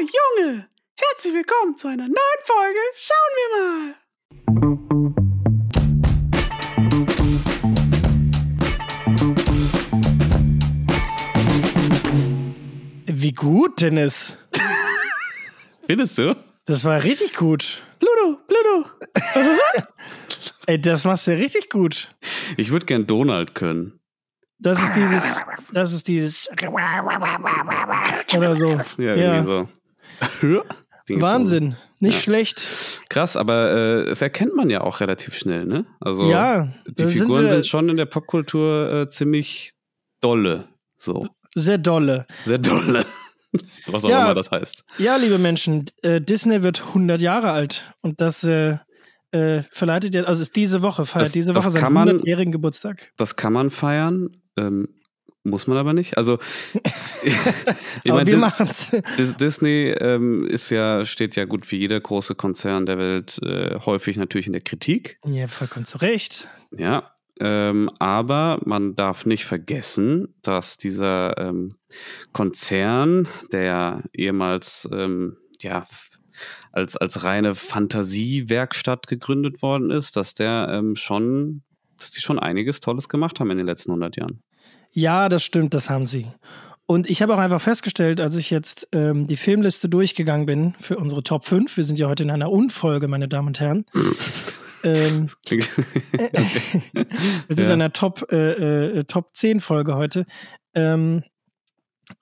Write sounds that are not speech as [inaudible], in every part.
Junge! Herzlich willkommen zu einer neuen Folge. Schauen wir mal. Wie gut, Dennis. Findest du? Das war richtig gut. Ludo, Ludo. [laughs] Ey, das machst du richtig gut. Ich würde gern Donald können. Das ist dieses, das ist dieses oder so. Ja, Ja. so. Wahnsinn. Nicht Ja. schlecht. Krass, aber äh, das erkennt man ja auch relativ schnell, ne? Also Ja, die sind Figuren wir- sind schon in der Popkultur äh, ziemlich dolle. So. Sehr dolle. Sehr dolle. [laughs] Was auch Ja. immer das heißt. Ja, liebe Menschen, äh, Disney wird 100 Jahre alt und das äh, äh, verleitet jetzt, also ist diese Woche, feiert Das- diese Woche seinen kann man- 100-jährigen Geburtstag. Das kann man feiern. Ähm, muss man aber nicht. Also [laughs] ich Aber meine, wir machen's. Disney ähm, ist ja, steht ja gut wie jeder große Konzern der Welt äh, häufig natürlich in der Kritik. Ja, vollkommen zu Recht. Ja, ähm, aber man darf nicht vergessen, dass dieser ähm, Konzern, der ja ehemals ähm, ja, als, als reine Fantasiewerkstatt gegründet worden ist, dass der ähm, schon, dass die schon einiges Tolles gemacht haben in den letzten 100 Jahren. Ja, das stimmt, das haben sie. Und ich habe auch einfach festgestellt, als ich jetzt ähm, die Filmliste durchgegangen bin für unsere Top 5, wir sind ja heute in einer Unfolge, meine Damen und Herren. [laughs] ähm, Klingt- [laughs] wir sind Ja. in einer Top, äh, äh, Top 10 Folge heute. Ähm,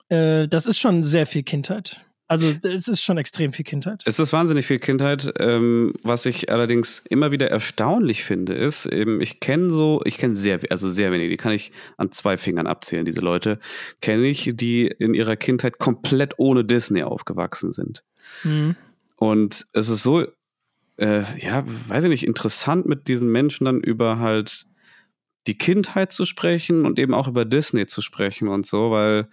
äh, das ist schon sehr viel Kindheit. Also es ist schon extrem viel Kindheit. Es ist wahnsinnig viel Kindheit. Ähm, was ich allerdings immer wieder erstaunlich finde, ist, eben, ich kenne so, ich kenne sehr, also sehr wenige, die kann ich an zwei Fingern abzählen, diese Leute, kenne ich, die in ihrer Kindheit komplett ohne Disney aufgewachsen sind. Mhm. Und es ist so, äh, ja, weiß ich nicht, interessant mit diesen Menschen dann über halt die Kindheit zu sprechen und eben auch über Disney zu sprechen und so, weil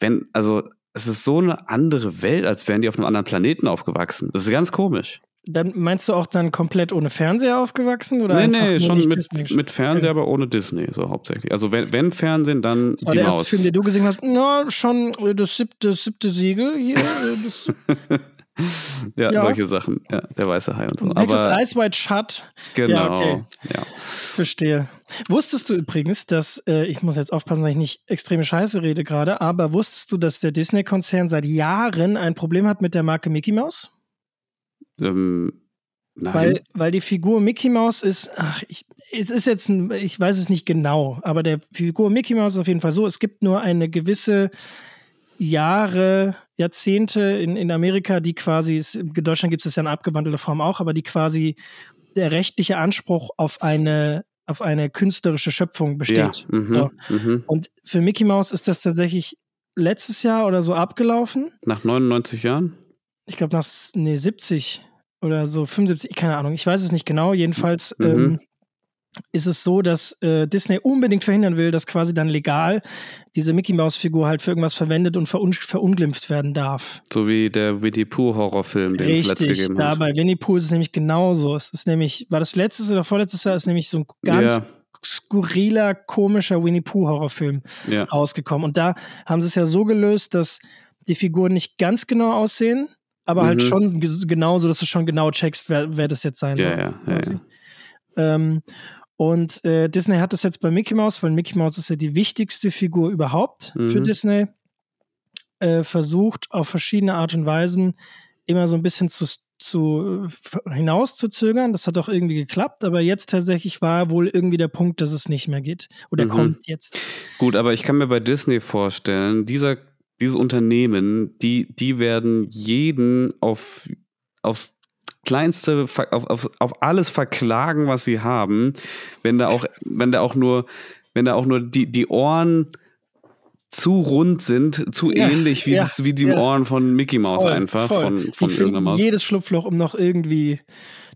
wenn, also es ist so eine andere Welt, als wären die auf einem anderen Planeten aufgewachsen. Das ist ganz komisch. Dann meinst du auch dann komplett ohne Fernseher aufgewachsen? Oder nee, einfach nee, schon mit, Disney? mit Fernseher, Okay. aber ohne Disney, so hauptsächlich. Also wenn, wenn Fernsehen, dann Das war die der erste Maus. Film, den du gesehen hast. Na, schon äh, das siebte, das siebte Siegel hier. äh, Das, [laughs] ja, ja. solche Sachen. Ja, der weiße Hai und so. nächstes Aber Ice White Shut. genau. Ja, okay. ja. Verstehe. Wusstest du übrigens, dass, äh, ich muss jetzt aufpassen, dass ich nicht extreme Scheiße rede gerade, aber wusstest du, dass der Disney-Konzern seit Jahren ein Problem hat mit der Marke Mickey Mouse? Ähm, nein. Weil, weil die Figur Mickey Mouse ist, ach, ich, es ist jetzt, ein, ich weiß es nicht genau, aber der Figur Mickey Mouse ist auf jeden Fall so, es gibt nur eine gewisse Jahre, Jahrzehnte in, in Amerika, die quasi, in Deutschland gibt es das ja in abgewandelter Form auch, aber die quasi der rechtliche Anspruch auf eine, auf eine künstlerische Schöpfung besteht. Ja, mhm, So. mhm. Und für Mickey Mouse ist das tatsächlich letztes Jahr oder so abgelaufen. Nach 99 Jahren? Ich glaube nach nee, 70 oder so 75, keine Ahnung, ich weiß es nicht genau. Jedenfalls Mhm. ähm, ist es so, dass äh, Disney unbedingt verhindern will, dass quasi dann legal diese Mickey Mouse Figur halt für irgendwas verwendet und verun verunglimpft werden darf. So wie der Winnie Pooh Horrorfilm, den es letztes Richtig, gegeben da hat. bei Winnie Pooh ist es nämlich genauso. Es ist nämlich, war das letztes oder vorletztes Jahr, ist nämlich so ein ganz Ja. skurriler, komischer Winnie Pooh Horrorfilm Ja. rausgekommen. Und da haben sie es ja so gelöst, dass die Figuren nicht ganz genau aussehen, aber halt Mhm. schon ge- genau so, dass du schon genau checkst, wer, wer das jetzt sein Ja, soll. ja, ja, quasi. ja. Ähm, und äh, Disney hat das jetzt bei Mickey Mouse, weil Mickey Mouse ist ja die wichtigste Figur überhaupt für Mhm. Disney, äh, versucht auf verschiedene Art und Weisen immer so ein bisschen zu, zu äh, hinauszuzögern. Das hat auch irgendwie geklappt, aber jetzt tatsächlich war wohl irgendwie der Punkt, dass es nicht mehr geht. Oder Mhm. kommt jetzt. Gut, aber ich kann mir bei Disney vorstellen, dieser, dieses Unternehmen, die, die werden jeden auf, aufs kleinste, auf, auf, auf alles verklagen, was sie haben, wenn da auch, wenn da auch nur, wenn da auch nur die, die Ohren zu rund sind, zu Ja, ähnlich wie, ja, wie die ja. Ohren von Mickey Mouse Voll, einfach, voll. von, von irgendeiner Maus. jedes Schlupfloch, um noch irgendwie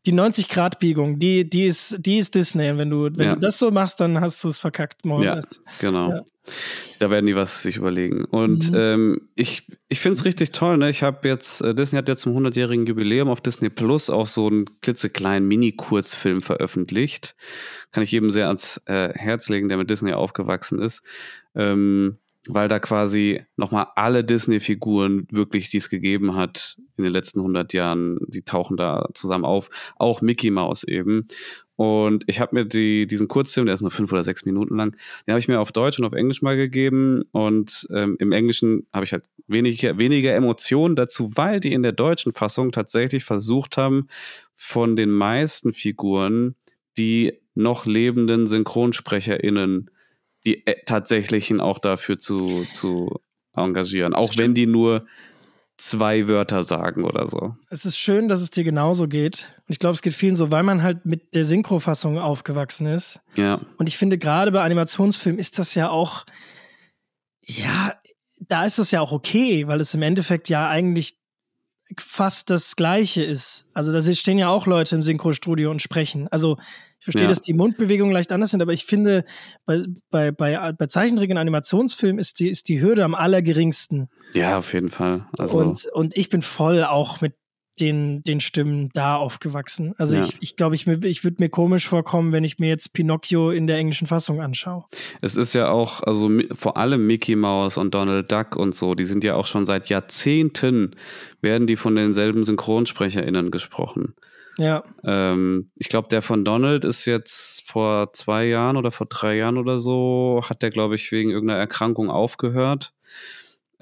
die 90-Grad-Biegung, die, die, ist, die ist Disney. Und wenn du, wenn Ja. du das so machst, dann hast du es verkackt. Ja, Morgens. genau. Ja. Da werden die was sich überlegen. Und Mhm. ähm, ich, ich finde es richtig toll. Ne? Ich habe jetzt, äh, Disney hat jetzt zum 100-jährigen Jubiläum auf Disney Plus auch so einen klitzekleinen Mini-Kurzfilm veröffentlicht. Kann ich jedem sehr ans äh, Herz legen, der mit Disney aufgewachsen ist. Ähm, weil da quasi nochmal alle Disney-Figuren wirklich, die es gegeben hat in den letzten 100 Jahren, die tauchen da zusammen auf. Auch Mickey Mouse eben. Und ich habe mir die, diesen Kurzfilm, der ist nur fünf oder sechs Minuten lang, den habe ich mir auf Deutsch und auf Englisch mal gegeben. Und ähm, im Englischen habe ich halt weniger, weniger Emotionen dazu, weil die in der deutschen Fassung tatsächlich versucht haben, von den meisten Figuren die noch lebenden SynchronsprecherInnen die äh, tatsächlichen auch dafür zu, zu engagieren. Auch wenn die nur zwei Wörter sagen oder so. Es ist schön, dass es dir genauso geht. Und ich glaube, es geht vielen so, weil man halt mit der Synchrofassung aufgewachsen ist. Ja. Und ich finde, gerade bei Animationsfilmen ist das ja auch, ja, da ist das ja auch okay, weil es im Endeffekt ja eigentlich fast das Gleiche ist. Also da stehen ja auch Leute im Synchrostudio und sprechen. Also ich verstehe, ja. dass die Mundbewegungen leicht anders sind, aber ich finde, bei, bei, bei, bei Zeichentrick und Animationsfilmen ist die, ist die Hürde am allergeringsten. Ja, auf jeden Fall. Also und, und ich bin voll auch mit den, den Stimmen da aufgewachsen. Also ja. ich, ich glaube, ich, ich würde mir komisch vorkommen, wenn ich mir jetzt Pinocchio in der englischen Fassung anschaue. Es ist ja auch, also vor allem Mickey Mouse und Donald Duck und so, die sind ja auch schon seit Jahrzehnten, werden die von denselben SynchronsprecherInnen gesprochen. Ja. Ähm, ich glaube, der von Donald ist jetzt vor zwei Jahren oder vor drei Jahren oder so, hat der, glaube ich, wegen irgendeiner Erkrankung aufgehört.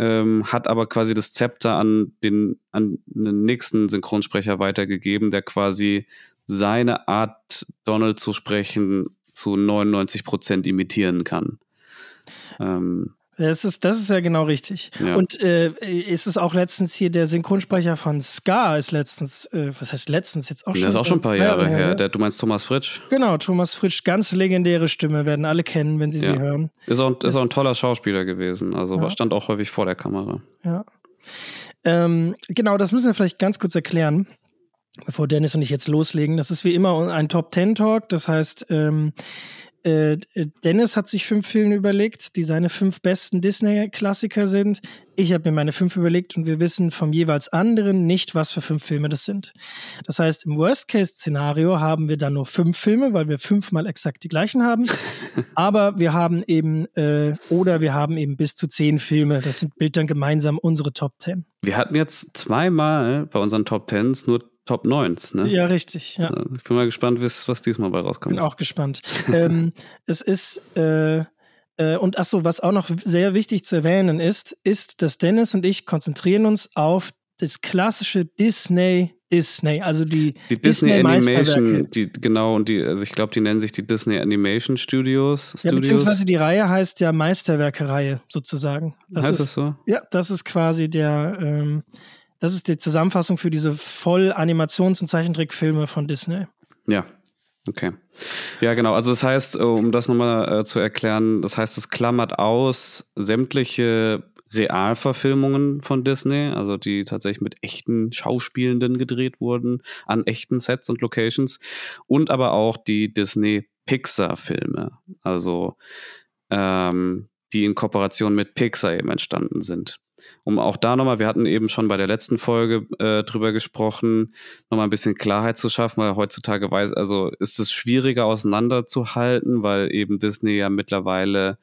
Ähm, hat aber quasi das Zepter an den, an den nächsten Synchronsprecher weitergegeben, der quasi seine Art, Donald zu sprechen, zu 99 Prozent imitieren kann. Ähm, das ist, das ist ja genau richtig. Ja. Und äh, ist es auch letztens hier, der Synchronsprecher von Ska ist letztens, äh, was heißt letztens, jetzt auch schon? Das ist auch schon ein paar Jahre her. her. Der, du meinst Thomas Fritsch? Genau, Thomas Fritsch, ganz legendäre Stimme, werden alle kennen, wenn sie ja. sie hören. Ist auch, ist auch ein toller Schauspieler gewesen, also ja. stand auch häufig vor der Kamera. Ja. Ähm, genau, das müssen wir vielleicht ganz kurz erklären bevor Dennis und ich jetzt loslegen. Das ist wie immer ein Top Ten Talk. Das heißt, ähm, äh, Dennis hat sich fünf Filme überlegt, die seine fünf besten Disney-Klassiker sind. Ich habe mir meine fünf überlegt und wir wissen vom jeweils anderen nicht, was für fünf Filme das sind. Das heißt, im Worst-Case-Szenario haben wir dann nur fünf Filme, weil wir fünfmal exakt die gleichen haben. [laughs] Aber wir haben eben, äh, oder wir haben eben bis zu zehn Filme. Das sind Bild dann gemeinsam unsere Top Ten. Wir hatten jetzt zweimal bei unseren Top Tens nur Top 9, ne? Ja, richtig. Ja. Ich bin mal gespannt, was diesmal bei rauskommt. Bin auch gespannt. ähm, [laughs] es ist, äh, äh, und achso, was auch noch sehr wichtig zu erwähnen ist, ist, dass Dennis und ich konzentrieren uns auf das klassische Disney Disney, also die, die Disney, Disney Animation, die genau und die, also ich glaube, die nennen sich die Disney Animation Studios. Ja, beziehungsweise die Reihe heißt ja Meisterwerke-Reihe sozusagen. Das heißt ist, das so? Ja, das ist quasi der ähm, das ist die Zusammenfassung für diese voll Animations- und Zeichentrickfilme von Disney. Ja, okay. Ja, genau. Also das heißt, äh, um das nochmal äh, zu erklären, das heißt, es klammert aus sämtliche Realverfilmungen von Disney, also die tatsächlich mit echten Schauspielenden gedreht wurden, an echten Sets und Locations und aber auch die Disney-Pixar-Filme, also ähm, die in Kooperation mit Pixar eben entstanden sind um auch da nochmal, wir hatten eben schon bei der letzten Folge äh, drüber gesprochen, nochmal ein bisschen Klarheit zu schaffen, weil heutzutage weiß, also ist es schwieriger auseinanderzuhalten, weil eben Disney ja mittlerweile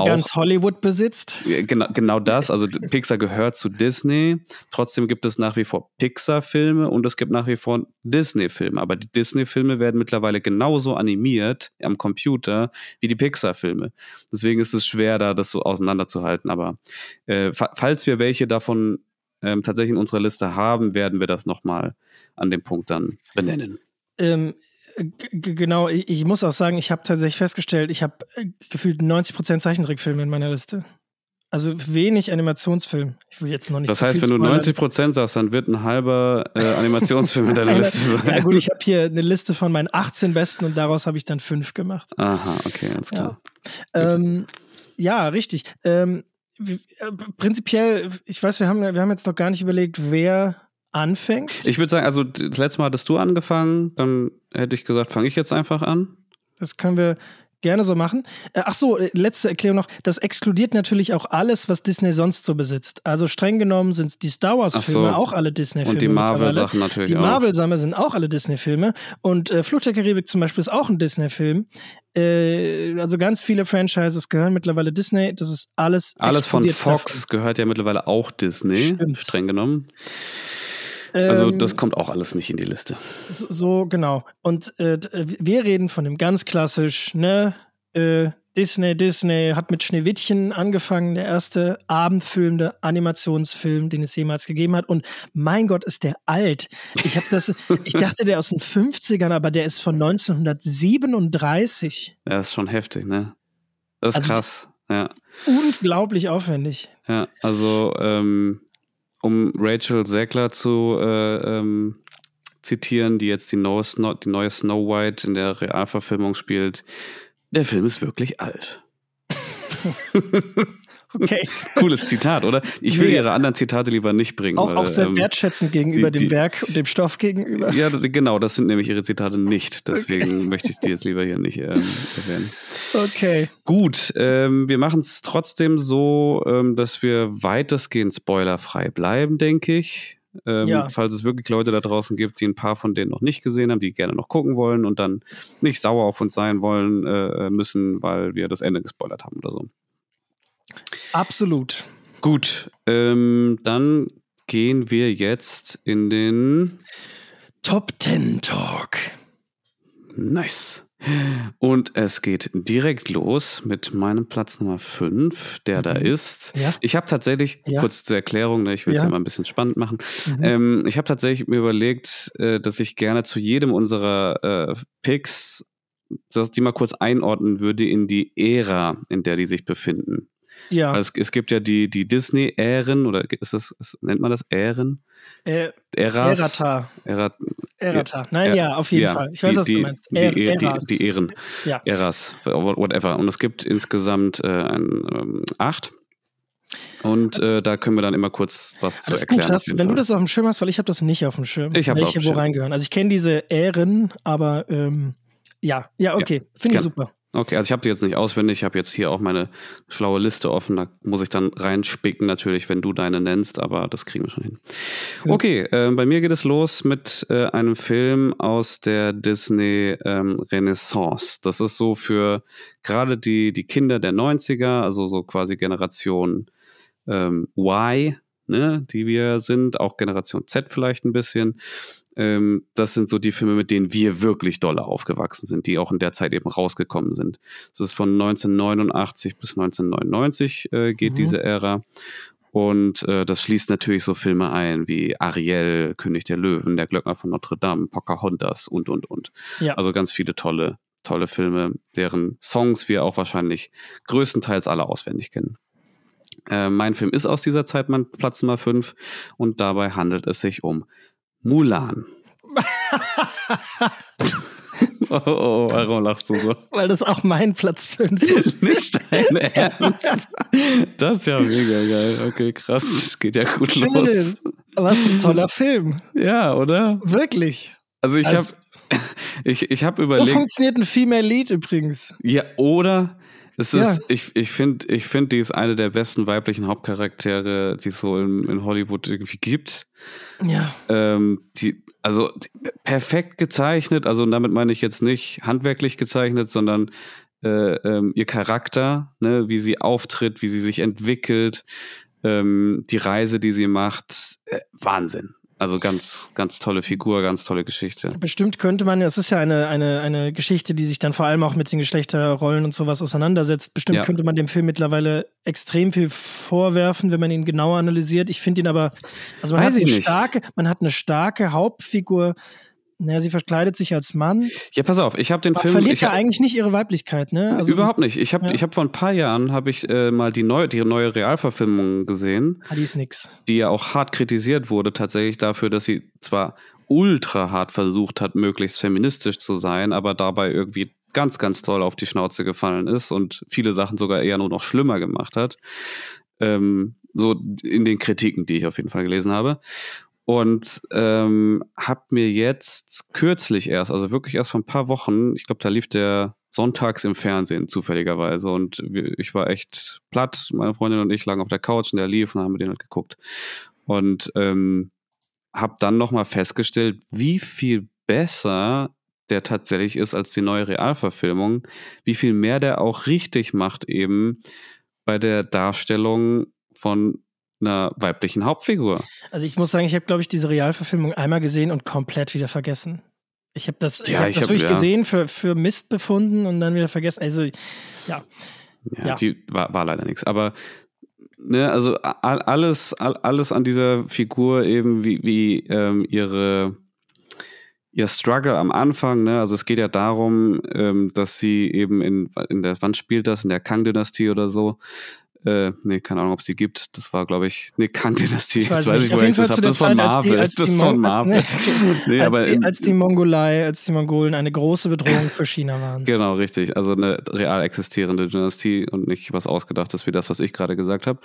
auch, ganz Hollywood besitzt. Genau, genau das. Also Pixar gehört zu Disney. Trotzdem gibt es nach wie vor Pixar-Filme und es gibt nach wie vor Disney-Filme. Aber die Disney-Filme werden mittlerweile genauso animiert am Computer wie die Pixar-Filme. Deswegen ist es schwer, da das so auseinanderzuhalten. Aber äh, falls wir welche davon ähm, tatsächlich in unserer Liste haben, werden wir das nochmal an dem Punkt dann benennen. Ähm, genau, ich, muss auch sagen, ich habe tatsächlich festgestellt, ich habe äh, gefühlt 90% Zeichentrickfilme in meiner Liste. Also wenig Animationsfilm. Ich will jetzt noch nicht Das heißt, wenn du 90% sagst, dann wird ein halber äh, [laughs] Animationsfilm in deiner Liste sein. Ja gut, ich habe hier eine Liste von meinen 18 besten und daraus habe ich dann fünf gemacht. Aha, okay, alles klar. Ja, ähm, ja richtig. Ähm, äh, prinzipiell, ich weiß, wir haben, wir haben jetzt noch gar nicht überlegt, wer anfängt? Ich würde sagen, also das letzte Mal hattest du angefangen, dann hätte ich gesagt, fange ich jetzt einfach an. Das können wir gerne so machen. Äh, ach so, äh, letzte Erklärung noch. Das exkludiert natürlich auch alles, was Disney sonst so besitzt. Also streng genommen sind die Star Wars-Filme so. auch alle Disney-Filme. Und die Marvel-Sachen natürlich Die auch. Marvel-Sachen sind auch alle Disney-Filme. Und äh, Flucht der Karibik zum Beispiel ist auch ein Disney-Film. Äh, also ganz viele Franchises gehören mittlerweile Disney. Das ist alles. Alles von Fox davon. gehört ja mittlerweile auch Disney. Stimmt. Streng genommen. Also ähm, das kommt auch alles nicht in die Liste. So, so genau. Und äh, wir reden von dem ganz klassisch, ne? Äh, Disney, Disney hat mit Schneewittchen angefangen, der erste abendfüllende Animationsfilm, den es jemals gegeben hat. Und mein Gott, ist der alt. Ich habe das, [laughs] ich dachte, der aus den 50ern, aber der ist von 1937. Ja, ist schon heftig, ne? Das ist also krass. Ja. Unglaublich aufwendig. Ja, also ähm, um Rachel Zegler zu äh, ähm, zitieren, die jetzt die neue, Snow, die neue Snow White in der Realverfilmung spielt, der Film ist wirklich alt. [laughs] [laughs] Okay. [laughs] Cooles Zitat, oder? Ich will nee. ihre anderen Zitate lieber nicht bringen. Auch, weil, auch sehr ähm, wertschätzend gegenüber die, dem Werk und dem Stoff gegenüber. Ja, genau, das sind nämlich ihre Zitate nicht. Deswegen okay. möchte ich die jetzt lieber hier nicht ähm, erwähnen. Okay. Gut, ähm, wir machen es trotzdem so, ähm, dass wir weitestgehend spoilerfrei bleiben, denke ich. Ähm, ja. Falls es wirklich Leute da draußen gibt, die ein paar von denen noch nicht gesehen haben, die gerne noch gucken wollen und dann nicht sauer auf uns sein wollen äh, müssen, weil wir das Ende gespoilert haben oder so. Absolut. Gut, ähm, dann gehen wir jetzt in den Top 10 Talk. Nice. Und es geht direkt los mit meinem Platz Nummer 5, der mhm. da ist. Ja. Ich habe tatsächlich, ja. kurz zur Erklärung, ne, ich will es ja. mal ein bisschen spannend machen. Mhm. Ähm, ich habe tatsächlich mir überlegt, äh, dass ich gerne zu jedem unserer äh, Picks, dass die mal kurz einordnen würde in die Ära, in der die sich befinden. Ja. Also es, es, gibt ja die, die Disney-Ähren, oder ist das, ist, nennt man das Ähren? Äh, Eras, Erata. Erat, Erata. Nein, ja, auf jeden ja, Fall. Ich weiß, die, was du meinst. Er, die, Eras. Die, die, Ehren. Ja. Eras, whatever. Und es gibt insgesamt äh, ein, ähm, acht. Und äh, da können wir dann immer kurz was zu erklären. Gut, hast, wenn Fall. du das auf dem Schirm hast, weil ich habe das nicht auf dem Schirm. Ich habe Welche wo reingehören. Also ich kenne diese Ehren, aber ähm, ja, ja, okay. Finde ich super. Okay, also ich habe die jetzt nicht auswendig, ich habe jetzt hier auch meine schlaue Liste offen, da muss ich dann reinspicken natürlich, wenn du deine nennst, aber das kriegen wir schon hin. Gut. Okay, äh, bei mir geht es los mit äh, einem Film aus der Disney ähm, Renaissance. Das ist so für gerade die, die Kinder der 90er, also so quasi Generation ähm, Y, ne, die wir sind, auch Generation Z vielleicht ein bisschen ähm, das sind so die Filme, mit denen wir wirklich dolle aufgewachsen sind, die auch in der Zeit eben rausgekommen sind. Das ist von 1989 bis 1999 äh, geht mhm. diese Ära. Und äh, das schließt natürlich so Filme ein wie Ariel, König der Löwen, Der Glöckner von Notre Dame, Pocahontas und, und, und. Ja. Also ganz viele tolle, tolle Filme, deren Songs wir auch wahrscheinlich größtenteils alle auswendig kennen. Äh, mein Film ist aus dieser Zeit mein Platz Nummer 5 und dabei handelt es sich um Mulan. [laughs] oh, oh, warum lachst du so? Weil das auch mein Platz 5 ist. Nicht dein Ernst? Das ist ja mega geil. Okay, krass. Geht ja gut Schön. los. Was ein toller Film. Ja, oder? Wirklich. Also ich also, habe ich, ich hab überlegt. So funktioniert ein Female Lead übrigens. Ja, oder es ist, ja. ich, ich finde, ich find, die ist eine der besten weiblichen Hauptcharaktere, die es so in, in Hollywood irgendwie gibt. Ja. Ähm, die, also die, perfekt gezeichnet, also damit meine ich jetzt nicht handwerklich gezeichnet, sondern äh, ähm, ihr Charakter, ne, wie sie auftritt, wie sie sich entwickelt, ähm, die Reise, die sie macht, äh, Wahnsinn. Also ganz, ganz tolle Figur, ganz tolle Geschichte. Bestimmt könnte man, es ist ja eine, eine, eine Geschichte, die sich dann vor allem auch mit den Geschlechterrollen und sowas auseinandersetzt. Bestimmt ja. könnte man dem Film mittlerweile extrem viel vorwerfen, wenn man ihn genauer analysiert. Ich finde ihn aber, also man Weiß hat eine starke, man hat eine starke Hauptfigur, naja, sie verkleidet sich als Mann. Ja, pass auf, ich habe den Aber Film. Verliert ja eigentlich nicht ihre Weiblichkeit, ne? Also überhaupt nicht. Ich habe ja. hab vor ein paar Jahren habe ich äh, mal die neue, die neue Realverfilmung gesehen. Ah, die ist nix. Die ja auch hart kritisiert wurde, tatsächlich dafür, dass sie zwar ultra hart versucht hat, möglichst feministisch zu sein, aber dabei irgendwie ganz, ganz toll auf die Schnauze gefallen ist und viele Sachen sogar eher nur noch schlimmer gemacht hat. Ähm, so in den Kritiken, die ich auf jeden Fall gelesen habe. Und ähm, habe mir jetzt kürzlich erst, also wirklich erst vor ein paar Wochen, ich glaube, da lief der sonntags im Fernsehen, zufälligerweise. Und ich war echt platt. Meine Freundin und ich lagen auf der Couch und der lief und haben den halt geguckt. Und ähm, habe dann nochmal festgestellt, wie viel besser der tatsächlich ist als die neue Realverfilmung, wie viel mehr der auch richtig macht eben bei der Darstellung von einer weiblichen Hauptfigur. Also ich muss sagen, ich habe, glaube ich, diese Realverfilmung einmal gesehen und komplett wieder vergessen. Ich habe das, ich hab ich das hab, wirklich ja. gesehen, für, für Mist befunden und dann wieder vergessen. Also, ja. Ja, ja. die war, war leider nichts. Aber ne, also alles, alles an dieser Figur eben, wie, wie ähm, ihre ihr Struggle am Anfang, ne, also es geht ja darum, ähm, dass sie eben in, in der, wann spielt das, in der Kang-Dynastie oder so, äh, nee, keine Ahnung, ob es die gibt. Das war, glaube ich, nee, Kang-Dynastie. Jetzt weiß ich, woher ich das habe. Das ist von Marvel. Als die, als das ist von Marvel. [laughs] nee, als, aber die, als die Mongolei, als die Mongolen eine große Bedrohung für China waren. Genau, richtig. Also eine real existierende Dynastie und nicht was ausgedachtes wie das, was ich gerade gesagt habe.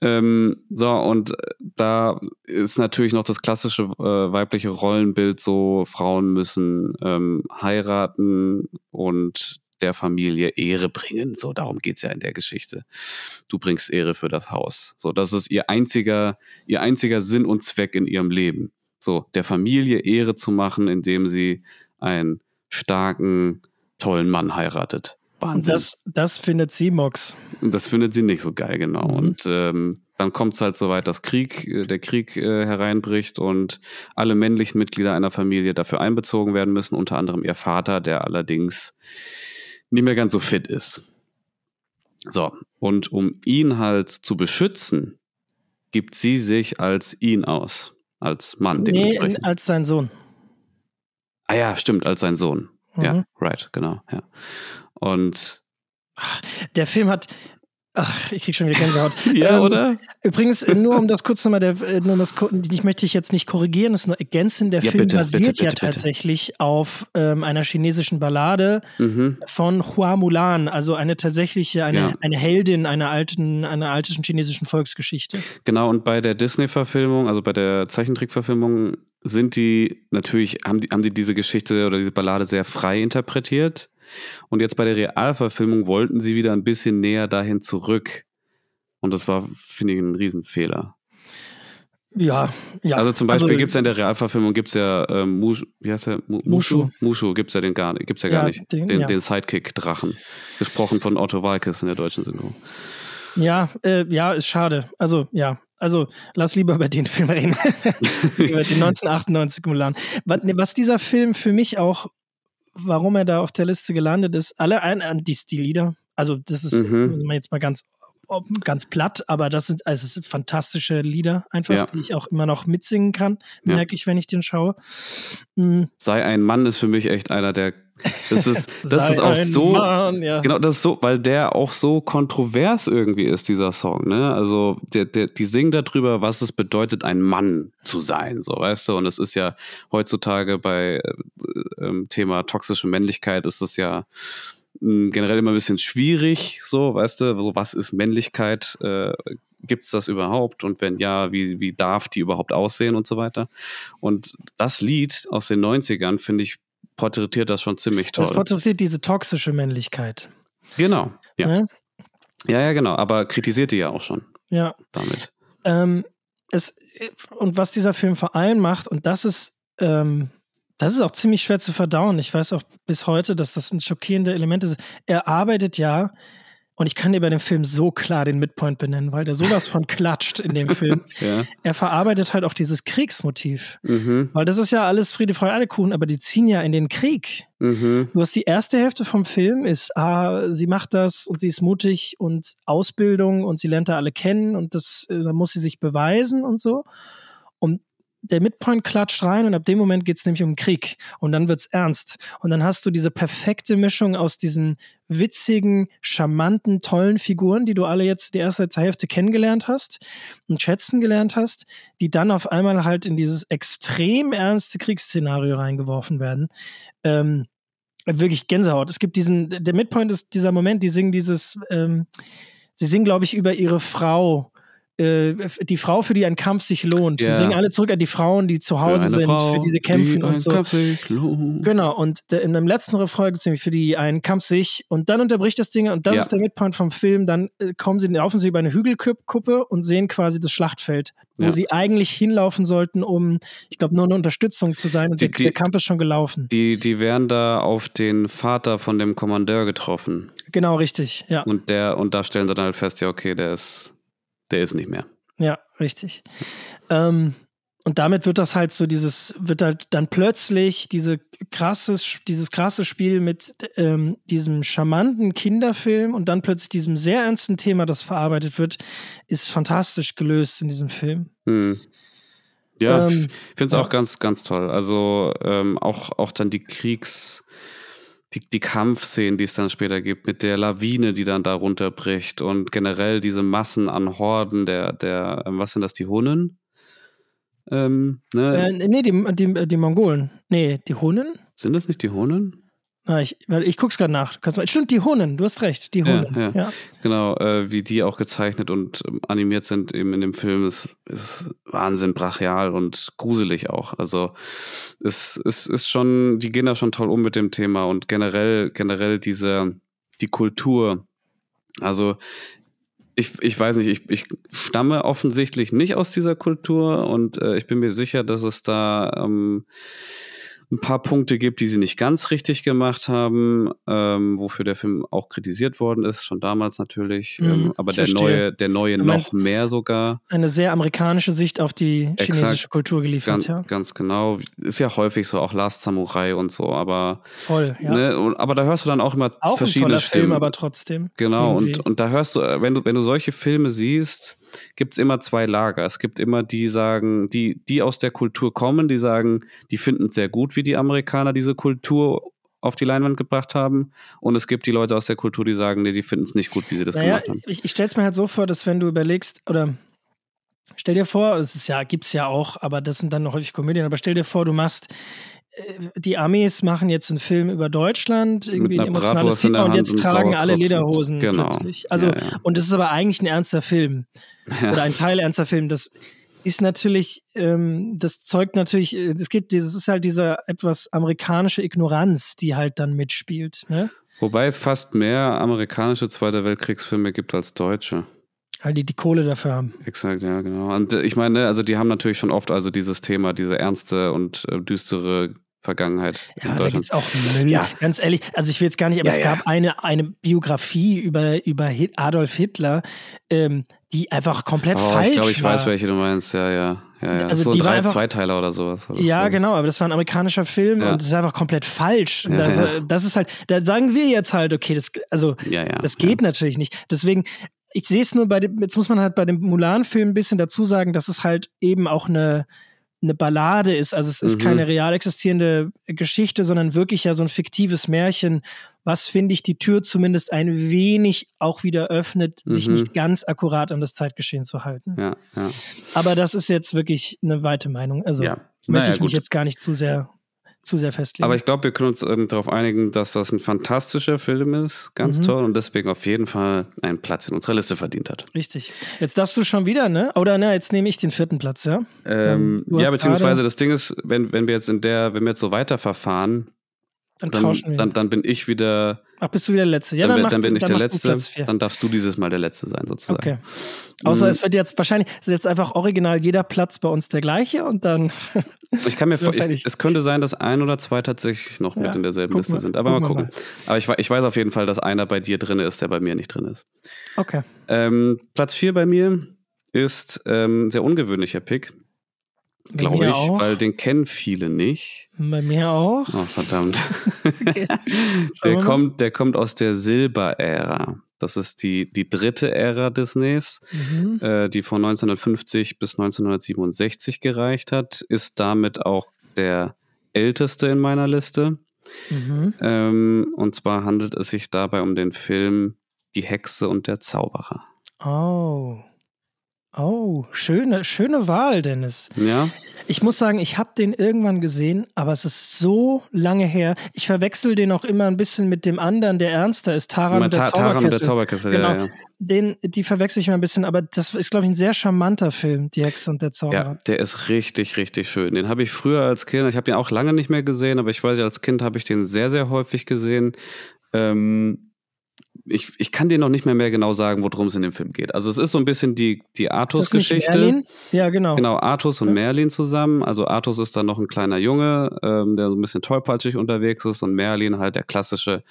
Ähm, so, und da ist natürlich noch das klassische äh, weibliche Rollenbild so, Frauen müssen ähm, heiraten und der Familie Ehre bringen. So, darum geht es ja in der Geschichte. Du bringst Ehre für das Haus. So, das ist ihr einziger, ihr einziger Sinn und Zweck in ihrem Leben. So, der Familie Ehre zu machen, indem sie einen starken, tollen Mann heiratet. Wahnsinn. Das, das findet sie Mox. Das findet sie nicht so geil, genau. Mhm. Und ähm, dann kommt es halt so weit, dass Krieg, äh, der Krieg äh, hereinbricht und alle männlichen Mitglieder einer Familie dafür einbezogen werden müssen, unter anderem ihr Vater, der allerdings nicht mehr ganz so fit ist. So, und um ihn halt zu beschützen, gibt sie sich als ihn aus, als Mann. Nee, als sein Sohn. Ah ja, stimmt, als sein Sohn. Mhm. Ja, right, genau, ja. Und der Film hat, Ach, ich krieg schon wieder Gänsehaut. [laughs] ja, ähm, oder? Übrigens, nur um das kurz nochmal, der, äh, nur das, ich möchte dich jetzt nicht korrigieren, das ist nur ergänzen. Der ja, Film bitte, basiert bitte, bitte, ja tatsächlich auf ähm, einer chinesischen Ballade mhm. von Hua Mulan, also eine tatsächliche, eine, ja. eine Heldin einer alten, einer alten chinesischen Volksgeschichte. Genau, und bei der Disney-Verfilmung, also bei der Zeichentrick-Verfilmung, sind die natürlich, haben die, haben die diese Geschichte oder diese Ballade sehr frei interpretiert. Und jetzt bei der Realverfilmung wollten sie wieder ein bisschen näher dahin zurück. Und das war, finde ich, ein Riesenfehler. Ja, ja. Also zum Beispiel also, gibt es ja in der Realverfilmung gibt's ja ähm, Mushu, wie heißt der? Mushu? Mushu, Mushu gibt es ja den gar, gibt's ja gar ja, nicht. Den, den, ja. den Sidekick-Drachen. Gesprochen von Otto Walkes in der deutschen Synchro. Ja, äh, ja, ist schade. Also, ja. Also, lass lieber über den Film reden. [laughs] über den [laughs] 1998 Mulan. Was dieser Film für mich auch warum er da auf der Liste gelandet ist. Alle ein, an die Stillieder. Also, das ist mhm. jetzt mal ganz, ganz platt, aber das sind also fantastische Lieder, einfach, ja. die ich auch immer noch mitsingen kann, merke ja. ich, wenn ich den schaue. Mhm. Sei ein Mann ist für mich echt einer der das ist, [laughs] das ist auch so, Mann, ja. genau, das ist so, weil der auch so kontrovers irgendwie ist, dieser Song, ne? Also, der, der, die singen darüber, was es bedeutet, ein Mann zu sein, so, weißt du? Und es ist ja heutzutage bei äh, äh, Thema toxische Männlichkeit ist es ja mh, generell immer ein bisschen schwierig, so, weißt du? So, was ist Männlichkeit? Äh, Gibt es das überhaupt? Und wenn ja, wie, wie darf die überhaupt aussehen und so weiter? Und das Lied aus den 90ern, finde ich, porträtiert das schon ziemlich toll. Das porträtiert diese toxische Männlichkeit. Genau, ja. Ne? Ja, ja, genau, aber kritisiert die ja auch schon. Ja. Damit. Ähm, es, und was dieser Film vor allem macht, und das ist, ähm, das ist auch ziemlich schwer zu verdauen. Ich weiß auch bis heute, dass das ein schockierende Element ist. Er arbeitet ja und ich kann dir bei dem Film so klar den Midpoint benennen, weil der sowas von [laughs] klatscht in dem Film. ja. Er verarbeitet halt auch dieses Kriegsmotiv. Mhm. Weil das ist ja alles Friede, Freude, Eierkuchen, aber die ziehen ja in den Krieg. Mhm. Du hast die erste Hälfte vom Film ist, ah, sie macht das und sie ist mutig und Ausbildung und sie lernt da alle kennen und das, äh, da muss sie sich beweisen und so. Der Midpoint klatscht rein und ab dem Moment geht es nämlich um Krieg und dann wird es ernst. Und dann hast du diese perfekte Mischung aus diesen witzigen, charmanten, tollen Figuren, die du alle jetzt die erste Hälfte kennengelernt hast und schätzen gelernt hast, die dann auf einmal halt in dieses extrem ernste Kriegsszenario reingeworfen werden. Ähm, wirklich Gänsehaut. Es gibt diesen, der Midpoint ist dieser Moment, die singen dieses, ähm, sie singen, glaube ich, über ihre Frau äh, die Frau, für die ein Kampf sich lohnt. Ja. Sie singen alle zurück an die Frauen, die zu Hause eine sind, Frau, für die sie kämpfen die und ein so. Sich lohnt. Genau, und der, in dem letzten Refrain gibt es nämlich für die einen Kampf sich und dann unterbricht das Ding und das Ja. ist der Midpoint vom Film. Dann äh, kommen sie, laufen sie über eine Hügelkuppe und sehen quasi das Schlachtfeld, wo Ja. sie eigentlich hinlaufen sollten, um, ich glaube, nur eine Unterstützung zu sein und Die- der, die- der Kampf ist schon gelaufen. Die, die werden da auf den Vater von dem Kommandeur getroffen. Genau, richtig, ja. Und der, und da stellen sie dann halt fest, ja, okay, der ist, der ist nicht mehr. Ja, richtig. Ähm, und damit wird das halt so dieses, wird halt dann plötzlich diese krasses, dieses krasse Spiel mit ähm, diesem charmanten Kinderfilm und dann plötzlich diesem sehr ernsten Thema, das verarbeitet wird, ist fantastisch gelöst in diesem Film. Hm. Ja, Ähm, ich finde es ja. auch ganz, ganz toll. Also ähm, auch, auch dann die Kriegs-, die, die Kampfszenen, die es dann später gibt, mit der Lawine, die dann da runterbricht und generell diese Massen an Horden der, der, ähm, was sind das, die Hunnen? Ähm, ne? Äh, nee, die, die, die Mongolen. Nee, die Hunnen? sind das nicht die Hunnen? Ah, ich, weil ich guck's gerade nach. Kannst mal, stimmt, die Hunnen, du hast recht, die Hunnen. ja. ja. Genau, äh, wie die auch gezeichnet und ähm, animiert sind eben in dem Film, ist, ist Wahnsinn, brachial und gruselig auch. Also es, es ist schon, die gehen da schon toll um mit dem Thema und generell, generell diese, die Kultur. Also ich, ich weiß nicht, ich, ich stamme offensichtlich nicht aus dieser Kultur und äh, ich bin mir sicher, dass es da ähm, ein paar Punkte gibt, die sie nicht ganz richtig gemacht haben, ähm, wofür der Film auch kritisiert worden ist, schon damals natürlich. Mhm, ähm, aber der verstehe. neue, der neue Du noch mehr sogar. Eine sehr amerikanische Sicht auf die Exakt. chinesische Kultur geliefert, Ganz, ja. ganz genau. Ist ja häufig so, auch Last Samurai und so, aber, Voll, ja. ne, und, aber da hörst du dann auch immer Auch ein verschiedene toller Stimmen. Film, aber trotzdem. Genau, irgendwie. und, und da hörst du, äh, wenn du, wenn du solche Filme siehst, gibt es immer zwei Lager. Es gibt immer die sagen, die, die aus der Kultur kommen, die sagen, die finden es sehr gut, wie die Amerikaner diese Kultur auf die Leinwand gebracht haben. Und es gibt die Leute aus der Kultur, die sagen, nee, die finden es nicht gut, wie sie das Naja, gemacht haben. ich, ich stelle es mir halt so vor, dass wenn du überlegst, oder stell dir vor, es ist ja, gibt's ja auch, aber das sind dann noch häufig Komödien, aber stell dir vor, du machst, die Amis machen jetzt einen Film über Deutschland, irgendwie ein emotionales Bratwurst Thema und jetzt tragen alle. Lederhosen Genau. plötzlich. Also, Ja, ja. und es ist aber eigentlich ein ernster Film. Ja. Oder ein Teil ernster Film. Das ist natürlich, ähm, das zeugt natürlich, äh, es gibt, dieses ist halt diese etwas amerikanische Ignoranz, die halt dann mitspielt, ne? Wobei es fast mehr amerikanische Zweiter Weltkriegsfilme gibt als deutsche. Weil die die Kohle dafür haben. Exakt, ja, genau. Und äh, ich meine, ne, also die haben natürlich schon oft also dieses Thema, diese ernste und äh, düstere Vergangenheit Ja, in da Deutschland. gibt's auch Müll. Ja. Ganz ehrlich, also ich will jetzt gar nicht, aber Ja, es ja. gab eine, eine Biografie über, über Hit- Adolf Hitler, ähm, die einfach komplett Oh, falsch ich glaube, ich war. weiß, welche du meinst. Ja, ja. ja, ja. Also so die war drei einfach- Zweiteiler oder sowas. Oder Ja, genau, aber das war ein amerikanischer Film Ja. und das ist einfach komplett falsch. Und Ja, das, ja. das ist halt, da sagen wir jetzt halt, okay, das, also Ja, ja. das geht natürlich nicht. Deswegen, ich sehe es nur bei dem, jetzt muss man halt bei dem Mulan-Film ein bisschen dazu sagen, dass es halt eben auch eine, eine Ballade ist. Also es ist Mhm. keine real existierende Geschichte, sondern wirklich ja so ein fiktives Märchen, was, finde ich, die Tür zumindest ein wenig auch wieder öffnet, sich Mhm. nicht ganz akkurat an das Zeitgeschehen zu halten. Ja, ja. Aber das ist jetzt wirklich eine weite Meinung. Also ja. möchte Naja, ich mich gut. jetzt gar nicht zu sehr, zu sehr festlegen. Aber ich glaube, wir können uns ähm, darauf einigen, dass das ein fantastischer Film ist. Ganz Mhm. toll und deswegen auf jeden Fall einen Platz in unserer Liste verdient hat. Richtig. Jetzt darfst du schon wieder, ne? Oder ne, jetzt nehme ich den vierten Platz, ja? Ähm, ja, beziehungsweise das Ding ist, wenn, wenn wir jetzt in der, wenn wir jetzt so weiterverfahren, Dann, dann, tauschen wir. dann, dann bin ich wieder, Ach, bist du wieder der Letzte? Ja, dann, dann, wär- mach dann bin ich dann der Letzte. Dann darfst du dieses Mal der Letzte sein, sozusagen. Okay. Außer Mm. es wird jetzt wahrscheinlich ist jetzt einfach original jeder Platz bei uns der gleiche und dann. [laughs] Ich kann mir [laughs] Sind wir vor, ich, fertig. es könnte sein, dass ein oder zwei tatsächlich noch Ja, mit in derselben Liste wir- sind. Aber mal gucken wir gucken. Aber ich, ich weiß auf jeden Fall, dass einer bei dir drin ist, der bei mir nicht drin ist. Okay. Ähm, Platz 4 bei mir ist ähm, ein sehr ungewöhnlicher Pick, glaube ich, auch. weil den kennen viele nicht. Bei mir auch. Oh, verdammt. [laughs] Okay. [laughs] Der, kommt, der kommt aus der Silberära. Das ist die, die dritte Ära Disneys, Mhm. äh, die von 1950 bis 1967 gereicht hat, ist damit auch der älteste in meiner Liste. Mhm. Ähm, und zwar handelt es sich dabei um den Film Die Hexe und der Zauberer. Oh. Oh, schöne, schöne Wahl, Dennis. Ja. Ich muss sagen, ich habe den irgendwann gesehen, aber es ist so lange her. Ich verwechsel den auch immer ein bisschen mit dem anderen, der ernster ist, Taran der Ta Taran der Zauberkessel. Genau. Ja, ja. Den, die verwechsel ich mal ein bisschen, aber das ist, glaube ich, ein sehr charmanter Film, Die Hexe und der Zauberer. Ja, der ist richtig, richtig schön. Den habe ich früher als Kind, ich habe den auch lange nicht mehr gesehen, aber ich weiß, als Kind habe ich den sehr, sehr häufig gesehen. Ähm, ich, ich kann dir noch nicht mehr mehr genau sagen, worum es in dem Film geht. Also es ist so ein bisschen die, die Artus-Geschichte. Ja, genau. Genau, Artus und ja. Merlin zusammen. Also Artus ist dann noch ein kleiner Junge, ähm, der so ein bisschen tollpatschig unterwegs ist und Merlin halt der klassische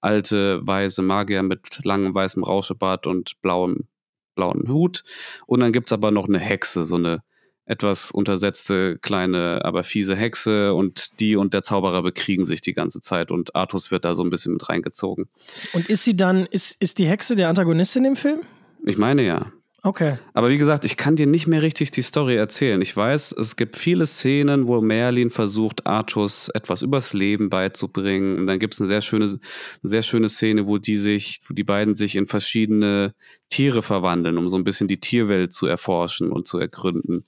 alte, weiße Magier mit langem weißem Rauschebart und blauem, blauen Hut. Und dann gibt's aber noch eine Hexe, so eine etwas untersetzte, kleine, aber fiese Hexe und die und der Zauberer bekriegen sich die ganze Zeit und Artus wird da so ein bisschen mit reingezogen. Und ist sie dann, ist, ist die Hexe der Antagonistin im Film? Ich meine ja. Okay. Aber wie gesagt, ich kann dir nicht mehr richtig die Story erzählen. Ich weiß, es gibt viele Szenen, wo Merlin versucht, Artus etwas übers Leben beizubringen. Und dann gibt es eine sehr schöne, eine sehr schöne Szene, wo die sich, wo die beiden sich in verschiedene Tiere verwandeln, um so ein bisschen die Tierwelt zu erforschen und zu ergründen.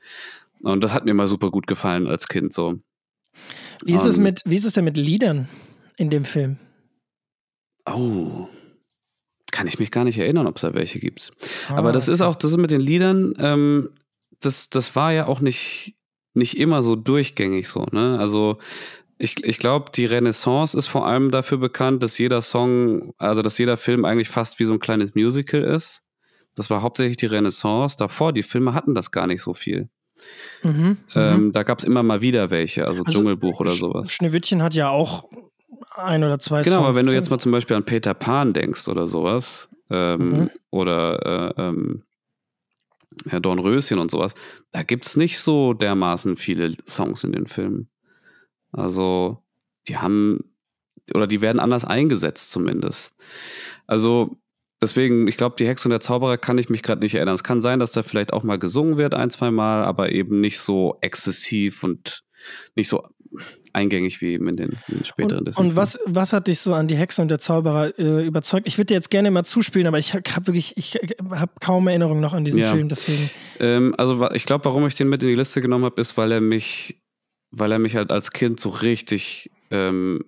Und das hat mir mal super gut gefallen als Kind so. Wie ist, um, es mit, wie ist es denn mit Liedern in dem Film? Oh, kann ich mich gar nicht erinnern, ob es da welche gibt. Ah, Aber das okay. ist auch, das ist mit den Liedern, ähm, das, das war ja auch nicht, nicht immer so durchgängig so, ne? Also ich, ich glaube, die Renaissance ist vor allem dafür bekannt, dass jeder Song, also dass jeder Film eigentlich fast wie so ein kleines Musical ist. Das war hauptsächlich die Renaissance. Davor, die Filme hatten das gar nicht so viel. Mhm, ähm, mhm. da gab es immer mal wieder welche, also, also Dschungelbuch oder sowas. Schneewittchen hat ja auch ein oder zwei Genau, Songs aber wenn du jetzt mal zum Beispiel an Peter Pan denkst oder sowas, ähm, mhm. oder äh, ähm, Herr Dornröschen und sowas, da gibt es nicht so dermaßen viele Songs in den Filmen. Also, die haben, oder die werden anders eingesetzt zumindest. Also, deswegen, ich glaube, die Hexe und der Zauberer kann ich mich gerade nicht erinnern. Es kann sein, dass da vielleicht auch mal gesungen wird, ein, zwei Mal, aber eben nicht so exzessiv und nicht so eingängig wie eben in den, in den späteren Und, und was, was hat dich so an die Hexe und der Zauberer äh, überzeugt? Ich würde dir jetzt gerne mal zuspielen, aber ich habe wirklich, ich habe kaum Erinnerung noch an diesen ja. Film, deswegen. Ähm, also ich glaube, warum ich den mit in die Liste genommen habe, ist, weil er mich, weil er mich halt als Kind so richtig ähm,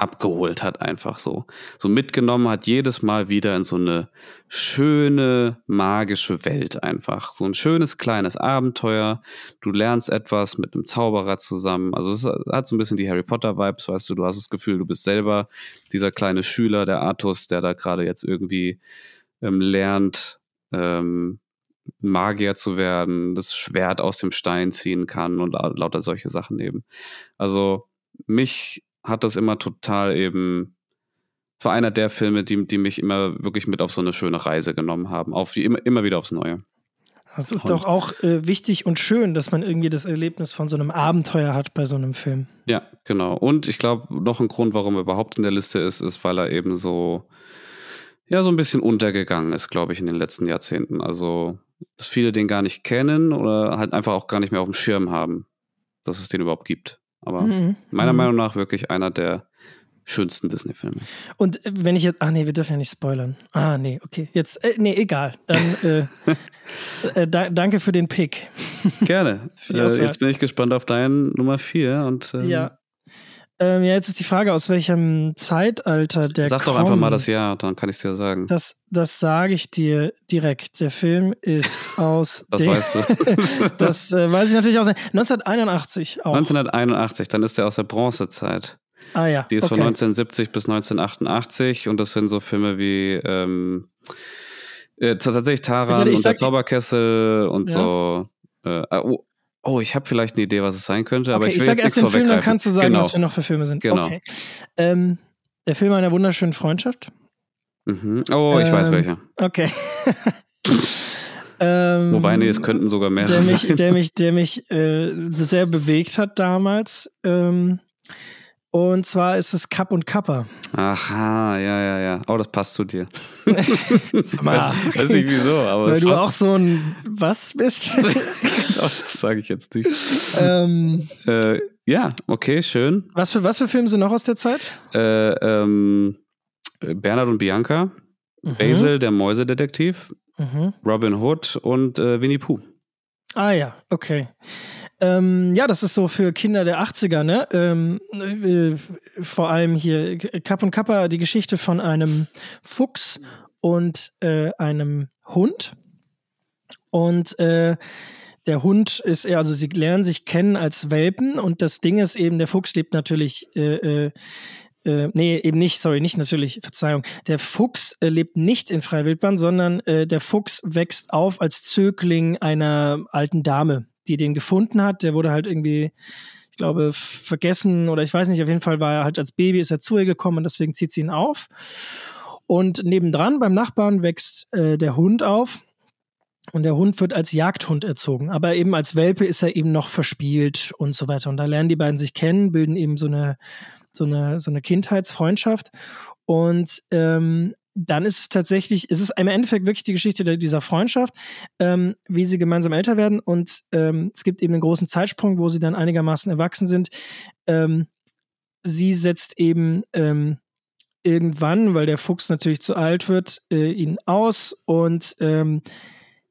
abgeholt hat, einfach so. So mitgenommen hat jedes Mal wieder in so eine schöne, magische Welt einfach. So ein schönes kleines Abenteuer. Du lernst etwas mit einem Zauberer zusammen. Also es hat so ein bisschen die Harry Potter Vibes, weißt du, du hast das Gefühl, du bist selber dieser kleine Schüler, der Artus, der da gerade jetzt irgendwie ähm, lernt, ähm, Magier zu werden, das Schwert aus dem Stein ziehen kann und lauter solche Sachen eben. Also mich hat das immer total eben, war einer der Filme, die, die mich immer wirklich mit auf so eine schöne Reise genommen haben, auf immer, immer wieder aufs Neue. Das ist und, doch auch äh, wichtig und schön, dass man irgendwie das Erlebnis von so einem Abenteuer hat bei so einem Film. Ja, genau. Und ich glaube, noch ein Grund, warum er überhaupt in der Liste ist, ist, weil er eben so, ja, so ein bisschen untergegangen ist, glaube ich, in den letzten Jahrzehnten. Also, dass viele den gar nicht kennen oder halt einfach auch gar nicht mehr auf dem Schirm haben, dass es den überhaupt gibt. Aber mhm. meiner mhm. Meinung nach wirklich einer der schönsten Disney-Filme. Und wenn ich jetzt, ach nee, wir dürfen ja nicht spoilern. Ah nee, okay, jetzt, äh, nee, egal. Dann [laughs] äh, äh, da, danke für den Pick. Gerne. [laughs] Äh, jetzt bin ich gespannt auf deinen Nummer 4 und ähm, ja. Ähm, ja, jetzt ist die Frage, aus welchem Zeitalter der Sag kommt. doch einfach mal das Jahr, dann kann ich es dir sagen. Das, das sage ich dir direkt. Der Film ist [laughs] aus. das weißt du. [laughs] das äh, weiß ich natürlich aus. 1981 auch. 1981, dann ist der aus der Bronzezeit. Ah ja. Die ist okay. von 1970 bis 1988 und das sind so Filme wie ähm, äh, tatsächlich Taran und der Zauberkessel und ja. so. Äh, oh, Oh, ich habe vielleicht eine Idee, was es sein könnte, aber okay, ich will ich sage erst den Film, dann kannst du sagen, genau. was wir noch für Filme sind. Genau. Okay. Ähm, der Film einer wunderschönen Freundschaft. Mhm. Oh, ich ähm, weiß welcher. Okay. [laughs] ähm, Wobei, nee, es könnten sogar mehrere der mich, sein. Der [laughs] mich, der mich äh, sehr bewegt hat damals. Ähm, und zwar ist es Kapp und Kappa. Aha, ja, ja, ja. Oh, das passt zu dir. [laughs] Sag mal, weiß, weiß nicht wieso, aber Weil du auch so ein Was bist. [laughs] das sage ich jetzt nicht. Ähm, äh, ja, okay, schön. Was für, was für Filme sind noch aus der Zeit? Äh, ähm, Bernhard und Bianca. Mhm. Basil, der Mäusedetektiv. mhm. Robin Hood und äh, Winnie Pooh. Ah ja, okay. Ähm, ja, das ist so für Kinder der 80er, ne? Ähm, äh, vor allem hier Kapp und Kappa, die Geschichte von einem Fuchs und äh, einem Hund. Und äh, der Hund ist eher, also sie lernen sich kennen als Welpen und das Ding ist eben, der Fuchs lebt natürlich, äh, äh, äh, nee, eben nicht, sorry, nicht natürlich, Verzeihung. Der Fuchs äh, lebt nicht in Freiwildbahn, sondern äh, der Fuchs wächst auf als Zögling einer alten Dame, die den gefunden hat. Der wurde halt irgendwie, ich glaube, vergessen oder ich weiß nicht, auf jeden Fall war er halt als Baby, ist er zu ihr gekommen und deswegen zieht sie ihn auf. Und nebendran beim Nachbarn wächst äh, der Hund auf und der Hund wird als Jagdhund erzogen, aber eben als Welpe ist er eben noch verspielt und so weiter. Und da lernen die beiden sich kennen, bilden eben so eine, so eine, so eine Kindheitsfreundschaft. Und ähm, dann ist es tatsächlich, ist es im Endeffekt wirklich die Geschichte dieser Freundschaft, ähm, wie sie gemeinsam älter werden. Und ähm, es gibt eben einen großen Zeitsprung, wo sie dann einigermaßen erwachsen sind. Ähm, sie setzt eben ähm, irgendwann, weil der Fuchs natürlich zu alt wird, äh, ihn aus und ähm,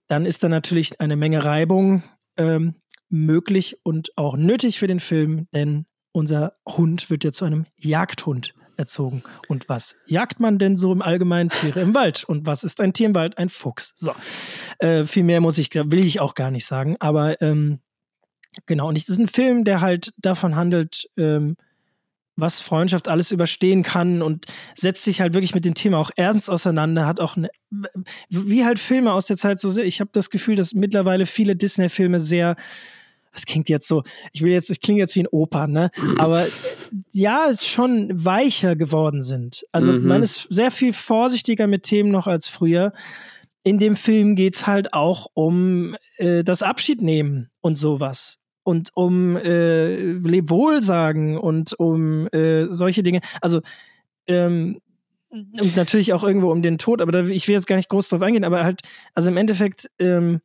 dann ist da natürlich eine Menge Reibung ähm, möglich und auch nötig für den Film, denn unser Hund wird ja zu einem Jagdhund erzogen. Und was jagt man denn so im Allgemeinen Tiere im Wald? Und was ist ein Tier im Wald? Ein Fuchs. So. Äh, viel mehr muss ich, will ich auch gar nicht sagen. Aber ähm, genau, und es ist ein Film, der halt davon handelt, ähm, was Freundschaft alles überstehen kann und setzt sich halt wirklich mit dem Thema auch ernst auseinander, hat auch eine, wie halt Filme aus der Zeit so sehr. Ich habe das Gefühl, dass mittlerweile viele Disney-Filme sehr das klingt jetzt so, ich will jetzt, ich klinge jetzt wie ein Opa, ne? Aber ja, es schon weicher geworden sind. Also mhm. man ist sehr viel vorsichtiger mit Themen noch als früher. In dem Film geht es halt auch um äh, das Abschiednehmen und sowas und um äh, Lebwohl sagen und um äh, solche Dinge. Also ähm, und natürlich auch irgendwo um den Tod, aber da, ich will jetzt gar nicht groß drauf eingehen, aber halt, also im Endeffekt ähm,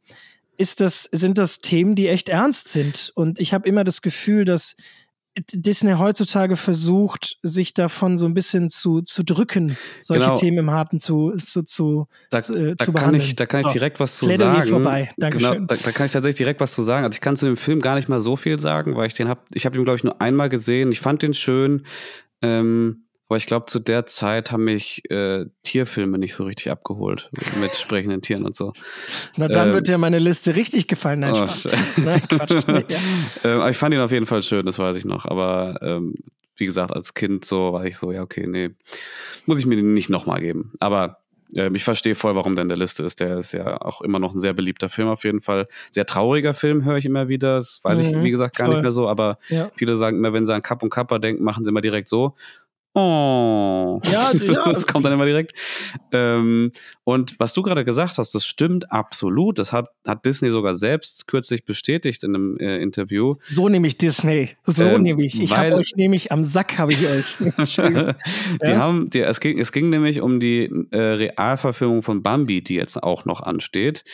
ist das, sind das Themen, die echt ernst sind. Und ich habe immer das Gefühl, dass Disney heutzutage versucht, sich davon so ein bisschen zu, zu drücken, solche genau. Themen im Harten zu, zu, zu, da, zu, äh, da zu behandeln. Ich, da kann ich direkt was zu Plädoyer sagen. vorbei. Dankeschön. Genau, da, da, kann ich tatsächlich direkt was zu sagen. Also ich kann zu dem Film gar nicht mal so viel sagen, weil ich den habe, ich habe ihn glaube ich nur einmal gesehen. Ich fand den schön. Ähm, aber ich glaube, zu der Zeit haben mich äh, Tierfilme nicht so richtig abgeholt mit sprechenden Tieren und so. [laughs] Na, dann ähm, wird ja meine Liste richtig gefallen. Nein, oh, Spaß. [laughs] Nein, Quatsch. [laughs] Nee, ja. ähm, aber ich fand ihn auf jeden Fall schön, das weiß ich noch. Aber ähm, wie gesagt, als Kind so war ich so, ja, okay, nee, muss ich mir den nicht nochmal geben. Aber ähm, ich verstehe voll, warum der in der Liste ist. Der ist ja auch immer noch ein sehr beliebter Film auf jeden Fall. Sehr trauriger Film, höre ich immer wieder. Das weiß mhm, ich, wie gesagt, gar voll. nicht mehr so. Aber ja. viele sagen immer, wenn sie an Kapp und Kappa denken, machen sie immer direkt so. Oh. Ja, [laughs] ja. das kommt dann immer direkt. Ähm, und was du gerade gesagt hast, das stimmt absolut. Das hat, hat Disney sogar selbst kürzlich bestätigt in einem äh, Interview. So nehme ich Disney. So ähm, nehme ich. Ich habe euch nämlich am Sack, habe ich euch. [laughs] die ja? haben, die, es, ging, es ging nämlich um die äh, Realverfilmung von Bambi, die jetzt auch noch ansteht.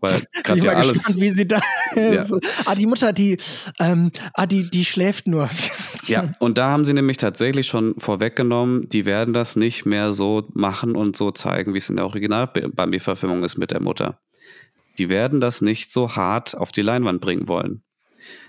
Weil [laughs] gerade ja alles. Gespannt, wie sie da. Ja. so, ah, die Mutter, die, ähm, ah, die, die schläft nur. ja, und da haben sie nämlich tatsächlich schon vor vorweggenommen, die werden das nicht mehr so machen und so zeigen, wie es in der Original-Bambi-Verfilmung ist mit der Mutter. Die werden das nicht so hart auf die Leinwand bringen wollen.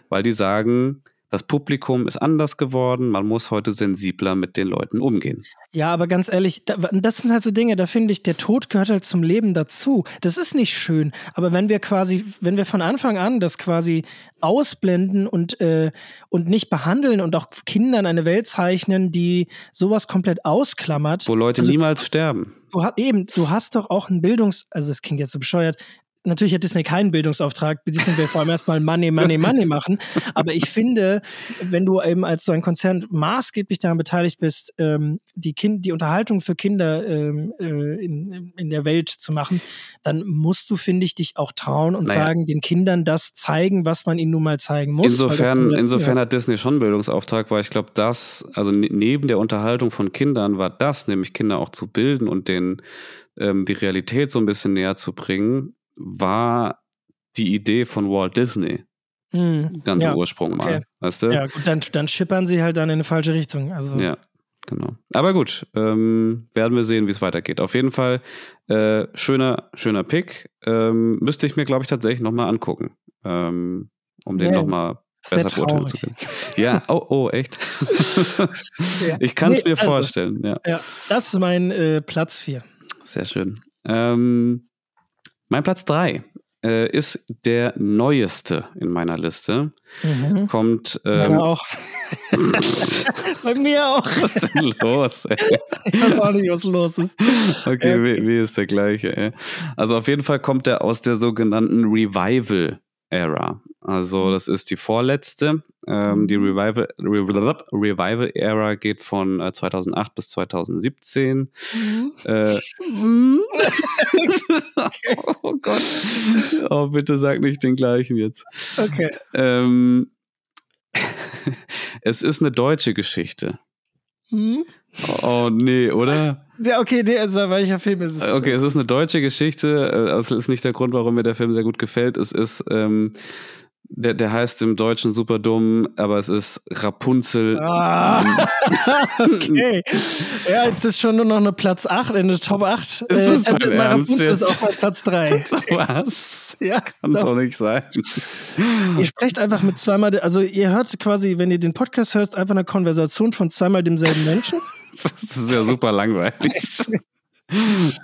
Weil die sagen, das Publikum ist anders geworden, man muss heute sensibler mit den Leuten umgehen. Ja, aber ganz ehrlich, das sind halt so Dinge, da finde ich, der Tod gehört halt zum Leben dazu. Das ist nicht schön. Aber wenn wir quasi, wenn wir von Anfang an das quasi ausblenden und, äh, und nicht behandeln und auch Kindern eine Welt zeichnen, die sowas komplett ausklammert. Wo Leute also, niemals sterben. Du eben, du hast doch auch ein Bildungs-, also es klingt jetzt so bescheuert, natürlich hat Disney keinen Bildungsauftrag. Disney will vor allem erstmal Money, Money, Money machen. Aber ich finde, wenn du eben als so ein Konzern maßgeblich daran beteiligt bist, ähm, die, kind, die Unterhaltung für Kinder ähm, äh, in, in der Welt zu machen, dann musst du, finde ich, dich auch trauen und naja. sagen, den Kindern das zeigen, was man ihnen nun mal zeigen muss. Insofern, insofern hat Disney schon einen Bildungsauftrag, weil ich glaube, das, also ne, neben der Unterhaltung von Kindern war das, nämlich Kinder auch zu bilden und denen ähm, die Realität so ein bisschen näher zu bringen, war die Idee von Walt Disney. Mhm. Ganze ja, Ursprung mal. Okay. Weißt du? Ja, gut, dann, dann schippern sie halt dann in eine falsche Richtung. Also. Ja. Genau. Aber gut, ähm, werden wir sehen, wie es weitergeht. Auf jeden Fall äh, schöner, schöner Pick. Ähm, müsste ich mir, glaube ich, tatsächlich nochmal angucken, ähm, um den Ja, nochmal besser beurteilen zu können. Ja, oh, oh, echt. [laughs] Ja. ich kann es Nee, mir also. vorstellen, ja. Ja, das ist mein äh, Platz 4. Sehr schön. Ähm, mein Platz 3 äh, ist der neueste in meiner Liste. Mhm. Kommt. Ähm, auch. [laughs] Bei mir auch. was ist denn los? Ey? Ich weiß auch nicht, was los ist. Okay, Okay. Wie, wie ist der gleiche? Ey? Also auf jeden Fall kommt er aus der sogenannten Revival Era. Also das ist die vorletzte. Ähm, die Revival, Revival, Revival Era geht von äh, 2008 bis 2017. Äh, [laughs] [laughs] oh Gott. Oh, bitte sag nicht den gleichen jetzt. Okay. Ähm, [laughs] es ist eine deutsche Geschichte. Hm? Oh, oh nee, oder? [laughs] Ja, okay, nee, also welcher Film ist es? Okay, es ist eine deutsche Geschichte. äh, Das ist nicht der Grund, warum mir der Film sehr gut gefällt. Es ist, ähm, der, der heißt im Deutschen super dumm, aber es ist Rapunzel. Ah, [laughs] okay. Ja, jetzt ist schon nur noch eine Platz 8, eine Top 8. Ist das äh, Ernst Rapunzel ist jetzt? auch bei Platz 3. [laughs] Was? Ja, Kann doch. doch nicht sein. Ihr sprecht einfach mit zweimal, also ihr hört quasi, wenn ihr den Podcast hörst, einfach eine Konversation von zweimal demselben Menschen. Das ist ja super langweilig. [laughs]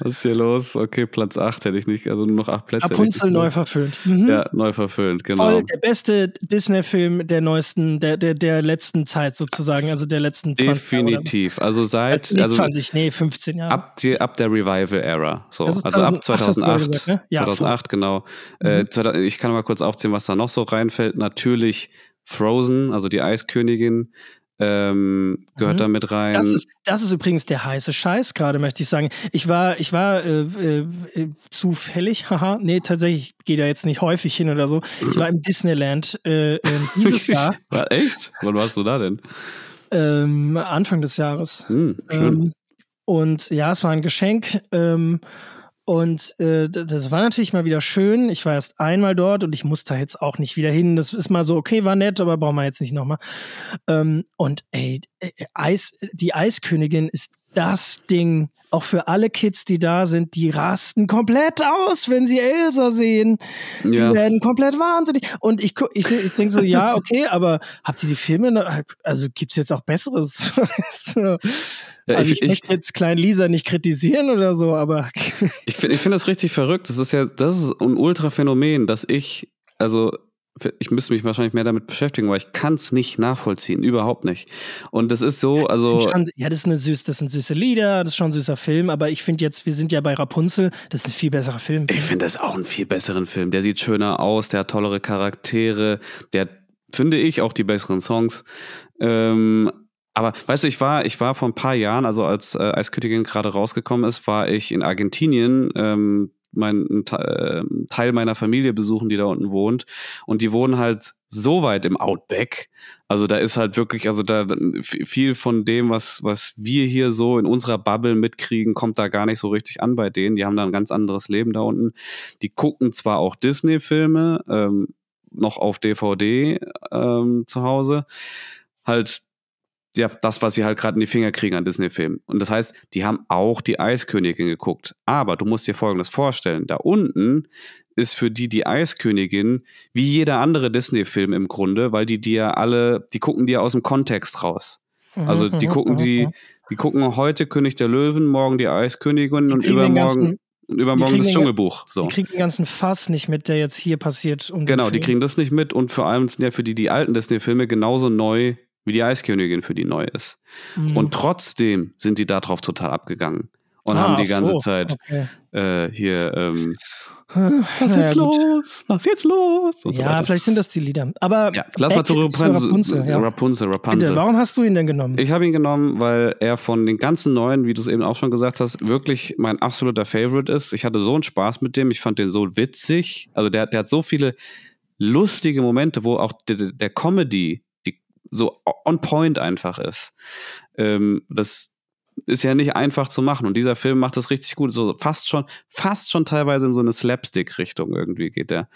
Was ist hier los? Okay, Platz 8 hätte ich nicht, also nur noch 8 Plätze. Rapunzel neu verföhnt. Mhm. Ja, neu verfüllt, genau. Voll der beste Disney-Film der neuesten, der, der, der letzten Zeit sozusagen, also der letzten 20 Jahre. Definitiv. Also seit, Nicht also 20, nee, 15 Jahre. ab, die, ab der Revival-Ära. So. Also ab 2008 hast du mal 2008. gesagt, ne? Ja, 2008, genau. Mhm. Äh, 2000 ich kann mal kurz aufzählen, was da noch so reinfällt. Natürlich Frozen, also die Eiskönigin, ähm, gehört Mhm. da mit rein. Das ist, das ist übrigens der heiße Scheiß gerade, möchte ich sagen. Ich war, ich war äh, äh, zufällig, [laughs] haha, nee, tatsächlich, ich gehe da jetzt nicht häufig hin oder so. Ich war im [laughs] Disneyland äh, äh, dieses Jahr, echt? Wann warst du da denn? ähm, Anfang des Jahres. Hm, schön. Ähm, und ja, es war ein Geschenk. Ähm, und äh, das war natürlich mal wieder schön. Ich war erst einmal dort und ich musste jetzt auch nicht wieder hin. Das ist mal so, okay, war nett, aber brauchen wir jetzt nicht nochmal. Ähm, und ey, äh, Eis, die Eiskönigin ist das Ding. Auch für alle Kids, die da sind, die rasten komplett aus, wenn sie Elsa sehen. Die ja. werden komplett wahnsinnig. Und ich, ich, ich denke so, ja, okay, aber habt ihr die Filme? noch- Also gibt's jetzt auch Besseres? [laughs] so. Ja, also ich- ich, möchte jetzt Klein Lisa nicht kritisieren oder so, aber Ich finde ich find das richtig verrückt. Das ist ja, das ist ein Ultra-Phänomen, dass ich, also ich müsste mich wahrscheinlich mehr damit beschäftigen, weil ich kann es nicht nachvollziehen, überhaupt nicht. Und das ist so, also sind schon, ja, das ist eine süß, das sind süße Lieder, das ist schon ein süßer Film, aber ich finde jetzt, wir sind ja bei Rapunzel, das ist ein viel besserer Film. ich finde das auch einen viel besseren Film. Der sieht schöner aus, der hat tollere Charaktere, der finde ich, auch die besseren Songs. Ähm, aber weißt du, ich war, ich war vor ein paar Jahren, also als äh, Eiskönigin gerade rausgekommen ist, war ich in Argentinien, ähm, mein, äh, Teil meiner Familie besuchen, die da unten wohnt. Und die wohnen halt so weit im Outback. Also da ist halt wirklich, also da viel von dem, was, was wir hier so in unserer Bubble mitkriegen, kommt da gar nicht so richtig an bei denen. Die haben da ein ganz anderes Leben da unten. Die gucken zwar auch Disney-Filme, ähm, noch auf DVD ähm, zu Hause. Halt ja, das, was sie halt gerade in die Finger kriegen an Disney-Filmen. Und das heißt, die haben auch die Eiskönigin geguckt. Aber du musst dir Folgendes vorstellen. Da unten ist für die die Eiskönigin wie jeder andere Disney-Film im Grunde, weil die dir alle, die gucken dir aus dem Kontext raus. Also die Mhm, gucken mhm, die, mhm. die gucken heute König der Löwen, morgen die Eiskönigin und kriegen den übermorgen, ganzen- und übermorgen das Dschungelbuch. So. Die kriegen den ganzen Fass nicht mit, der jetzt hier passiert. Um Genau, die kriegen das nicht mit und vor allem sind ja für die die alten Disney-Filme genauso neu, wie die Eiskönigin für die neu ist. Mhm. Und trotzdem sind die darauf total abgegangen und Ah, haben die ganze so, Zeit Okay. äh, hier, ähm, Was jetzt los? Was jetzt los? So Ja, weiter. vielleicht sind das die Lieder. Aber Ja, lass mal zu Rapunzel. Rapunzel, ja. Rapunzel, Rapunzel. Bitte, warum hast du ihn denn genommen? Ich habe ihn genommen, weil er von den ganzen neuen, wie du es eben auch schon gesagt hast, wirklich mein absoluter Favorite ist. Ich hatte so einen Spaß mit dem, ich fand den so witzig. Also der, der hat so viele lustige Momente, wo auch der, der Comedy so on point einfach ist. Ähm, das ist ja nicht einfach zu machen. Und dieser Film macht das richtig gut. So fast schon, fast schon teilweise in so eine Slapstick-Richtung irgendwie geht der.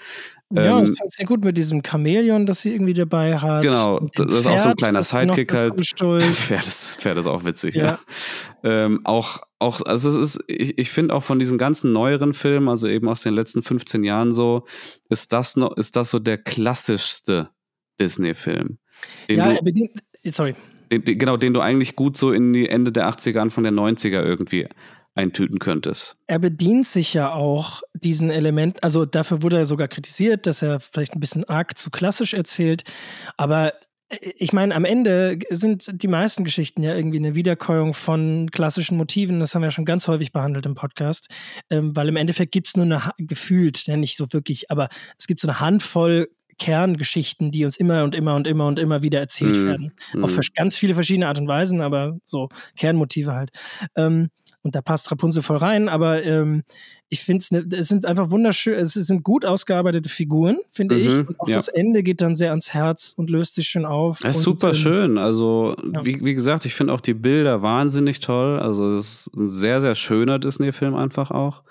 Ja, ähm, das fand sehr gut mit diesem Chamäleon, das sie irgendwie dabei hat. Genau, das ist auch so ein kleiner Sidekick halt. Das [laughs] Pferd, ist, das Pferd ist auch witzig, ja. ja. Ähm, auch, auch, also es ist, ich, ich finde auch von diesen ganzen neueren Filmen, also eben aus den letzten 15 Jahren so, ist das noch, ist das so der klassischste Disney-Film. Ja, er bedient, sorry. Den, den, genau, den du eigentlich gut so in die Ende der 80er, Anfang der 90er irgendwie eintüten könntest. Er bedient sich ja auch diesen Element, also dafür wurde er sogar kritisiert, dass er vielleicht ein bisschen arg zu klassisch erzählt, aber äh, ich meine, am Ende sind die meisten Geschichten ja irgendwie eine Wiederkäuung von klassischen Motiven. Das haben wir ja schon ganz häufig behandelt im Podcast. Ähm, weil im Endeffekt gibt es nur eine, gefühlt, ja nicht so wirklich, aber es gibt so eine Handvoll Kerngeschichten, die uns immer und immer und immer und immer wieder erzählt mm. werden. Auf mm. ganz viele verschiedene Art und Weisen, aber so Kernmotive halt. Ähm, und da passt Rapunzel voll rein, aber ähm, ich finde ne, es sind einfach wunderschön, es sind gut ausgearbeitete Figuren, finde mhm, ich. Und auch ja. das Ende geht dann sehr ans Herz und löst sich schön auf. Das ist super ähm, schön. Also, ja. wie, wie gesagt, ich finde auch die Bilder wahnsinnig toll. Also, es ist ein sehr, sehr schöner Disney-Film einfach auch.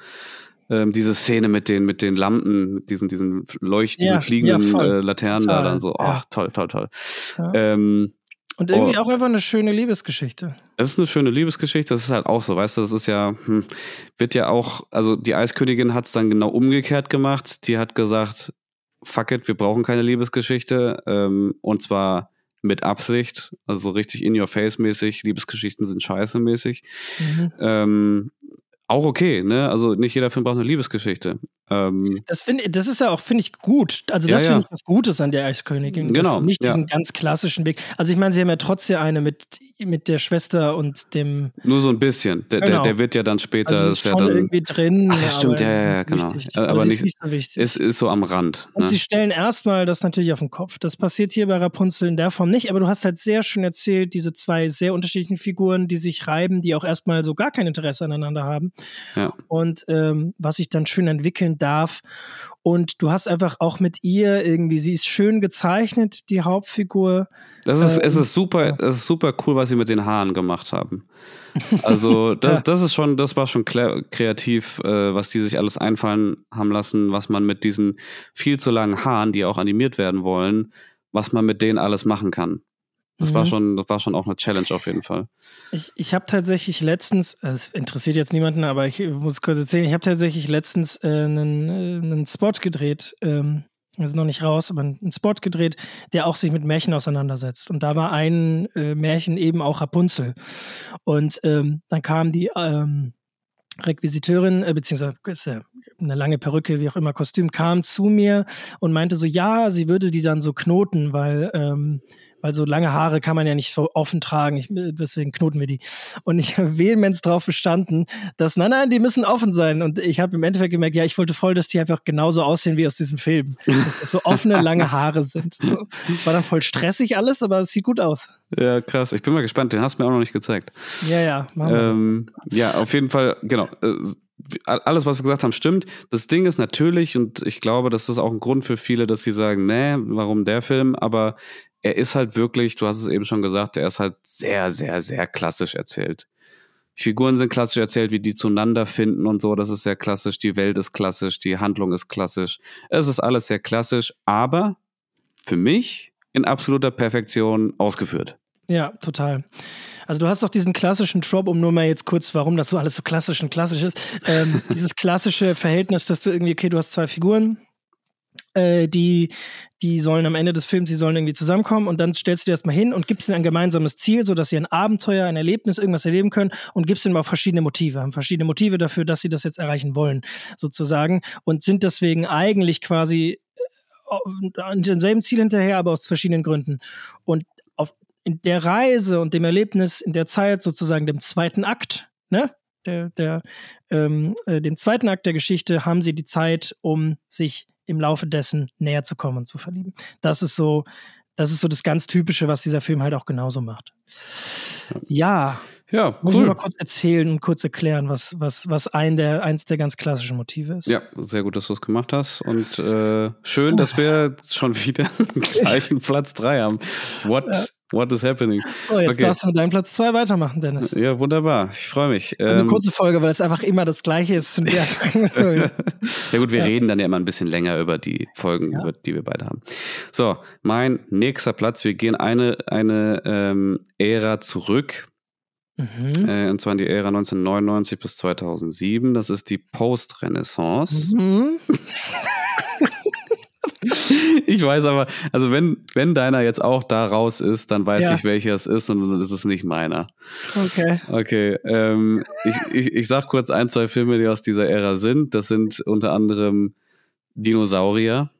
Ähm, diese Szene mit den, mit den Lampen, mit diesen, diesen leuchtenden, ja, fliegenden äh, Laternen Total. da dann so, oh, toll, toll, toll. Ähm, und irgendwie oh, auch einfach eine schöne Liebesgeschichte. Es ist eine schöne Liebesgeschichte, das ist halt auch so, weißt du, das ist ja, hm, wird ja auch, also die Eiskönigin hat es dann genau umgekehrt gemacht. Die hat gesagt, fuck it, wir brauchen keine Liebesgeschichte. Ähm, und zwar mit Absicht, also richtig in your face mäßig, Liebesgeschichten sind scheiße mäßig. Mhm. Ähm, auch okay, ne? Also nicht jeder Film braucht eine Liebesgeschichte. Ähm, das, find, das ist ja auch, finde ich, gut. Also das ja, finde ich was Gutes an der Eiskönigin. Genau. Nicht diesen ja. ganz klassischen Weg. Also ich meine, sie haben ja trotzdem eine mit, mit der Schwester und dem. Nur so ein bisschen. Der, genau. der, der, wird ja dann später. Also ist, ist schon ja dann, irgendwie drin. Ach, ja, stimmt, ja, ja, genau. Wichtig. Aber, aber nicht, nicht, so wichtig. Ist, ist so am Rand. Und ne? sie stellen erstmal das natürlich auf den Kopf. Das passiert hier bei Rapunzel in der Form nicht, aber du hast halt sehr schön erzählt, diese zwei sehr unterschiedlichen Figuren, die sich reiben, die auch erstmal so gar kein Interesse aneinander haben. Ja. Und ähm, was sich dann schön entwickeln darf. Und du hast einfach auch mit ihr irgendwie, sie ist schön gezeichnet, die Hauptfigur. Das ist, ähm, es ist super, es ist super cool, was sie mit den Haaren gemacht haben. Also, [laughs] das, ja. das ist schon, das war schon kreativ, äh, was die sich alles einfallen haben lassen, was man mit diesen viel zu langen Haaren, die auch animiert werden wollen, was man mit denen alles machen kann. Das mhm. war schon, das war schon auch eine Challenge auf jeden Fall. Ich, ich habe tatsächlich letztens, es interessiert jetzt niemanden, aber ich muss kurz erzählen, ich habe tatsächlich letztens äh, einen, äh, einen Spot gedreht, ähm, also noch nicht raus, aber einen Spot gedreht, der auch sich mit Märchen auseinandersetzt. Und da war ein äh, Märchen eben auch Rapunzel. Und ähm, dann kam die ähm, Requisiteurin, äh, beziehungsweise eine lange Perücke, wie auch immer, Kostüm, kam zu mir und meinte so, ja, sie würde die dann so knoten, weil ähm, weil so lange Haare kann man ja nicht so offen tragen. Ich, deswegen knoten wir die. Und ich [laughs] habe vehement darauf bestanden, dass, nein, nein, die müssen offen sein. Und ich habe im Endeffekt gemerkt, ja, ich wollte voll, dass die einfach genauso aussehen wie aus diesem Film. dass das so offene, lange Haare sind. So. War dann voll stressig alles, aber es sieht gut aus. Ja, krass. Ich bin mal gespannt. Den hast du mir auch noch nicht gezeigt. Ja, ja. Ähm, ja, auf jeden Fall, genau. Äh, alles, was wir gesagt haben, stimmt. Das Ding ist natürlich, und ich glaube, das ist auch ein Grund für viele, dass sie sagen, nee, warum der Film? Aber er ist halt wirklich, du hast es eben schon gesagt, er ist halt sehr, sehr, sehr klassisch erzählt. Die Figuren sind klassisch erzählt, wie die zueinander finden und so, das ist sehr klassisch, die Welt ist klassisch, die Handlung ist klassisch. Es ist alles sehr klassisch, aber für mich in absoluter Perfektion ausgeführt. Ja, total. Also du hast doch diesen klassischen Trope, um nur mal jetzt kurz, warum das so alles so klassisch und klassisch ist, ähm, [laughs] dieses klassische Verhältnis, dass du irgendwie, okay, du hast zwei Figuren, äh, die, die sollen am Ende des Films, die sollen irgendwie zusammenkommen und dann stellst du dir erstmal hin und gibst ihnen ein gemeinsames Ziel, sodass sie ein Abenteuer, ein Erlebnis, irgendwas erleben können und gibst ihnen auch verschiedene Motive, haben verschiedene Motive dafür, dass sie das jetzt erreichen wollen, sozusagen und sind deswegen eigentlich quasi äh, an demselben Ziel hinterher, aber aus verschiedenen Gründen. Und auf, in der Reise und dem Erlebnis, in der Zeit sozusagen, dem zweiten Akt, ne, der, der, ähm, äh, dem zweiten Akt der Geschichte haben sie die Zeit, um sich im Laufe dessen näher zu kommen und zu verlieben. Das ist so, das ist so das ganz Typische, was dieser Film halt auch genauso macht. Ja. Ja, cool. Muss ich mal kurz erzählen und kurz erklären, was, was, was ein der, eins der ganz klassischen Motive ist. Ja, sehr gut, dass du es gemacht hast. Und äh, schön, dass wir schon wieder [laughs] den gleichen Platz 3 haben. What? What is happening? Oh, jetzt okay. darfst du mit deinem Platz 2 weitermachen, Dennis. Ja, wunderbar. Ich freue mich. Eine ähm, kurze Folge, weil es einfach immer das Gleiche ist. [laughs] ja gut, wir ja. reden dann ja immer ein bisschen länger über die Folgen, ja. über die wir beide haben. So, mein nächster Platz. Wir gehen eine, eine ähm, Ära zurück. Mhm. Äh, und zwar in die Ära 1999 bis 2007. Das ist die Post-Renaissance. Mhm. [laughs] ich weiß aber, also wenn, wenn deiner jetzt auch da raus ist, dann weiß ja. ich, welcher es ist und dann ist es nicht meiner. Okay. Okay. Ähm, ich, ich, ich sag kurz ein, zwei Filme, die aus dieser Ära sind. Das sind unter anderem Dinosaurier.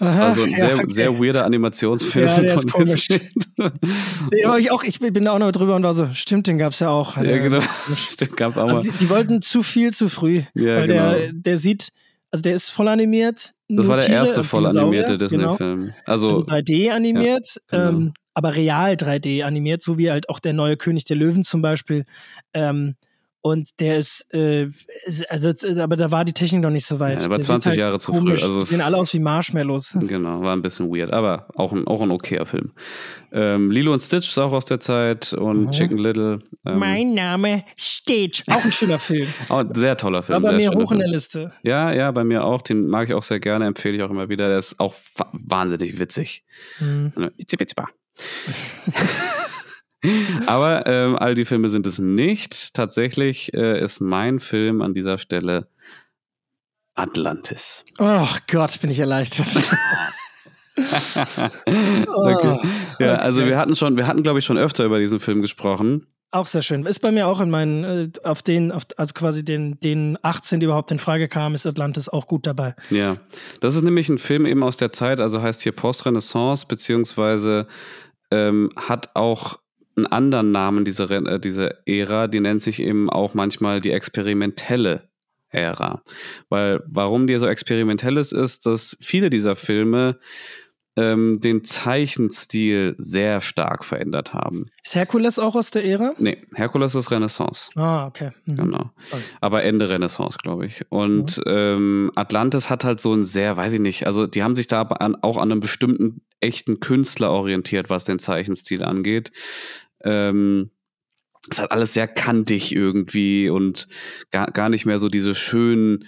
Aha, also ein sehr, ja, okay. sehr weirder Animationsfilm ja, der von ist komisch. den [laughs] habe ich auch, ich bin da auch noch drüber und war so, stimmt, den gab es ja auch. Ja, genau. [laughs] Den gab's auch also die, die, wollten zu viel zu früh. Ja, weil genau. der, der sieht, also der ist voll animiert, das war der erste voll animierte Disney-Film. Genau. Also, also 3D animiert, ja, genau. ähm, aber real 3D animiert, so wie halt auch der neue König der Löwen zum Beispiel. Ähm, und der ist, äh, also, aber da war die Technik noch nicht so weit. Ja, aber 20 halt Jahre zu früh. Also die sehen alle aus wie Marshmallows. [laughs] Genau, war ein bisschen weird, aber auch ein, auch ein okayer Film. Ähm, Lilo und Stitch ist auch aus der Zeit und mhm. Chicken Little. Ähm, mein Name Stitch, auch ein schöner Film. [laughs] auch ein sehr toller Film. War bei mir hoch in der Liste. Ja, ja, bei mir auch. Den mag ich auch sehr gerne, empfehle ich auch immer wieder. Der ist auch wahnsinnig witzig. Mhm. [laughs] Aber ähm, all die Filme sind es nicht. Tatsächlich äh, ist mein Film an dieser Stelle Atlantis. Oh Gott, bin ich erleichtert. [laughs] okay. Ja, also wir hatten schon, wir hatten, glaube ich, schon öfter über diesen Film gesprochen. Auch sehr schön. Ist bei mir auch in meinen, äh, auf den, auf, also quasi den, den 18, die überhaupt in Frage kamen, ist Atlantis auch gut dabei. Ja, das ist nämlich ein Film eben aus der Zeit, also heißt hier Postrenaissance, beziehungsweise ähm, hat auch einen anderen Namen, diese, äh, diese Ära, die nennt sich eben auch manchmal die experimentelle Ära. Weil, warum die so experimentell ist, ist, dass viele dieser Filme ähm, den Zeichenstil sehr stark verändert haben. Ist Herkules auch aus der Ära? Nee, Herkules ist Renaissance. Ah, okay. Mhm. Genau. Sorry. Aber Ende Renaissance, glaube ich. Und mhm. ähm, Atlantis hat halt so ein sehr, weiß ich nicht, also die haben sich da an, auch an einem bestimmten echten Künstler orientiert, was den Zeichenstil angeht. Ähm, es hat alles sehr kantig irgendwie und gar, gar nicht mehr so diese schönen,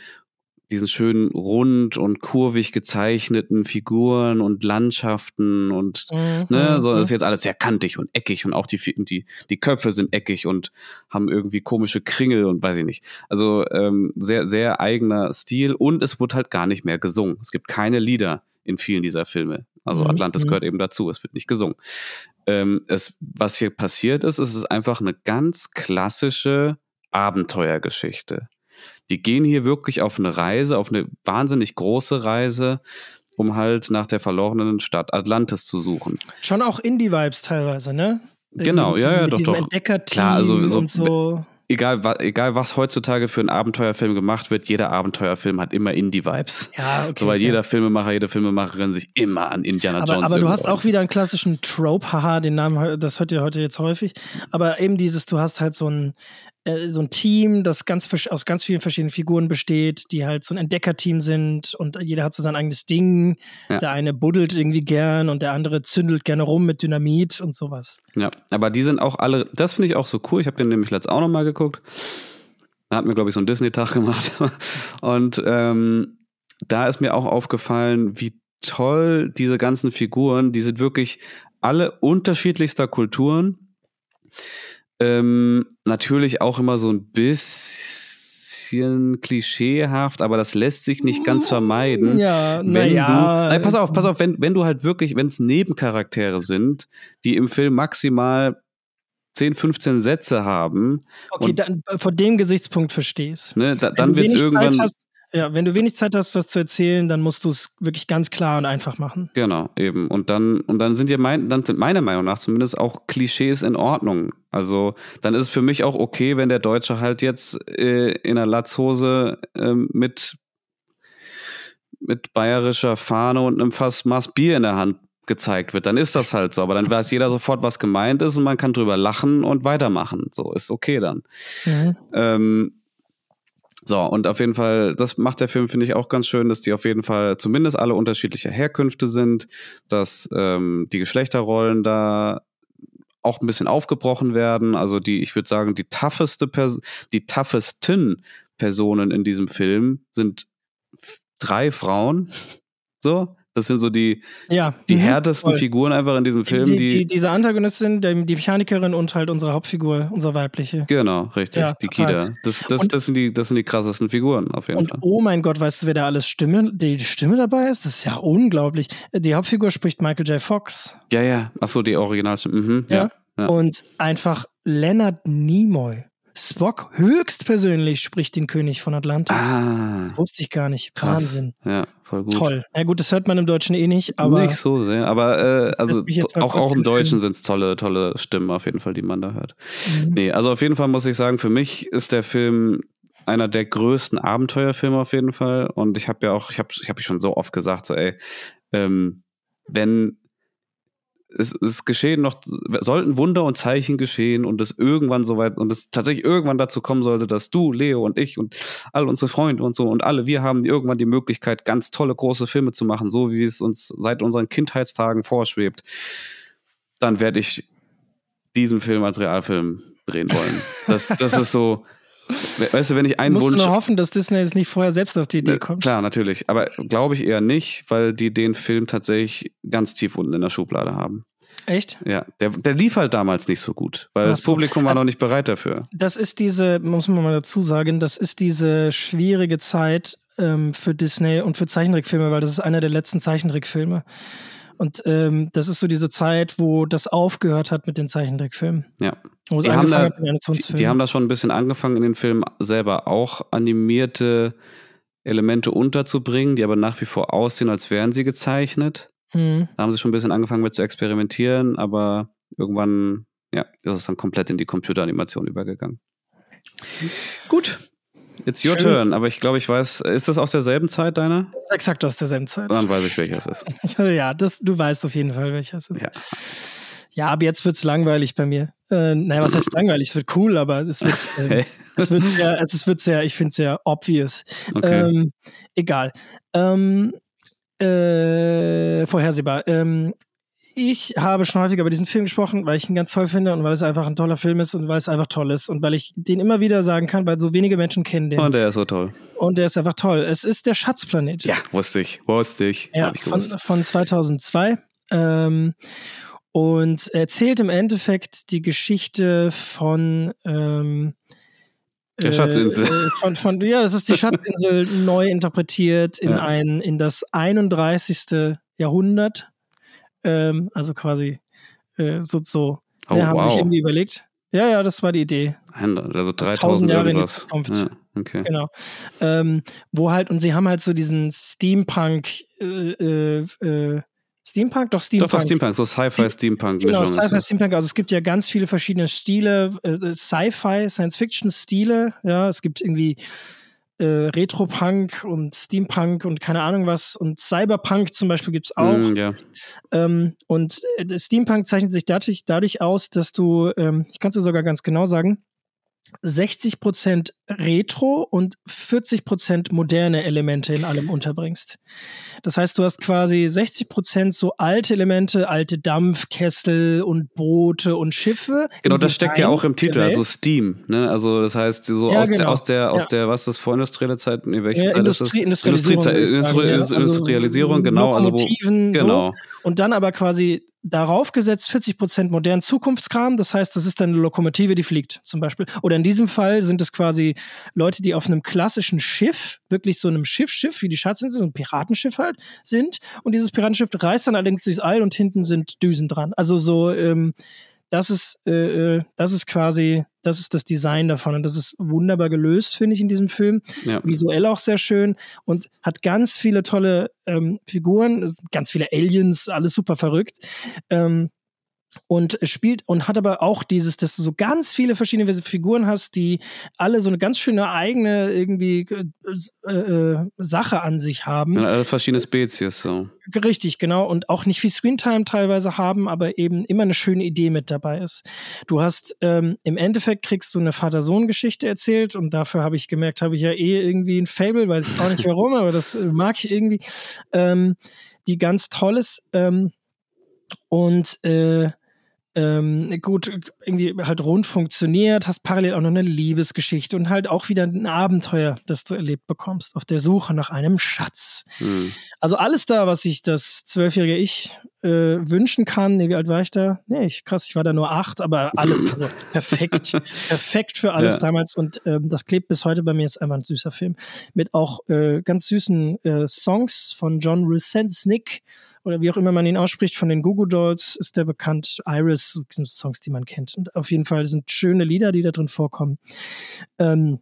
diesen schönen rund und kurvig gezeichneten Figuren und Landschaften und mhm, ne, so mhm. ist jetzt alles sehr kantig und eckig und auch die, die, die Köpfe sind eckig und haben irgendwie komische Kringel und weiß ich nicht. Also ähm, sehr, sehr eigener Stil und es wird halt gar nicht mehr gesungen. Es gibt keine Lieder in vielen dieser Filme. Also mhm, Atlantis mhm. gehört eben dazu, es wird nicht gesungen ähm, es, was hier passiert ist, ist es einfach eine ganz klassische Abenteuergeschichte. Die gehen hier wirklich auf eine Reise, auf eine wahnsinnig große Reise, um halt nach der verlorenen Stadt Atlantis zu suchen. Schon auch Indie-Vibes teilweise, ne? Genau, ja, ja, doch, doch. Entdeckerteam Klar, also so, und so egal, egal was heutzutage für einen Abenteuerfilm gemacht wird, jeder Abenteuerfilm hat immer Indie-Vibes. Ja, okay. So, weil jeder Filmemacher, jede Filmemacherin sich immer an Indiana aber, Jones Aber du hast auch wieder einen klassischen Trope, haha, den Namen, das hört ihr heute jetzt häufig. Aber eben dieses, du hast halt so ein, äh, so ein Team, das ganz aus ganz vielen verschiedenen Figuren besteht, die halt so ein Entdeckerteam sind und jeder hat so sein eigenes Ding. Ja. Der eine buddelt irgendwie gern und der andere zündelt gerne rum mit Dynamit und sowas. Ja, aber die sind auch alle, das finde ich auch so cool. Ich habe den nämlich letztes auch nochmal geguckt. Da hat mir, glaube ich, so einen Disney-Tag [laughs] gemacht. und ähm, da ist mir auch aufgefallen, wie toll diese ganzen Figuren, die sind wirklich alle unterschiedlichster Kulturen ähm, natürlich auch immer so ein bisschen klischeehaft, aber das lässt sich nicht ganz vermeiden. Ja, naja. Nein, pass auf, pass auf, wenn, wenn du halt wirklich, wenn es Nebencharaktere sind, die im Film maximal 10, 15 Sätze haben. Okay, dann äh, vor dem Gesichtspunkt verstehst. Ne, da, dann wird es irgendwann. Hast, ja, wenn du wenig Zeit hast, was zu erzählen, dann musst du es wirklich ganz klar und einfach machen. Genau, eben. Und dann, und dann sind ja mein, dann sind meiner Meinung nach zumindest auch Klischees in Ordnung. Also dann ist es für mich auch okay, wenn der Deutsche halt jetzt äh, in einer Latzhose äh, mit, mit bayerischer Fahne und einem Fass Maß Bier in der Hand gezeigt wird, dann ist das halt so. Aber dann weiß jeder sofort, was gemeint ist und man kann drüber lachen und weitermachen. So ist okay dann. Mhm. Ähm, so, und auf jeden Fall, das macht der Film, finde ich, auch ganz schön, dass die auf jeden Fall zumindest alle unterschiedliche Herkünfte sind, dass ähm, die Geschlechterrollen da auch ein bisschen aufgebrochen werden. Also die, ich würde sagen, die tougheste Pers die toughesten Personen in diesem Film sind drei Frauen. So, das sind so die, ja. die mhm. härtesten Voll. Figuren einfach in diesem Film. die, Die, die, diese Antagonistin, der, die Mechanikerin und halt unsere Hauptfigur, unsere weibliche. genau, richtig, Ja, die total. Kida. Das, das, Und- das, sind die, das sind die krassesten Figuren auf jeden Und Fall. oh mein Gott, weißt du, wer da alles Stimme, die Stimme dabei ist? Das ist ja unglaublich. Die Hauptfigur spricht Michael J. Fox. Ja, ja. Ach so, die Originalstimme. Mhm, ja. Ja. Und einfach Leonard Nimoy. Spock höchstpersönlich spricht den König von Atlantis. Ah, Das wusste ich gar nicht. krass. Wahnsinn. Ja, voll gut. Toll. Ja gut, das hört man im Deutschen eh nicht, aber nicht so sehr, aber äh, also auch, auch im Deutschen sind es tolle, tolle Stimmen auf jeden Fall, die man da hört. Mhm. Nee, also auf jeden Fall muss ich sagen, für mich ist der Film einer der größten Abenteuerfilme auf jeden Fall. Und ich habe ja auch, ich habe ich hab schon so oft gesagt, so ey, ähm, wenn es, es geschehen noch, sollten Wunder und Zeichen geschehen und es irgendwann soweit und es tatsächlich irgendwann dazu kommen sollte, dass du, Leo und ich und all unsere Freunde und so und alle, wir haben irgendwann die Möglichkeit, ganz tolle große Filme zu machen, so wie es uns seit unseren Kindheitstagen vorschwebt, dann werde ich diesen Film als Realfilm drehen wollen. Das, das ist so, weißt du, wenn ich einen Musst du Wunsch. nur hoffen, dass Disney jetzt nicht vorher selbst auf die Idee Äh, kommt. Klar, natürlich. Aber glaube ich eher nicht, weil die den Film tatsächlich ganz tief unten in der Schublade haben. Echt? Ja, der, der lief halt damals nicht so gut, weil Ach das so. Publikum war noch nicht bereit dafür. Das ist diese, muss man mal dazu sagen, das ist diese schwierige Zeit ähm, für Disney und für Zeichentrickfilme, weil das ist einer der letzten Zeichentrickfilme. Und ähm, das ist so diese Zeit, wo das aufgehört hat mit den Zeichentrickfilmen. Ja. Wo Die haben, da, hat die, die haben da schon ein bisschen angefangen, in den Film selber auch animierte Elemente unterzubringen, die aber nach wie vor aussehen, als wären sie gezeichnet. Mhm. Da haben sie schon ein bisschen angefangen mit zu experimentieren, aber irgendwann, ja, ist es dann komplett in die Computeranimation übergegangen. Gut. It's your Schön. turn, aber ich glaube, ich weiß, ist das aus derselben Zeit deiner? Exakt aus derselben Zeit. Dann weiß ich, welcher es ist. [laughs] ja, das, du weißt auf jeden Fall, welcher es ist. Ja. Ja, aber jetzt wird's langweilig bei mir. Äh, naja, was heißt langweilig? Es wird cool, aber es wird, [laughs] äh, Hey. es wird sehr, es ist- wird sehr, ich finde es sehr obvious. Okay. Ähm, egal. Ähm, äh, vorhersehbar. Ich habe schon häufiger über diesen Film gesprochen, weil ich ihn ganz toll finde und weil es einfach ein toller Film ist und weil es einfach toll ist und weil ich den immer wieder sagen kann, weil so wenige Menschen kennen den. Und der ist so toll. Und der ist einfach toll. Es ist der Schatzplanet. Ja, wusste ich. Wusste ich. Ja, ich von, von 2002. Ähm, und erzählt im Endeffekt die Geschichte von ähm, Der Schatzinsel. Äh, von, von, ja, das ist die Schatzinsel [laughs] neu interpretiert in Ja. ein in das 31. Jahrhundert. Ähm, also quasi äh, so so. Oh, ja, haben sich wow. irgendwie überlegt. Ja, ja, das war die Idee. Also 1000 3000 Jahre in die irgendwas. Zukunft. Ja, okay. Genau. Ähm, wo halt, und sie haben halt so diesen Steampunk, äh, äh, äh, Steampunk? Doch, Steampunk. doch, Steampunk, so Sci-Fi-Steampunk-Mischung. Genau, ist Sci-Fi, das. Steampunk. Also es gibt ja ganz viele verschiedene Stile, äh, Sci-Fi, Science-Fiction-Stile. Ja, es gibt irgendwie äh, Retro-Punk und Steampunk und keine Ahnung was. Und Cyberpunk zum Beispiel gibt's auch. Mm, ja. Ähm, und äh, Steampunk zeichnet sich dadurch, dadurch aus, dass du, ähm, ich kann es dir sogar ganz genau sagen, 60% Retro und 40% moderne Elemente in allem unterbringst. Das heißt, du hast quasi 60% so alte Elemente, alte Dampfkessel und Boote und Schiffe. Genau, das steckt ja auch im Titel, der Welt. also Steam. Ne? Also das heißt, so Ja, aus, der, genau. aus der, aus Ja. der, was ist das, vorindustrielle Zeit? Nee, welche Ja, Zeit ist das? Industrie, Industrialisierung. Sagen, ja. Industri- Industrialisierung, Also, genau. Also wo, Lokomotiven, so. genau. Und dann aber quasi darauf gesetzt 40% modernen Zukunftskram. Das heißt, das ist dann eine Lokomotive, die fliegt zum Beispiel. Oder in diesem Fall sind es quasi Leute, die auf einem klassischen Schiff, wirklich so einem Schiff-Schiff, wie die Schatzinsel, so ein Piratenschiff halt, sind. Und dieses Piratenschiff reißt dann allerdings durchs All und hinten sind Düsen dran. Also so, ähm, das ist, äh, äh, das ist quasi, das ist das Design davon. Und das ist wunderbar gelöst, finde ich, in diesem Film Ja. visuell auch sehr schön und hat ganz viele tolle ähm, Figuren, ganz viele Aliens, alles super verrückt. Ähm, und spielt und hat aber auch dieses, dass du so ganz viele verschiedene Figuren hast, die alle so eine ganz schöne eigene irgendwie äh, äh, Sache an sich haben. Also verschiedene Spezies, so. Richtig, genau. Und auch nicht viel Screentime teilweise haben, aber eben immer eine schöne Idee mit dabei ist. Du hast ähm, im Endeffekt kriegst du eine Vater-Sohn-Geschichte erzählt und dafür habe ich gemerkt, habe ich ja eh irgendwie ein Fable, weiß ich auch nicht warum, [laughs] aber das äh, mag ich irgendwie, ähm, die ganz toll ist. Ähm, und äh, ähm, gut, irgendwie halt rund funktioniert, hast parallel auch noch eine Liebesgeschichte und halt auch wieder ein Abenteuer, das du erlebt bekommst, auf der Suche nach einem Schatz. Mhm. Also alles da, was sich das zwölfjährige Ich äh, wünschen kann. Nee, wie alt war ich da? Nee, ich, krass, ich war da nur acht, aber alles, also [laughs] perfekt, perfekt für alles ja. damals und ähm, das klebt bis heute bei mir, ist einfach ein süßer Film. Mit auch äh, ganz süßen äh, Songs von John Rusensnick oder wie auch immer man ihn ausspricht, von den Goo Dolls ist der bekannt. Iris, sind Songs, die man kennt. Und auf jeden Fall sind schöne Lieder, die da drin vorkommen. Ähm,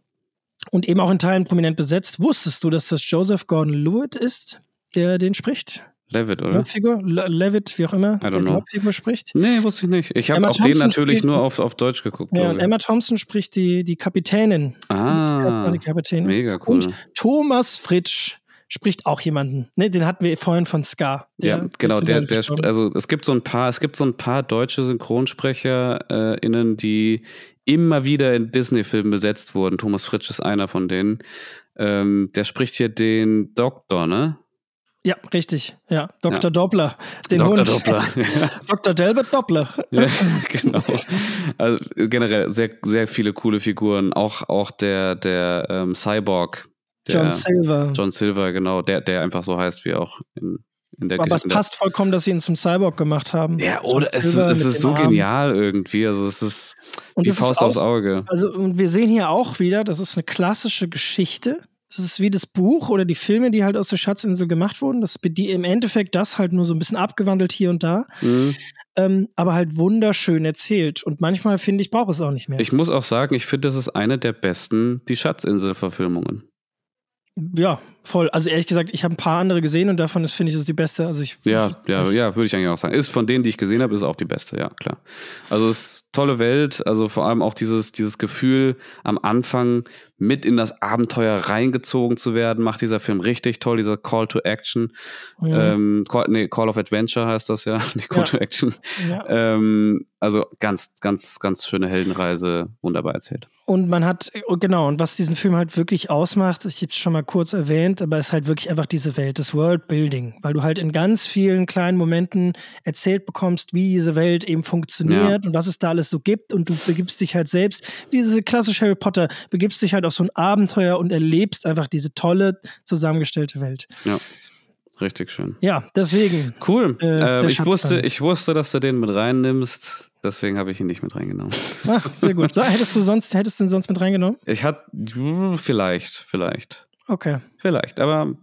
und eben auch in Teilen prominent besetzt. Wusstest du, dass das Joseph Gordon-Levitt ist, der den spricht? Levitt, oder? Hauptfigur? Levitt, wie auch immer, der know. Hauptfigur spricht. Nee, wusste ich nicht. Ich habe auch den natürlich nur auf, auf Deutsch geguckt. Ja, und Emma Thompson spricht die, die Kapitänin. Ah, die Kapitänin. mega cool. Und Thomas Fritsch spricht auch jemanden. Ne, den hatten wir vorhin von Ska. ja, genau. Der, der, also es gibt so ein paar, es gibt so ein paar deutsche SynchronsprecherInnen, äh, die immer wieder in Disney-Filmen besetzt wurden. Thomas Fritsch ist einer von denen. Ähm, der spricht hier den Doktor, ne? Ja, richtig. Ja, Dr. Ja. Doppler, den Dr. Hund. Doppler. [laughs] Dr. Delbert Doppler. Ja, [laughs] genau. Also generell sehr, sehr viele coole Figuren. Auch, auch der, der ähm, Cyborg. Der, John Silver. John Silver, genau. Der, der einfach so heißt wie auch in, in der Aber es passt vollkommen, dass sie ihn zum Cyborg gemacht haben. Ja, oder es, es ist so Arm. genial irgendwie. Also es ist und die Faust auch, aufs Auge. Also und wir sehen hier auch wieder, das ist eine klassische Geschichte das ist wie das Buch oder die Filme, die halt aus der Schatzinsel gemacht wurden. Das die im Endeffekt das halt nur so ein bisschen abgewandelt hier und da. Mhm. Ähm, aber halt wunderschön erzählt. Und manchmal finde ich, brauche es auch nicht mehr. Ich muss auch sagen, ich finde, das ist eine der besten Die Schatzinsel-Verfilmungen. Ja, voll. Also ehrlich gesagt, ich habe ein paar andere gesehen und davon ist, finde ich, das die beste. Also ich, ja, ja, ja, würde ich eigentlich auch sagen. Ist von denen, die ich gesehen habe, ist auch die beste, ja, klar. Also es ist tolle Welt, also vor allem auch dieses, dieses Gefühl am Anfang mit in das Abenteuer reingezogen zu werden, macht dieser Film richtig toll, dieser Call to Action. Ja. Ähm, Call, nee, Call of Adventure heißt das ja, [laughs] nicht Call ja. to Action. Ja. Ähm, also ganz, ganz, ganz schöne Heldenreise, wunderbar erzählt. Und man hat, genau, und was diesen Film halt wirklich ausmacht, ich habe es schon mal kurz erwähnt, aber es ist halt wirklich einfach diese Welt, das Worldbuilding, weil du halt in ganz vielen kleinen Momenten erzählt bekommst, wie diese Welt eben funktioniert und was es da alles so gibt und du begibst dich halt selbst, wie diese klassische Harry Potter, begibst dich halt auf so ein Abenteuer und erlebst einfach diese tolle, zusammengestellte Welt. Ja. Richtig schön. Ja, deswegen. Cool. Äh, äh, ich, wusste, ich wusste, dass du den mit reinnimmst. Deswegen habe ich ihn nicht mit reingenommen. Ach, sehr gut. So, hättest du sonst, hättest du ihn sonst mit reingenommen? Ich hatte vielleicht, vielleicht. Okay. Vielleicht, aber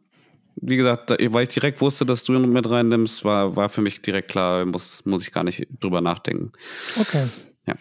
wie gesagt, weil ich direkt wusste, dass du ihn mit reinnimmst, war, war für mich direkt klar, muss, muss ich gar nicht drüber nachdenken. Okay. Ja.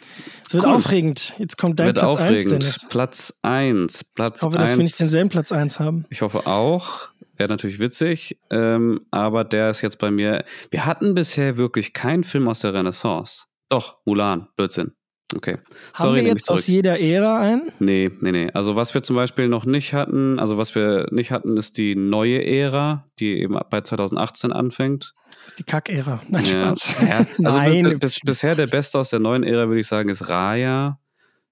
Es wird cool. aufregend. Jetzt kommt dein wird Platz aufregend. 1, Dennis. Platz 1. Platz ich hoffe, dass wir nicht denselben Platz 1 haben. Ich hoffe auch. Wäre natürlich witzig. Ähm, aber der ist jetzt bei mir. Wir hatten bisher wirklich keinen Film aus der Renaissance. Doch, Mulan, Blödsinn. Okay. Haben Sorry, wir jetzt aus jeder Ära ein? Nee, nee, nee. Also was wir zum Beispiel noch nicht hatten, also was wir nicht hatten, ist die neue Ära, die eben bei 2018 anfängt. Das ist die Kack-Ära. Nein, ja. Spaß. Ja. Also [laughs] Nein. Bis, bisher der Beste aus der neuen Ära, würde ich sagen, ist Raya.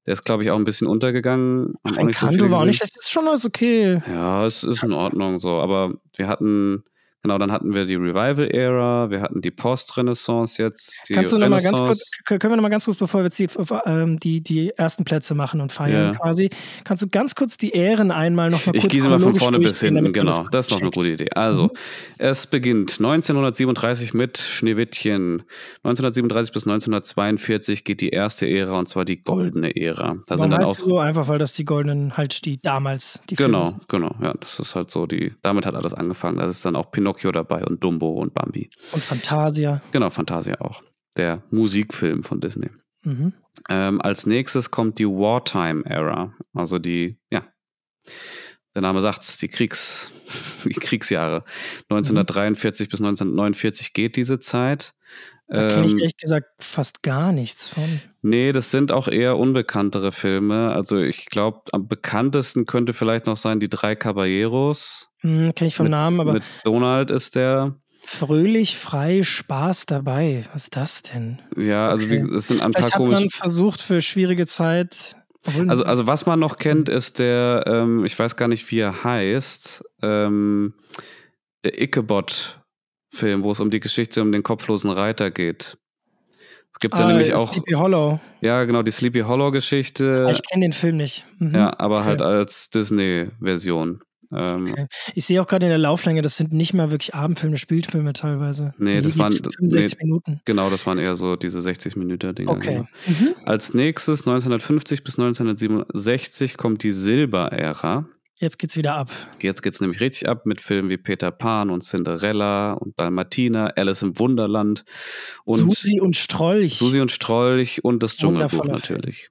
Der ist, glaube ich, auch ein bisschen untergegangen. Ach, ein Kanto so war auch nicht schlecht. Das ist schon alles okay. Ja, es ist in Ordnung so. Aber wir hatten Genau, dann hatten wir die Revival-Ära, wir hatten die Post-Renaissance jetzt. Kannst du nochmal ganz kurz, können wir nochmal ganz kurz, bevor wir jetzt die, ähm, die, die ersten Plätze machen und feiern yeah. quasi, kannst du ganz kurz die Ähren einmal nochmal kurz Ich gieße mal von vorne bis hinten, genau. Das ist noch eine gute Idee. Also, mhm. es beginnt 1937 mit Schneewittchen. 1937 bis 1942 geht die erste Ära und zwar die goldene Ära. Da sind dann auch so einfach, weil das die goldenen halt die damals die Genau, genau. Ja, das ist halt so die, damit hat alles angefangen. Das ist dann auch Pinocchio Pinocchio dabei und Dumbo und Bambi. Und Fantasia. Genau, Fantasia auch. Der Musikfilm von Disney. Mhm. Ähm, als nächstes kommt die Wartime Era, also die, ja, der Name sagt's, die Kriegs, [laughs] die Kriegsjahre. 1943 mhm. bis 1949 geht diese Zeit. Da kenne ich ähm, ehrlich gesagt fast gar nichts von. Nee, das sind auch eher unbekanntere Filme. Also ich glaube, am bekanntesten könnte vielleicht noch sein die drei Caballeros. Hm, kenne ich vom mit, Namen, aber. Mit Donald ist der. Fröhlich, frei, Spaß dabei. Was ist das denn? Ja, also okay. es sind ein Vielleicht paar komische. Hat man versucht für schwierige Zeit. Also, also was man noch kennt, ist der, ähm, ich weiß gar nicht, wie er heißt, ähm, der Ichabod-Film, wo es um die Geschichte um den kopflosen Reiter geht. Es gibt da nämlich Ah, auch, Sleepy Hollow. ja genau, die Sleepy Hollow Geschichte. Ah, Ich kenne den Film nicht. Mhm. ja, aber Okay. halt als Disney-Version. Ähm, Okay. Ich sehe auch gerade in der Lauflänge, das sind nicht mal wirklich Abendfilme, Spielfilme teilweise. Nee, das waren- geht 65 Minuten. Genau, das waren eher so diese 60 Minuten Dinger. Okay. Genau. Mhm. Als nächstes 1950 bis 1967 kommt die Silberära. Jetzt geht's wieder ab. Jetzt geht's nämlich richtig ab mit Filmen wie Peter Pan und Cinderella und Dalmatina, Alice im Wunderland und Susi und Strolch. Susi und Strolch und das Dschungelbuch natürlich.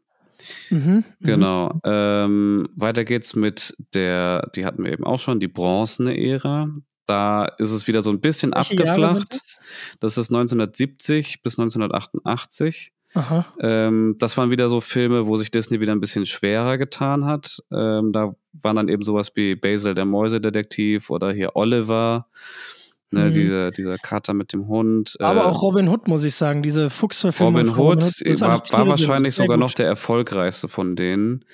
Mhm. Mhm. Genau. Ähm, weiter geht's mit der, die hatten wir eben auch schon, die bronzene Ära. Da ist es wieder so ein bisschen Welche abgeflacht. das? Das ist 1970 bis 1988. Ähm, das waren wieder so Filme, wo sich Disney wieder ein bisschen schwerer getan hat. Ähm, da waren dann eben sowas wie Basil der Mäusedetektiv oder hier Oliver, ne, Mhm. dieser, dieser Kater mit dem Hund. Aber äh, auch Robin Hood, muss ich sagen, diese Fuchsverfilmung. Robin von Hood es war, war wahrscheinlich sogar gut. noch der erfolgreichste von denen.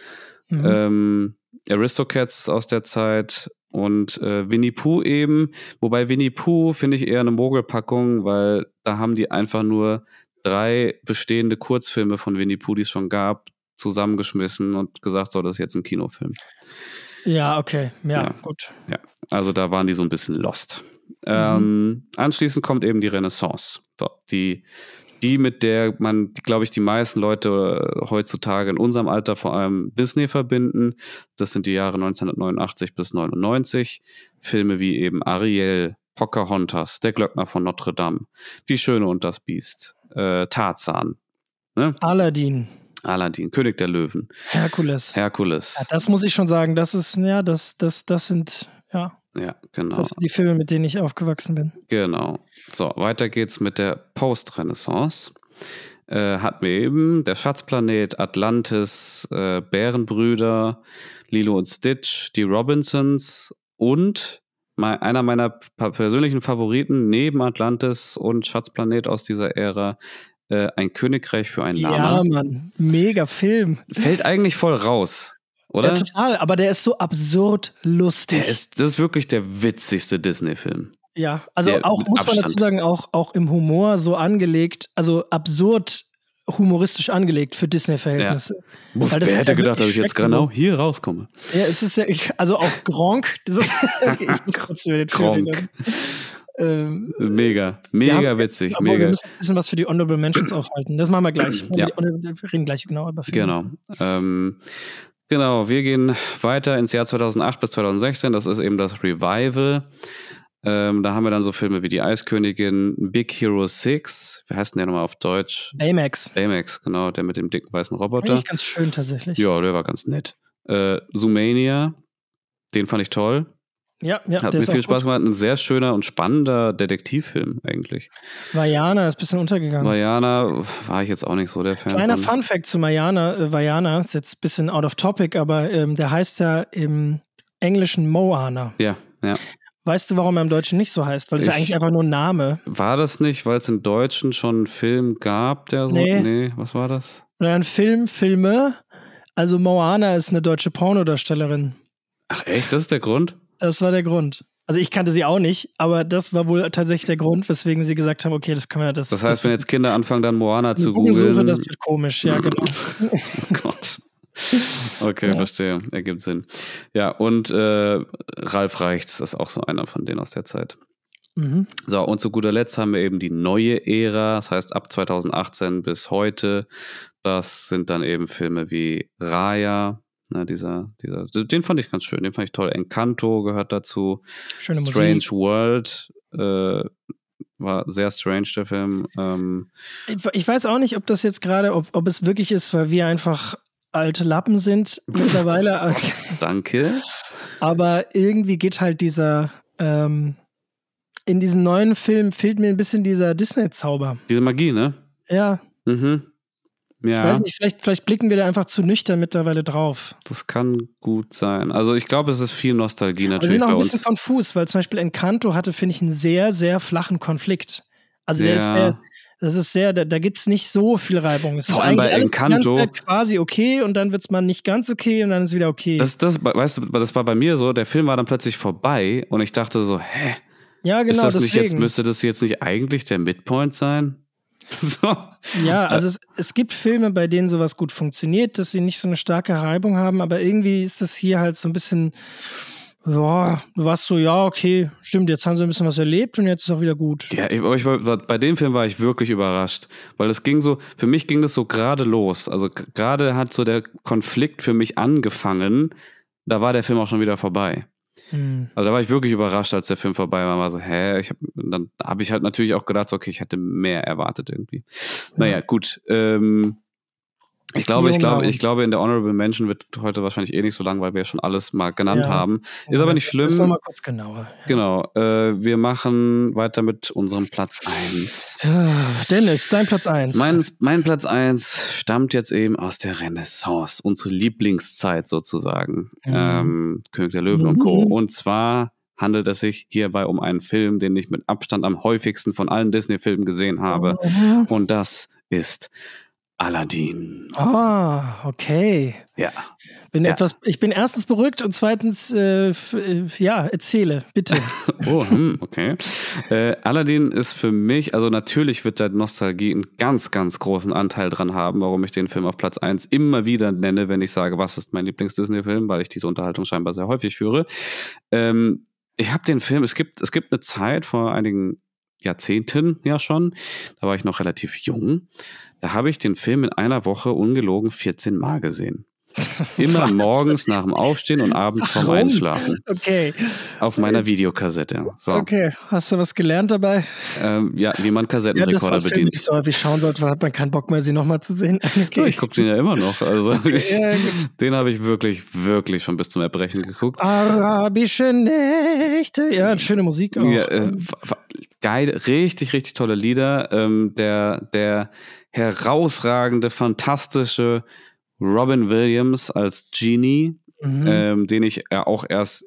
Mhm. Ähm, Aristocats ist aus der Zeit und äh, Winnie Pooh eben. Wobei Winnie Pooh finde ich eher eine Mogelpackung, weil da haben die einfach nur drei bestehende Kurzfilme von Winnie Pooh, die es schon gab, zusammengeschmissen und gesagt, so, das ist jetzt ein Kinofilm. ja, okay. Ja, Ja. gut. Also da waren die so ein bisschen lost. Ähm, anschließend kommt eben die Renaissance. So, die, die, mit der man, glaube ich, die meisten Leute äh, heutzutage in unserem Alter vor allem Disney verbinden. Das sind die Jahre 1989 bis 99. Filme wie eben Ariel, Pocahontas, Der Glöckner von Notre Dame, Die Schöne und das Biest, äh, Tarzan, ne? Aladdin, Aladdin, König der Löwen, Herkules. Herkules. Ja, das muss ich schon sagen, das ist, ja, das, das, das sind, ja, Ja, genau. das sind die Filme, mit denen ich aufgewachsen bin. Genau. So, weiter geht's mit der Post-Renaissance. Äh, hatten wir eben der Schatzplanet, Atlantis, äh, Bärenbrüder, Lilo und Stitch, die Robinsons und einer meiner persönlichen Favoriten neben Atlantis und Schatzplanet aus dieser Ära, äh, ein Königreich für ein Ja, Lama. Mann, mega Film. Fällt eigentlich voll raus, oder? Ja, total, aber der ist so absurd lustig. Der ist, das ist wirklich der witzigste Disney-Film. Ja, also Der auch, muss man dazu sagen, auch, auch im Humor so angelegt, also absurd humoristisch angelegt für Disney-Verhältnisse. Buff, Weil das wer hätte ja gedacht, dass ich jetzt genau hier rauskomme? Ja, es ist ja, ich, also auch Gronk, das ist, [laughs] ich muss kurz über den Film. Ähm, Mega, mega Ja, witzig, obwohl, wir mega. müssen ein bisschen was für die Honorable Mentions [clears throat] aufhalten. Das machen wir gleich. [clears throat] Ja. Wir reden gleich genau über Filme. Genau. Ähm, genau, wir gehen weiter ins Jahr 2008 bis 2016. Das ist eben das Revival. Ähm, da haben wir dann so Filme wie Die Eiskönigin, Big Hero 6. Wie heißt denn der nochmal auf Deutsch? Baymax. Baymax, genau, der mit dem dicken weißen Roboter. Eigentlich ganz schön tatsächlich. Ja, der war ganz nett. Äh, Zoomania, den fand ich toll. ja, ja Hat mir viel Spaß gut. gemacht. Ein sehr schöner und spannender Detektivfilm eigentlich. Vajana ist ein bisschen untergegangen. Vajana war ich jetzt auch nicht so der Fan Kleiner von. Fun Fact zu Vajana, äh, Vajana, ist jetzt ein bisschen out of topic, aber ähm, der heißt ja im Englischen Moana. Ja, ja. Weißt du, warum er im Deutschen nicht so heißt? Weil es ja Ich- eigentlich einfach nur ein Name. War das nicht, weil es im Deutschen schon einen Film gab, der so. Nee. Nee, was war das? Oder ein Film, Filme. Also Moana ist eine deutsche Pornodarstellerin. Ach echt, das ist der Grund? Das war der Grund. Also ich kannte sie auch nicht, aber das war wohl tatsächlich der Grund, weswegen sie gesagt haben, okay, das können wir das. Das heißt, wenn jetzt Kinder anfangen, dann Moana zu googeln. das wird komisch, ja genau. [laughs] Oh Gott. [laughs] Okay, Ja. verstehe. Ergibt Sinn. Ja, und äh, Ralf Reichts ist auch so einer von denen aus der Zeit. mhm. So, und zu guter Letzt haben wir eben die neue Ära, das heißt ab 2018 bis heute. Das sind dann eben Filme wie Raya, ne, dieser, dieser, den fand ich ganz schön, den fand ich toll. Encanto gehört dazu. Schöne Strange Musik. World äh, war sehr strange, der Film. Ähm, Ich, ich weiß auch nicht, ob das jetzt gerade, ob, ob es wirklich ist, weil wir einfach alte Lappen sind [laughs] mittlerweile. danke. Aber irgendwie geht halt dieser, ähm, in diesem neuen Film fehlt mir ein bisschen dieser Disney-Zauber. Diese Magie, ne? Ja, Mhm. ich Ja, weiß nicht, vielleicht, vielleicht blicken wir da einfach zu nüchtern mittlerweile drauf. das kann gut sein. Also ich glaube, es ist viel Nostalgie Aber wir natürlich sind auch ein bisschen konfus, weil zum Beispiel Encanto hatte, finde ich, einen sehr, sehr flachen Konflikt. Also der ist Ja. sehr, das ist sehr, da, da gibt es nicht so viel Reibung. Es Vor ist allem eigentlich bei Encanto- Zeit quasi okay und dann wird es mal nicht ganz okay und dann ist wieder okay. Das, das, weißt du, das war bei mir so, der Film war dann plötzlich vorbei und ich dachte so, hä, ja, genau, ist das nicht deswegen. jetzt, müsste das jetzt nicht eigentlich der Midpoint sein? [laughs] So. Ja, also es, es gibt Filme, bei denen sowas gut funktioniert, dass sie nicht so eine starke Reibung haben, aber irgendwie ist das hier halt so ein bisschen, ja, du warst so, ja, okay, stimmt, jetzt haben sie ein bisschen was erlebt und jetzt ist auch wieder gut. Ja, ich, ich war, bei dem Film war ich wirklich überrascht, weil es ging so, für mich ging das so gerade los. Also gerade hat so der Konflikt für mich angefangen, da war der Film auch schon wieder vorbei. Hm. Also da war ich wirklich überrascht, als der Film vorbei war. War so, hä? Ich hab, dann habe ich halt natürlich auch gedacht, so, okay, ich hätte mehr erwartet irgendwie. Naja, gut. Ähm, ich glaube, ich glaube, ich glaube, in der Honorable Mention wird heute wahrscheinlich eh nicht so lang, weil wir ja schon alles mal genannt Ja. haben. Ist aber nicht schlimm. Noch mal kurz genauer. Genau. Äh, wir machen weiter mit unserem Platz 1. Ja. Dennis, dein Platz 1. Mein, mein Platz 1 stammt jetzt eben aus der Renaissance, unsere Lieblingszeit sozusagen. Mhm. Ähm, König der Löwen und Co. Mhm. Und zwar handelt es sich hierbei um einen Film, den ich mit Abstand am häufigsten von allen Disney-Filmen gesehen habe. Mhm. Und das ist Aladdin. Ah, okay. Ja. Bin Ja. etwas, ich bin erstens beruhigt und zweitens, äh, äh, ja, erzähle, bitte. [laughs] Oh, hm, okay. Äh, Aladdin ist für mich, also natürlich wird da Nostalgie einen ganz, ganz großen Anteil dran haben, warum ich den Film auf Platz 1 immer wieder nenne, wenn ich sage, was ist mein Lieblings-Disney-Film, weil ich diese Unterhaltung scheinbar sehr häufig führe. Ähm, ich habe den Film, es gibt, es gibt eine Zeit vor einigen Jahrzehnten ja schon, da war ich noch relativ jung, da habe ich den Film in einer Woche ungelogen 14 Mal gesehen. [laughs] Immer Was? morgens nach dem Aufstehen und abends vorm Warum? Einschlafen. Okay, Auf meiner Videokassette. So. okay. Hast du was gelernt dabei? Ähm, ja, wie man Ja, Kassettenrekorder Filme, bedient. die ich so häufig schauen sollte, weil hat man keinen Bock mehr, sie nochmal zu sehen. [laughs] Okay. Ich gucke den ja immer noch. Also ich, ja, den habe ich wirklich, wirklich schon bis zum Erbrechen geguckt. Arabische Nächte. Ja, schöne Musik auch. Ja, äh, geil, richtig, richtig tolle Lieder. Ähm, der, der herausragende, fantastische Robin Williams als Genie, Mhm. ähm, den ich ja auch erst,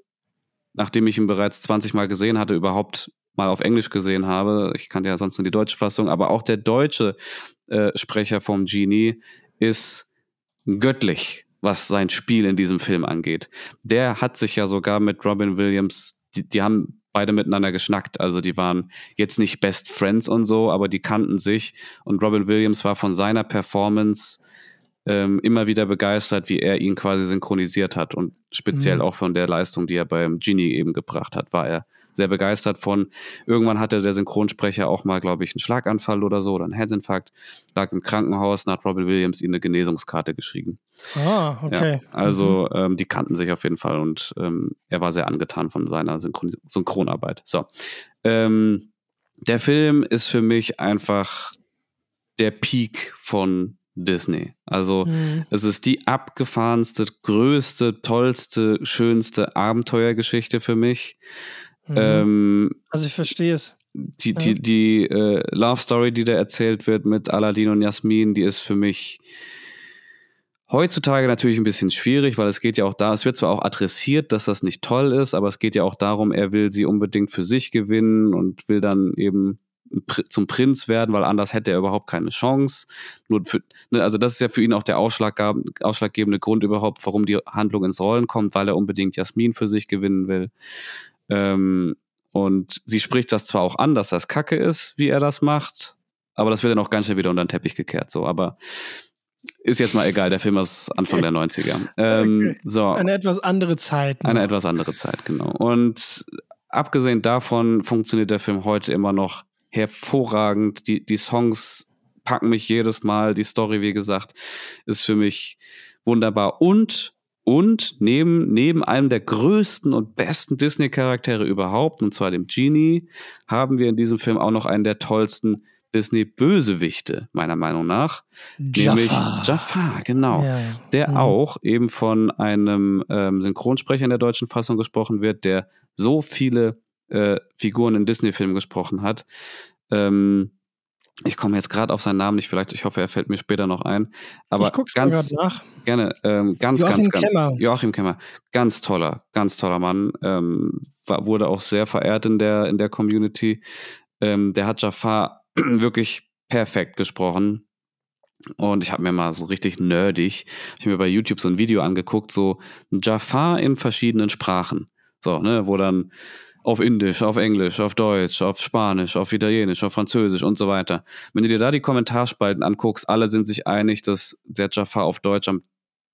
nachdem ich ihn bereits 20 Mal gesehen hatte, überhaupt mal auf Englisch gesehen habe. Ich kannte ja sonst nur die deutsche Fassung, aber auch der deutsche äh, Sprecher vom Genie ist göttlich, was sein Spiel in diesem Film angeht. Der hat sich ja sogar mit Robin Williams, die, die haben beide miteinander geschnackt. Also die waren jetzt nicht Best Friends und so, aber die kannten sich. Und Robin Williams war von seiner Performance ähm, immer wieder begeistert, wie er ihn quasi synchronisiert hat. Und speziell Mhm. auch von der Leistung, die er beim Genie eben gebracht hat, war er sehr begeistert von. Irgendwann hatte der Synchronsprecher auch mal, glaube ich, einen Schlaganfall oder so oder einen Herzinfarkt, lag im Krankenhaus, und hat Robin Williams ihm eine Genesungskarte geschrieben. Ah, okay. Ja, also ähm, die kannten sich auf jeden Fall und ähm, er war sehr angetan von seiner Synchron Synchronarbeit. So. Ähm, der Film ist für mich einfach der Peak von Disney. Also Mhm. es ist die abgefahrenste, größte, tollste, schönste Abenteuergeschichte für mich. Mhm. Ähm, also ich verstehe es. die, die, die äh, Love Story, die da erzählt wird mit Aladdin und Jasmin, die ist für mich heutzutage natürlich ein bisschen schwierig, weil es geht ja auch da, es wird zwar auch adressiert, dass das nicht toll ist, aber es geht ja auch darum, er will sie unbedingt für sich gewinnen und will dann eben zum Prinz werden, weil anders hätte er überhaupt keine Chance. Nur für, ne, also das ist ja für ihn auch der ausschlaggebende Grund überhaupt, warum die Handlung ins Rollen kommt, weil er unbedingt Jasmin für sich gewinnen will. Ähm, und sie spricht das zwar auch an, dass das Kacke ist, wie er das macht, aber das wird dann auch ganz schnell wieder unter den Teppich gekehrt. So, aber ist jetzt mal egal. Der Film ist Anfang der 90er. [laughs] Ähm, Okay. So, Eine etwas andere Zeit. eine etwas andere Zeit, genau. Und abgesehen davon funktioniert der Film heute immer noch hervorragend. Die, die Songs packen mich jedes Mal. Die Story, wie gesagt, ist für mich wunderbar. Und, und neben, neben einem der größten und besten Disney-Charaktere überhaupt, und zwar dem Genie, haben wir in diesem Film auch noch einen der tollsten Disney-Bösewichte, meiner Meinung nach. Nämlich Jafar. Jafar, genau Ja. der Mhm. auch eben von einem ähm, Synchronsprecher in der deutschen Fassung gesprochen wird, der so viele äh, Figuren in Disney-Filmen gesprochen hat. Ähm, ich komme jetzt gerade auf seinen Namen nicht, vielleicht, ich hoffe, er fällt mir später noch ein. Aber ich guck's ganz nach. gerne, ähm, ganz, Joachim ganz, ganz. Kemmer. Joachim Kemmer, ganz toller, ganz toller Mann. Ähm, war, wurde auch sehr verehrt in der, in der Community. Ähm, der hat Jafar [clears throat] wirklich perfekt gesprochen. Und ich habe mir mal so richtig nerdig, ich mir bei YouTube so ein Video angeguckt, so Jafar in verschiedenen Sprachen. So, ne, wo dann auf Indisch, auf Englisch, auf Deutsch, auf Spanisch, auf Italienisch, auf Französisch und so weiter. Wenn du dir da die Kommentarspalten anguckst, alle sind sich einig, dass der Jafar auf Deutsch am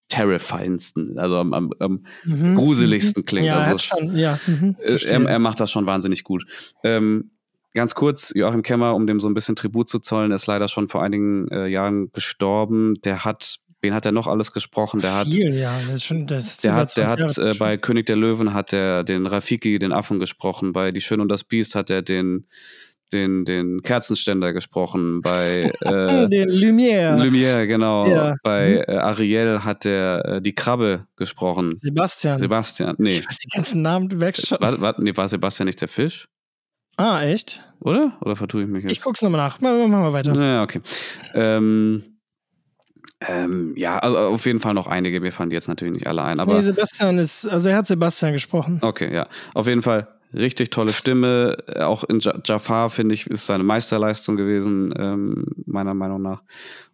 terrifyingsten, also am, am, am mhm. gruseligsten klingt. Ja, also schon, ja. Mhm, er, er, macht das schon wahnsinnig gut. Ähm, ganz kurz, Joachim Kemmer, um dem so ein bisschen Tribut zu zollen, ist leider schon vor einigen äh, Jahren gestorben. Der hat wen hat er noch alles gesprochen? Der hat, Viel, ja, das ist schon, das der hat, der hat äh, bei König der Löwen hat er den Rafiki, den Affen gesprochen. Bei Die Schön und das Biest hat er den den, den Kerzenständer gesprochen, bei [laughs] äh, den Lumière. Lumière, genau. Ja. Bei äh, Ariel hat er äh, die Krabbe gesprochen. Sebastian. Sebastian, nee. Ich weiß die ganzen Namen, du merkst schon. War, war, nee, war Sebastian nicht der Fisch? Ah, echt? Oder? Oder vertue ich mich jetzt? Ich guck's nochmal nach. Machen wir weiter. Ja, okay. Ähm, ähm, ja, also auf jeden Fall noch einige. Mir fallen die jetzt natürlich nicht alle ein. Aber nee, Sebastian ist, also er hat Sebastian gesprochen. Okay, ja. Auf jeden Fall richtig tolle Stimme. Auch in Jafar, finde ich, ist seine Meisterleistung gewesen, ähm, meiner Meinung nach.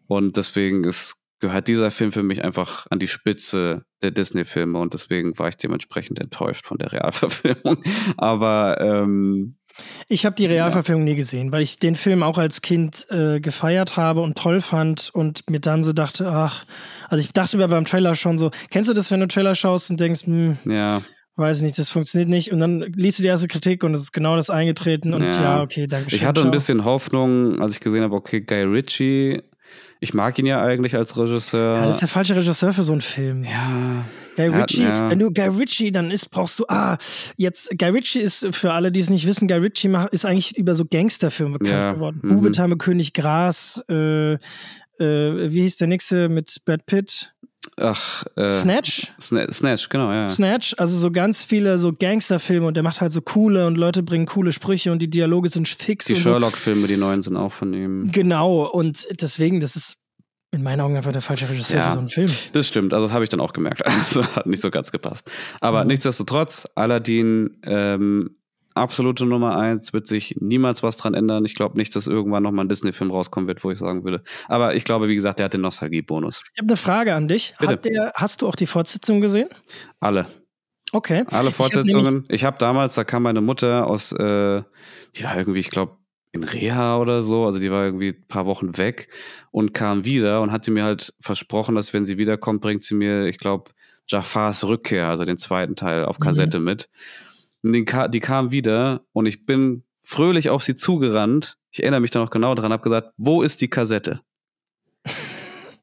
Und deswegen ist, gehört dieser Film für mich einfach an die Spitze der Disney-Filme und deswegen war ich dementsprechend enttäuscht von der Realverfilmung. [laughs] Aber ähm, ich habe die Realverfilmung nie gesehen, weil ich den Film auch als Kind äh, gefeiert habe und toll fand und mir dann so dachte, ach, also ich dachte mir beim Trailer schon so, kennst du das, wenn du Trailer schaust und denkst, hm, ja. weiß nicht, das funktioniert nicht und dann liest du die erste Kritik und es ist genau das eingetreten und ja, ja okay, danke schön. Ich hatte ciao. ein bisschen Hoffnung, als ich gesehen habe, okay, Guy Ritchie, ich mag ihn ja eigentlich als Regisseur. Ja, das ist der falsche Regisseur für so einen Film. Ja. Guy Ritchie, ja. wenn du Guy Ritchie, dann ist, brauchst du, ah, jetzt, Guy Ritchie ist, für alle, die es nicht wissen, Guy Ritchie ist eigentlich über so Gangsterfilme bekannt ja. geworden. Mhm. Bubetame König Gras, äh, äh, wie hieß der nächste mit Brad Pitt? Ach, äh, Snatch? Snatch, genau, ja. Snatch, also so ganz viele so Gangsterfilme und der macht halt so coole und Leute bringen coole Sprüche und die Dialoge sind fix. Die Sherlock-Filme, so. die neuen sind auch von ihm. Genau, und deswegen, das ist in meinen Augen einfach der falsche Regisseur ja, für so einen Film. Das stimmt, also das habe ich dann auch gemerkt. [laughs] Also hat nicht so ganz gepasst. Aber mhm. nichtsdestotrotz, Aladdin, ähm, absolute Nummer eins, wird sich niemals was dran ändern. Ich glaube nicht, dass irgendwann nochmal ein Disney-Film rauskommen wird, wo ich sagen würde. Aber ich glaube, wie gesagt, der hat den Nostalgie-Bonus. Ich habe eine Frage an dich. Hat der, hast du auch die Fortsetzung gesehen? Alle. Okay. Alle Fortsetzungen. Ich habe hab damals, da kam meine Mutter aus, äh, die war irgendwie, ich glaube, in Reha oder so. Also die war irgendwie ein paar Wochen weg und kam wieder und hatte mir halt versprochen, dass wenn sie wiederkommt, bringt sie mir, ich glaube, Jafars Rückkehr, also den zweiten Teil auf mhm. Kassette mhm. mit. Und die, die kam wieder und ich bin fröhlich auf sie zugerannt. Ich erinnere mich da noch genau dran, habe gesagt, wo ist die Kassette? [laughs]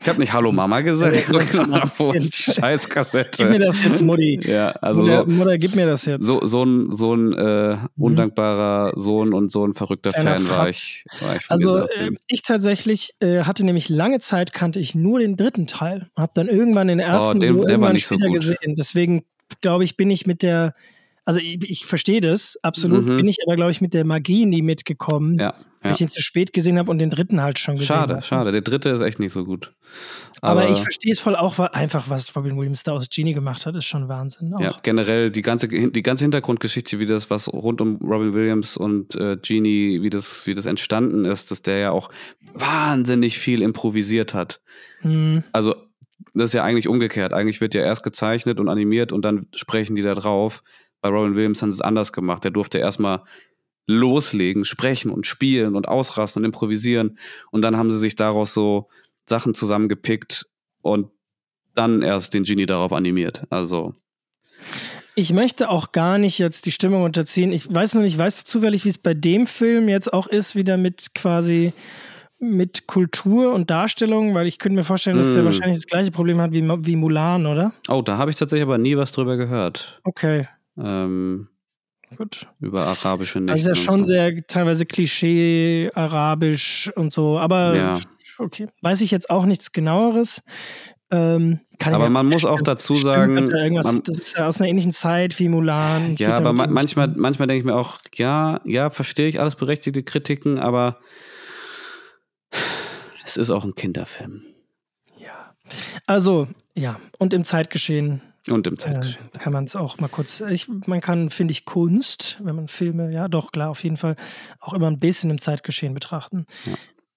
Ich habe nicht Hallo Mama gesagt, sondern [laughs] [laughs] wo ist die Scheißkassette? Gib mir das jetzt, Mutti. Ja, also Mutter, so, Mutter, gib mir das jetzt. So, so ein, so ein äh, mhm. undankbarer Sohn und so ein verrückter Kleiner Fan war ich, war ich. also äh, ich tatsächlich äh, hatte nämlich lange Zeit kannte ich nur den dritten Teil und habe dann irgendwann den ersten oh, dem, so irgendwann später so gesehen. Deswegen glaube ich bin ich mit der also ich, ich verstehe das, absolut. Mhm. Bin ich aber, glaube ich, mit der Magie nie mitgekommen, ja, weil ich ihn zu spät gesehen habe und den dritten halt schon gesehen Schade, habe. schade. Der dritte ist echt nicht so gut. Aber, aber ich verstehe es voll auch, weil einfach, was Robin Williams da aus Genie gemacht hat, ist schon Wahnsinn. Auch. Ja, generell die ganze, die ganze Hintergrundgeschichte, wie das, was rund um Robin Williams und äh, Genie, wie das, wie das entstanden ist, dass der ja auch wahnsinnig viel improvisiert hat. Mhm. Also das ist ja eigentlich umgekehrt. Eigentlich wird ja erst gezeichnet und animiert und dann sprechen die da drauf bei Robin Williams haben sie es anders gemacht. Er durfte erstmal loslegen, sprechen und spielen und ausrasten und improvisieren. Und dann haben sie sich daraus so Sachen zusammengepickt und dann erst den Genie darauf animiert. Also. Ich möchte auch gar nicht jetzt die Stimmung unterziehen. Ich weiß noch nicht, weißt du zufällig, wie es bei dem Film jetzt auch ist, wieder mit quasi mit Kultur und Darstellung, weil ich könnte mir vorstellen, dass mm. der hm. wahrscheinlich das gleiche Problem hat wie, wie Mulan, oder? Oh, da habe ich tatsächlich aber nie was drüber gehört. Okay. Ähm, Gut. Über arabische Nächte. Also ist ja schon so. sehr teilweise Klischee, arabisch und so, aber ja. okay. Weiß ich jetzt auch nichts genaueres. Ähm, aber man muss auch dazu sagen, man, das ist ja aus einer ähnlichen Zeit wie Mulan. Ja, aber ma manchmal, manchmal denke ich mir auch, ja, ja, verstehe ich alles berechtigte Kritiken, aber es ist auch ein Kinderfilm. Ja. Also, ja, und im Zeitgeschehen und im Zeitgeschehen. Äh, kann man es auch mal kurz. Ich, man kann, finde ich, Kunst, wenn man Filme, ja, doch, klar, auf jeden Fall auch immer ein bisschen im Zeitgeschehen betrachten. Ja.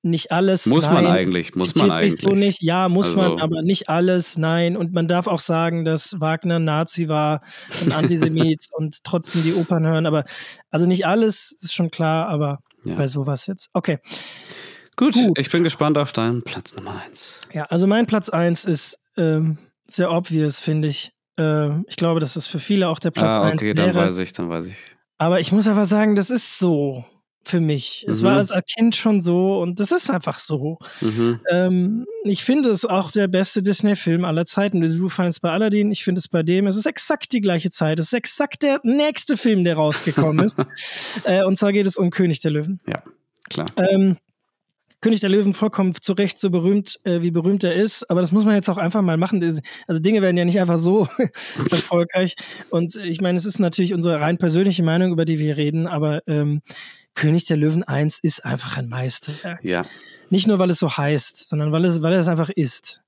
nicht alles. Muss nein. man eigentlich, muss man eigentlich. So nicht. Ja, muss Also- man, aber nicht alles, nein. Und man darf auch sagen, dass Wagner Nazi war und Antisemit [laughs] und trotzdem die Opern hören. Aber also nicht alles, ist schon klar, aber Ja. bei sowas jetzt. Okay. Gut, Gut. ich bin gespannt auf deinen Platz Nummer eins. Ja, also mein Platz 1 ist ähm, sehr obvious, finde ich. Äh, ich glaube, dass das für viele auch der Platz ah, 1 okay, dann weiß ich, dann weiß ich. Aber ich muss einfach sagen, das ist so für mich. Es Mhm. war als Kind schon so und das ist einfach so. Mhm. Ähm, ich finde es auch der beste Disney-Film aller Zeiten. Du fandest bei Aladdin, ich finde es bei dem. Es ist exakt die gleiche Zeit. Es ist exakt der nächste Film, der rausgekommen ist. [laughs] äh, und zwar geht es um König der Löwen. Klar. Ähm, König der Löwen vollkommen zu Recht so berühmt, äh, wie berühmt er ist. Aber das muss man jetzt auch einfach mal machen. Also Dinge werden ja nicht einfach so [laughs] erfolgreich. Und ich meine, es ist natürlich unsere rein persönliche Meinung, über die wir reden. Aber ähm, König der Löwen 1 ist einfach ein Meisterwerk. Ja, Nicht nur, weil es so heißt, sondern weil es, weil es einfach ist.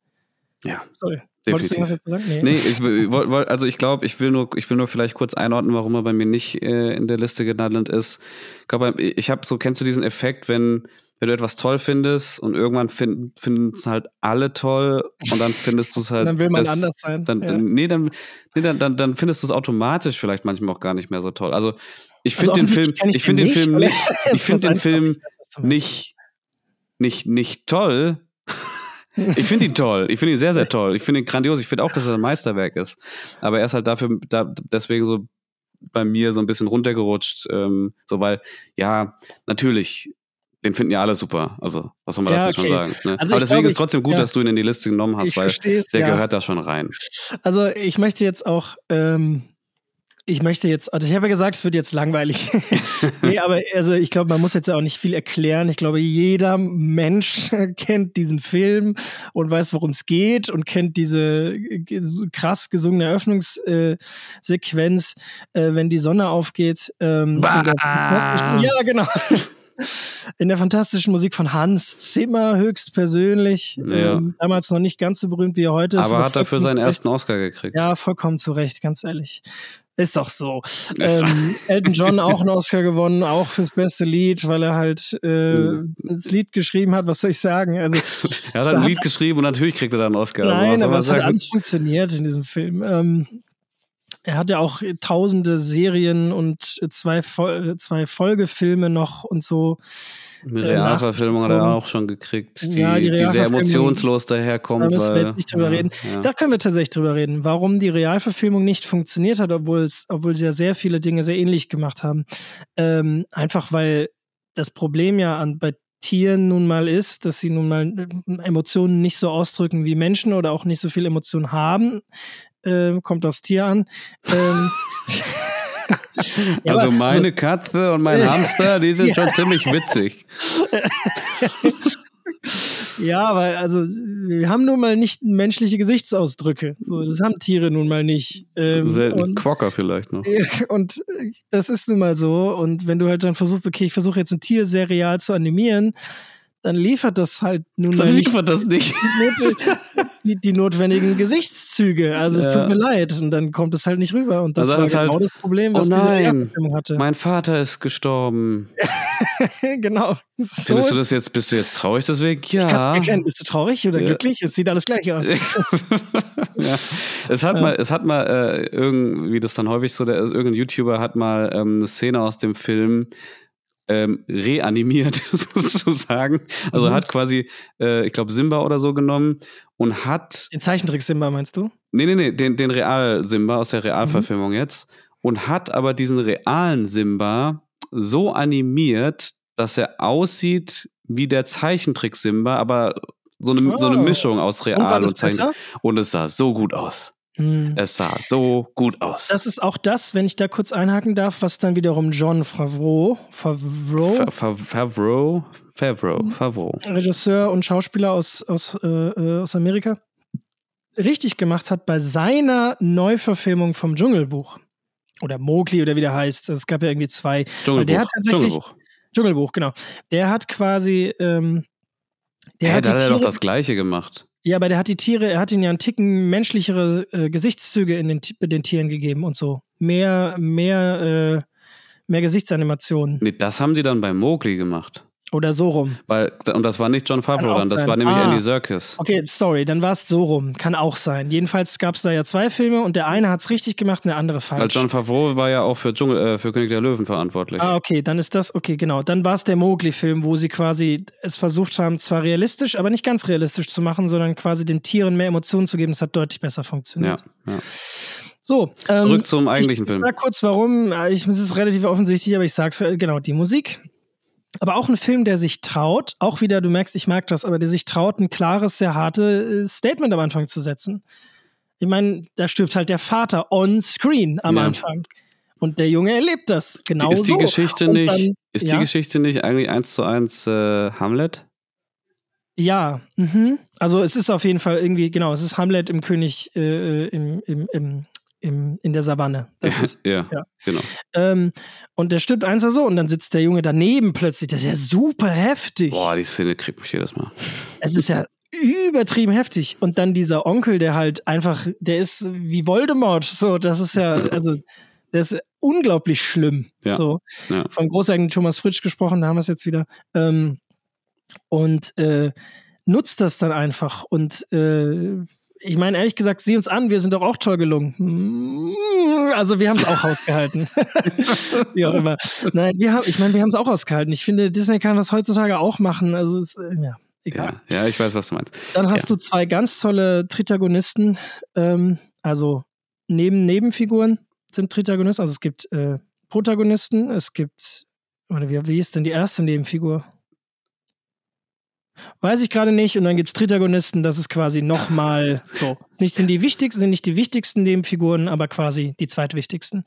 ja. Sorry. Wolltest du Definitiv. irgendwas dazu sagen? Nee. Nee, ich, woll- also ich glaube, ich will nur, ich will nur vielleicht kurz einordnen, warum er bei mir nicht äh, in der Liste gelandet ist. Ich glaube, ich habe so, kennst du diesen Effekt, wenn, wenn du etwas toll findest und irgendwann finden finden es halt alle toll und dann findest du es halt. [laughs] Dann will man das- anders sein. Dann, ja. dann, nee, dann, nee, dann, dann, dann findest du es automatisch vielleicht manchmal auch gar nicht mehr so toll. Also ich Also finde den Film, ich ich finde den [laughs] Film nicht, ich finde den Film nicht, nicht, nicht toll. [laughs] Ich finde ihn toll. Ich finde ihn sehr, sehr toll. Ich finde ihn grandios. Ich finde auch, dass er ein Meisterwerk ist. Aber er ist halt dafür, da, deswegen so bei mir so ein bisschen runtergerutscht. Ähm, so, weil, ja, natürlich, den finden ja alle super. Also, was soll man Ja, dazu schon okay. sagen? Ne? Also Aber deswegen glaube, ist trotzdem gut, ich- ja. dass du ihn in die Liste genommen hast, Ich weil der ja. gehört da schon rein. Also ich möchte jetzt auch, ähm, ich möchte jetzt, also ich habe ja gesagt, es wird jetzt langweilig. [laughs] nee, aber also ich glaube, man muss jetzt ja auch nicht viel erklären. Ich glaube, jeder Mensch [laughs] kennt diesen Film und weiß, worum es geht und kennt diese krass gesungene Eröffnungssequenz, äh, wenn die Sonne aufgeht. Ähm, ja, genau. [laughs] In der fantastischen Musik von Hans Zimmer höchstpersönlich. Ja. Ähm, damals noch nicht ganz so berühmt, wie er heute ist. Aber hat dafür seinen Recht. ersten Oscar gekriegt. Ja, vollkommen zu Recht, ganz ehrlich. Ist doch so. Ähm, [laughs] Elton John auch einen Oscar gewonnen, auch fürs beste Lied, weil er halt äh, das Lied geschrieben hat. Was soll ich sagen? Also [laughs] Er hat ein Lied geschrieben und natürlich kriegt er dann einen Oscar. Also, nein, aber man es hat alles funktioniert in diesem Film. Ähm, er hat ja auch tausende Serien und zwei, zwei Folgefilme noch und so. Eine äh, Realverfilmung hat er auch schon gekriegt, die, Ja, die die, sehr emotionslos daherkommt. da müssen wir jetzt nicht drüber ja, reden. Ja. Da können wir tatsächlich drüber reden, warum die Realverfilmung nicht funktioniert hat, obwohl es, obwohl sie ja sehr viele Dinge sehr ähnlich gemacht haben. Ähm, einfach weil das Problem ja an, bei Tieren nun mal ist, dass sie nun mal äh, Emotionen nicht so ausdrücken wie Menschen oder auch nicht so viel Emotionen haben. Ähm, kommt aufs Tier an. Ähm, [laughs] also meine Katze und mein [laughs] Hamster, die sind schon ziemlich witzig. [laughs] Ja, aber also wir haben nun mal nicht menschliche Gesichtsausdrücke. So, das haben Tiere nun mal nicht. Ähm, Selten und, Quokka vielleicht noch. und äh, das ist nun mal so. Und wenn du halt dann versuchst, okay, ich versuche jetzt ein Tier sehr real zu animieren, dann liefert das halt nun mal nicht das nicht. die, die notwendigen Gesichtszüge. Also es Ja. tut mir leid. Und dann kommt es halt nicht rüber. Und das Also war genau halt- das Problem, Oh was diese nein. Realverfilmung hatte. Mein Vater ist gestorben. [laughs] genau. So Findest du das jetzt, bist du jetzt traurig deswegen? Ja. Ich kann es erkennen. Bist du traurig oder Ja. glücklich? Es sieht alles gleich aus. [laughs] ja. Es hat Ja. mal, es hat mal äh, irgendwie das dann häufig so, der, irgendein YouTuber hat mal ähm, eine Szene aus dem Film ähm, reanimiert [laughs] sozusagen. Also Mhm. hat quasi, äh, ich glaube Simba oder so genommen und hat, Den Zeichentrick-Simba meinst du? nee nee nee, den den Real Simba aus der Realverfilmung Mhm. jetzt und hat aber diesen realen Simba so animiert, dass er aussieht wie der Zeichentrick Simba, aber so eine, so eine Oh. Mischung aus Und Real das und Zeichentrick. Und es sah so gut aus. Hm. Es sah so gut aus. Das ist auch das, wenn ich da kurz einhaken darf, was dann wiederum John Favreau, Favreau Fa- Fa- Favreau, Favreau, Mhm. Favreau. Regisseur und Schauspieler aus, aus, äh, äh, aus Amerika, richtig gemacht hat bei seiner Neuverfilmung vom Dschungelbuch. Oder Mowgli oder wie der heißt. Es gab ja irgendwie zwei. Weil der Dschungelbuch. hat tatsächlich- Dschungelbuch. Dschungelbuch, genau. Der hat quasi. Ähm, der Hä, hat hat er doch das Gleiche gemacht. Ja, aber der hat die Tiere, er hat ihnen ja einen Ticken menschlichere äh, Gesichtszüge in den, den Tieren gegeben und so. Mehr, mehr, äh, mehr Gesichtsanimationen. Nee, das haben die dann bei Mowgli gemacht. Oder so rum. Weil, und das war nicht John Favreau dann, das sein. war nämlich Ah. Andy Serkis. Okay, sorry, dann war es so rum. Kann auch sein. Jedenfalls gab es da ja zwei Filme und der eine hat es richtig gemacht und der andere Weil falsch. John Favreau war ja auch für, Dschungel, äh, für König der Löwen verantwortlich. Ah, okay, dann ist das, okay, genau. Dann war es der Mowgli-Film, wo sie quasi es versucht haben, zwar realistisch, aber nicht ganz realistisch zu machen, sondern quasi den Tieren mehr Emotionen zu geben. Das hat deutlich besser ja, funktioniert. ja. So, ähm, Zurück zum eigentlichen ich, Film. Ich sag kurz warum. Äh, Ich, es ist relativ offensichtlich, aber ich sag's äh, genau, die Musik. Aber auch ein Film, der sich traut, auch wieder, du merkst, ich mag das, aber der sich traut, ein klares, sehr hartes Statement am Anfang zu setzen. Ich meine, da stirbt halt der Vater on screen am Ja. Anfang. Und der Junge erlebt das. Genau ist die so. Geschichte nicht, dann- ist ja? die Geschichte nicht eigentlich eins zu eins äh, Hamlet? Ja, mhm. also es ist auf jeden Fall irgendwie, genau, es ist Hamlet im König äh, im, im, im, im, in der Savanne. Das ist, ja, ja. genau. ähm, und der stirbt eins oder so und dann sitzt der Junge daneben plötzlich. Das ist ja super heftig. Boah, die Szene kriegt mich jedes Mal. Es ist ja übertrieben heftig. Und dann dieser Onkel, der halt einfach, der ist wie Voldemort. So, das ist ja, [laughs] also, der ist unglaublich schlimm. Ja. So, Ja. vom großartigen Thomas Fritsch gesprochen, da haben wir es jetzt wieder. Ähm, und äh, nutzt das dann einfach. Und äh, ich meine, ehrlich gesagt, sieh uns an, wir sind doch auch toll gelungen. Also wir haben es auch [laughs] ausgehalten. Wie auch immer. Nein, wir haben, ich meine, wir haben es auch ausgehalten. Ich finde, Disney kann das heutzutage auch machen. Also es, äh, ja, egal. Ja, ja, ich weiß, was du meinst. Dann hast du zwei ganz tolle Tritagonisten, ähm, also neben Nebenfiguren sind Tritagonisten. Also es gibt äh, Protagonisten, es gibt, oder wie, wie ist denn die erste Nebenfigur? Weiß ich gerade nicht. Und dann gibt es Tritagonisten, das ist quasi nochmal [laughs] so. Nicht sind die wichtigsten, sind nicht die wichtigsten Nebenfiguren, aber quasi die zweitwichtigsten.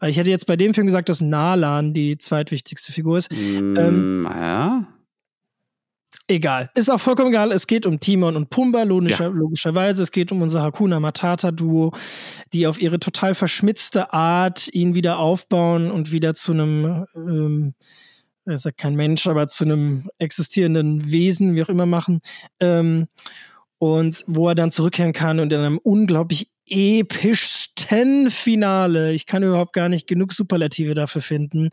Weil ich hätte jetzt bei dem Film gesagt, dass Nalan die zweitwichtigste Figur ist. Mm, ja. Egal. Ist auch vollkommen egal. Es geht um Timon und Pumba, logischer, logischerweise. Es geht um unser Hakuna Matata-Duo, die auf ihre total verschmitzte Art ihn wieder aufbauen und wieder zu einem, ähm, er ist ja kein Mensch, aber zu einem existierenden Wesen, wie auch immer machen. Ähm, und wo er dann zurückkehren kann und in einem unglaublich epischsten Finale, ich kann überhaupt gar nicht genug Superlative dafür finden,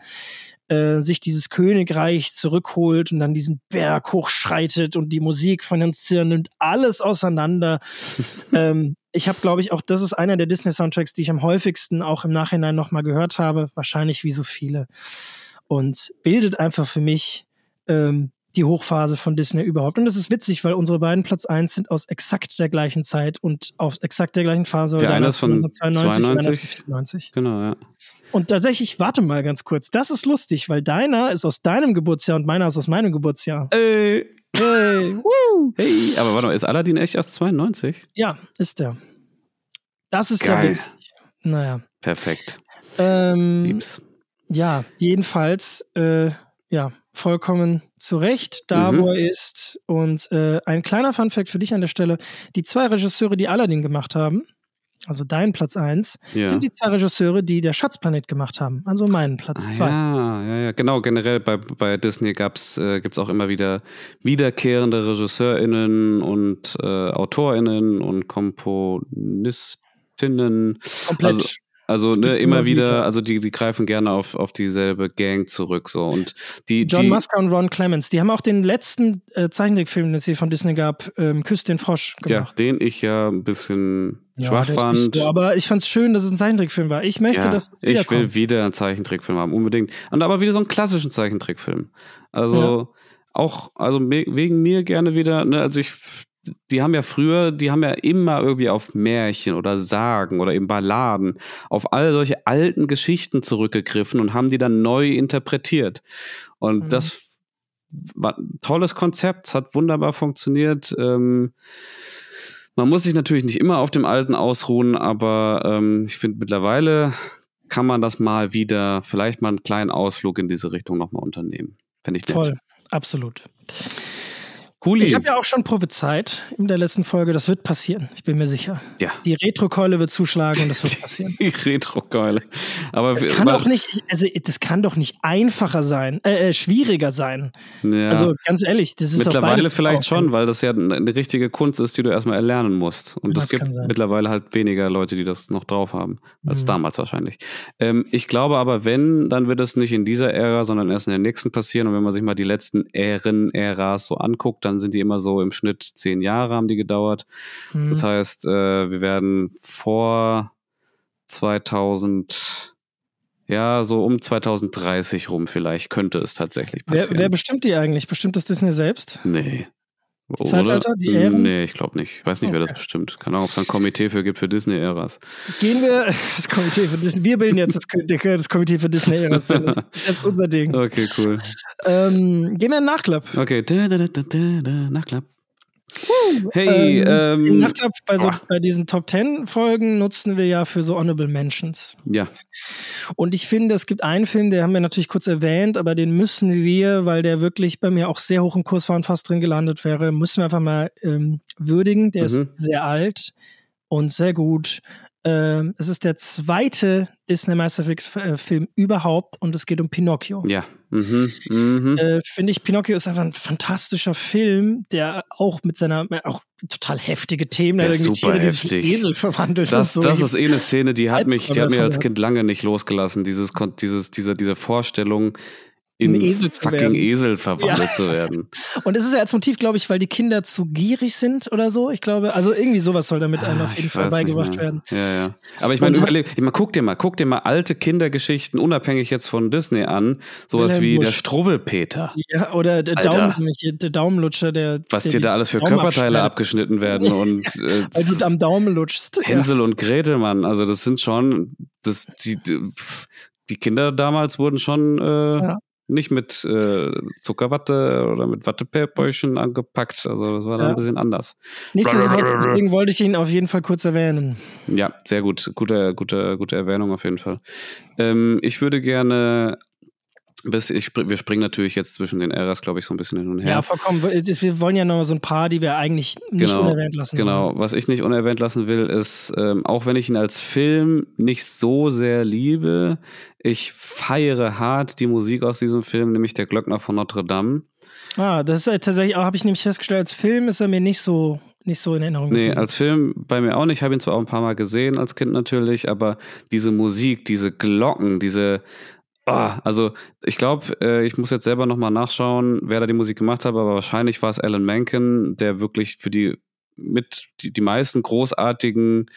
äh, sich dieses Königreich zurückholt und dann diesen Berg hochschreitet und die Musik von Hans Zimmer nimmt alles auseinander. [laughs] ähm, ich habe, glaube ich, auch das ist einer der Disney-Soundtracks, die ich am häufigsten auch im Nachhinein nochmal gehört habe, wahrscheinlich wie so viele. Und bildet einfach für mich ähm, die Hochphase von Disney überhaupt. Und das ist witzig, weil unsere beiden Platz 1 sind aus exakt der gleichen Zeit und aus exakt der gleichen Phase. Der eine ist von 1992, deiner 92. ist von 94. Genau, ja. Und tatsächlich, warte mal ganz kurz, das ist lustig, weil deiner ist aus deinem Geburtsjahr und meiner ist aus meinem Geburtsjahr. Ey. Hey, [laughs] woo. Hey, aber warte mal, ist Aladdin echt aus 92? Ja, ist der. Das ist Geil. ja witzig. Naja. Perfekt. Ähm, Lieb's. Ja, jedenfalls, äh, ja, vollkommen zu Recht, da Mhm. wo er ist. Und äh, ein kleiner Funfact für dich an der Stelle: Die zwei Regisseure, die Aladdin gemacht haben, also dein Platz 1, Ja. sind die zwei Regisseure, die der Schatzplanet gemacht haben. Also meinen Platz Ah, 2. ja, ja, ja, genau. Generell bei, bei Disney gab's, äh, gibt es auch immer wieder wiederkehrende RegisseurInnen und äh, AutorInnen und Komponistinnen. Komplett. Also, also ne, Immer wieder, also die, die greifen gerne auf, auf dieselbe Gang zurück. So. Und die, John die, Musker und Ron Clements, die haben auch den letzten äh, Zeichentrickfilm, den es hier von Disney gab, ähm, Küss den Frosch ja, gemacht. den ich ja ein bisschen Ja, schwach fand. so, aber ich fand es schön, dass es ein Zeichentrickfilm war. Ich möchte, Ja, dass es ich will wieder einen Zeichentrickfilm haben, unbedingt. Und aber wieder so einen klassischen Zeichentrickfilm. Also auch, also wegen mir gerne wieder, ne, also ich, die haben ja früher, die haben ja immer irgendwie auf Märchen oder Sagen oder eben Balladen, auf all solche alten Geschichten zurückgegriffen und haben die dann neu interpretiert. Und Mhm. das war ein tolles Konzept, es hat wunderbar funktioniert. Ähm, man muss sich natürlich nicht immer auf dem Alten ausruhen, aber ähm, ich finde mittlerweile kann man das mal wieder, vielleicht mal einen kleinen Ausflug in diese Richtung nochmal unternehmen. Fände ich nett. Voll, absolut. Cooli. Ich habe ja auch schon prophezeit in der letzten Folge, das wird passieren. Ich bin mir sicher. Ja. Die Retrokeule wird zuschlagen und das wird [laughs] passieren. Die Retrokeule. Aber Das kann doch nicht, also das kann doch nicht einfacher sein, äh, äh, schwieriger sein. ja. Also ganz ehrlich, das ist Mittlerweile vielleicht schon, weil das ja eine richtige Kunst ist, die du erstmal erlernen musst. Und es gibt mittlerweile halt weniger Leute, die das noch drauf haben, als Mhm. damals wahrscheinlich. Ähm, ich glaube aber, wenn, dann wird es nicht in dieser Ära, sondern erst in der nächsten passieren. Und wenn man sich mal die letzten Ären, Äras so anguckt, dann sind die immer so im Schnitt zehn Jahre haben die gedauert. Mhm. Das heißt, äh, wir werden vor 2000, ja, so um 2030 rum vielleicht, könnte es tatsächlich wer, passieren. wer bestimmt die eigentlich? Bestimmt das Disney selbst? Nee. Oder? Zeitalter, die Ähren? Nee, ich glaube nicht. Ich weiß nicht, wer das bestimmt. Keine Ahnung, ob es ein Komitee für gibt für Disney-Äras. Gehen wir, [laughs] das Komitee für Disney, wir bilden jetzt das, das Komitee für Disney Eras. Das ist jetzt unser Ding. [laughs] Okay, cool. Ähm, gehen wir in den Nachklapp. Okay, da, da, da, da, da, da, Nachklapp. Hey, Ähm, ähm, Nachklapp bei, so, bei diesen Top 10 Folgen nutzen wir ja für so Honorable Mentions. ja, Und ich finde, es gibt einen Film, den haben wir natürlich kurz erwähnt, aber den müssen wir, weil der wirklich bei mir auch sehr hoch im Kurs war und fast drin gelandet wäre, müssen wir einfach mal ähm, würdigen. Der Mhm. ist sehr alt und sehr gut. Ähm, es ist der zweite Disney-Meisterfilm überhaupt und es geht um Pinocchio. ja. Mhm, mhm. Äh, finde ich, Pinocchio ist einfach ein fantastischer Film, der auch mit seiner, auch total heftige Themen, Der irgendwie super Tiere, die sich heftig. Esel verwandelt Das, und so. das ist eh eine Szene, die hat mich, die hat mir als Kind lange nicht losgelassen. Dieses, dieses, diese, diese Vorstellung, in Ein Esel zu fucking werden. Esel verwandelt Ja. zu werden. Und es ist ja als Motiv, glaube ich, weil die Kinder zu gierig sind oder so. Ich glaube, also irgendwie sowas soll damit einem Ah, auf jeden Fall beigebracht werden. Ja, ja. Aber ich meine, überleg, ich meine, guck dir mal, guck dir mal alte Kindergeschichten, unabhängig jetzt von Disney an, sowas Wilhelm wie der Busch. Struwwelpeter. Ja, oder der. Daumen, der Daumenlutscher, der. Was der dir da alles für Daumen Körperteile abgeschnitten werden [laughs] und äh, Weil du am Daumen lutschst. Ja. Hänsel und Gretel, Mann. Also das sind schon, das, die, die Kinder damals wurden schon äh, Ja. Nicht mit äh, Zuckerwatte oder mit Wattebäuschen angepackt. Also das war dann Ja. ein bisschen anders. Nichtsdestotrotz, deswegen wollte ich ihn auf jeden Fall kurz erwähnen. Ja, sehr gut. Gute, gute, gute Erwähnung auf jeden Fall. Ähm, ich würde gerne bis ich wir springen natürlich jetzt zwischen den Äras, glaube ich, so ein bisschen hin und her. Ja, vollkommen. Wir wollen ja noch so ein paar, die wir eigentlich nicht Genau, unerwähnt lassen. Genau, wollen. was ich nicht unerwähnt lassen will, ist, ähm, auch wenn ich ihn als Film nicht so sehr liebe, ich feiere hart die Musik aus diesem Film, nämlich der Glöckner von Notre Dame. Ah, das ist ja tatsächlich, habe ich nämlich festgestellt, als Film ist er mir nicht so, nicht so in Erinnerung. Nee, geblieben. als Film bei mir auch nicht. Ich habe ihn zwar auch ein paar Mal gesehen als Kind natürlich, aber diese Musik, diese Glocken, diese. Ah, also ich glaube, äh, ich muss jetzt selber nochmal nachschauen, wer da die Musik gemacht hat, aber wahrscheinlich war es Alan Menken, der wirklich für die mit die, die meisten großartigen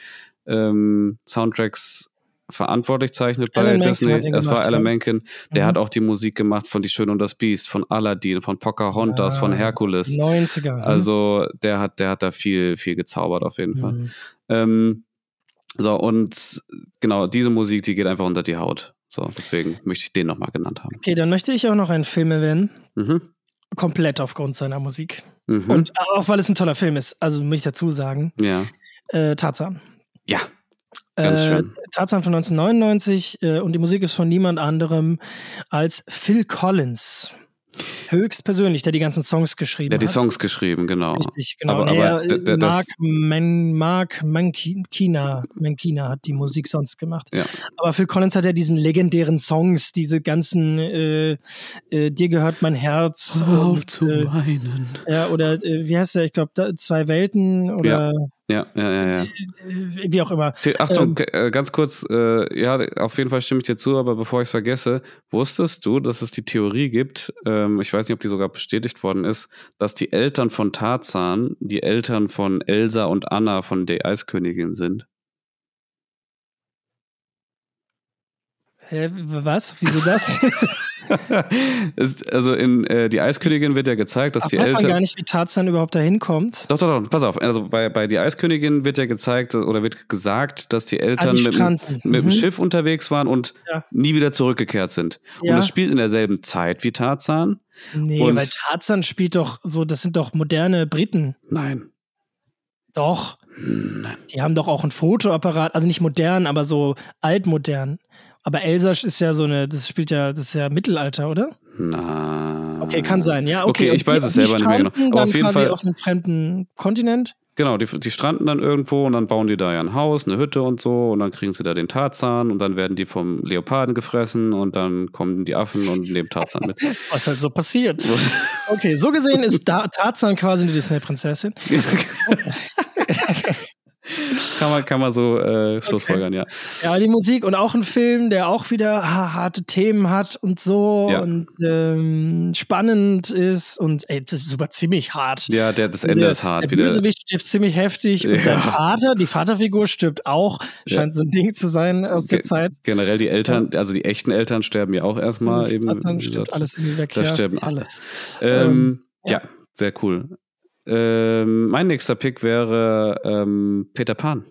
ähm, Soundtracks verantwortlich zeichnet bei Alan Disney. Es war gemacht, Alan ja. Menken, der Mhm. hat auch die Musik gemacht von Die Schöne und das Biest, von Aladdin, von Pocahontas, von Ah, Herkules. 90er. hm? Also der hat, der hat da viel, viel gezaubert auf jeden Fall. Mhm. Ähm, so, und genau, diese Musik, die geht einfach unter die Haut. So, deswegen möchte ich den nochmal genannt haben. Okay, dann möchte ich auch noch einen Film erwähnen. Mhm. Komplett aufgrund seiner Musik. Mhm. Und auch weil es ein toller Film ist, also muss ich dazu sagen. ja. Äh, Tarzan. Ja. Ganz äh, schön. Tarzan von 1999 äh, und die Musik ist von niemand anderem als Phil Collins. Höchstpersönlich, der die ganzen Songs geschrieben Der hat die hat. Songs geschrieben, genau. Richtig, genau. Aber- aber er, der- der- Mark, Man, Mark Mankina, Mankina hat die Musik sonst gemacht. Ja. Aber Phil Collins hat ja diesen legendären Songs, diese ganzen äh, äh, Dir gehört mein Herz. und, äh, weinen. ja, oder äh, wie heißt der? Ich glaube, Zwei Welten oder Ja, ja, ja, ja. äh, wie auch immer. Achtung, Ähm. äh, ganz kurz, äh, ja, auf jeden Fall stimme ich dir zu, aber bevor ich es vergesse, wusstest du, dass es die Theorie gibt, ähm, ich weiß nicht, ob die sogar bestätigt worden ist, dass die Eltern von Tarzan die Eltern von Elsa und Anna von der Eiskönigin sind? Hä, was? Wieso das? [laughs] [laughs] Es- also in äh, die Eiskönigin wird ja gezeigt, dass Ach, die weiß man gar Eltern. nicht, wie Tarzan überhaupt dahin kommt. Doch, doch, doch, pass auf. Also bei, bei die Eiskönigin wird ja gezeigt oder wird gesagt, dass die Eltern Ah, die mit, mit dem Mhm. Schiff unterwegs waren und Ja. nie wieder zurückgekehrt sind. Ja. Und es spielt in derselben Zeit wie Tarzan. Nee, Und- weil Tarzan spielt doch so, das sind doch moderne Briten. Nein. Doch. Hm, Nein. Die haben doch auch ein Fotoapparat, also nicht modern, aber so altmodern. Aber Elsa ist ja so eine, das spielt ja, das ist ja Mittelalter, oder? Na. Okay, kann sein, ja. Okay, Okay, ich weiß es selber nicht mehr genau. Aber dann auf jeden quasi Fall- auf einem fremden Kontinent. Genau, die, die stranden dann irgendwo und dann bauen die da ja ein Haus, eine Hütte und so und dann kriegen sie da den Tarzan und dann werden die vom Leoparden gefressen und dann kommen die Affen und nehmen Tarzan mit. [laughs] Was halt so passiert. [laughs] Okay, so gesehen ist da Tarzan quasi eine Disney-Prinzessin. [laughs] kann, man, kann man so äh, schlussfolgern, ja. Ja, die Musik und auch ein Film, der auch wieder harte Themen hat und so Ja. und ähm, spannend ist und ey, das ist sogar ziemlich hart. Ja, der, das Ende der, ist hart. Der. Bösewicht stirbt ziemlich heftig und Ja. sein Vater, die Vaterfigur stirbt auch. Ja. Scheint so ein Ding zu sein aus der Ge- Zeit. Generell die Eltern, also die echten Eltern sterben ja auch erstmal eben. Wie stirbt alles irgendwie weg. Da ja. sterben alle. Ähm, Ähm, ja. ja. sehr cool. Ähm, mein nächster Pick wäre ähm, Peter Pan.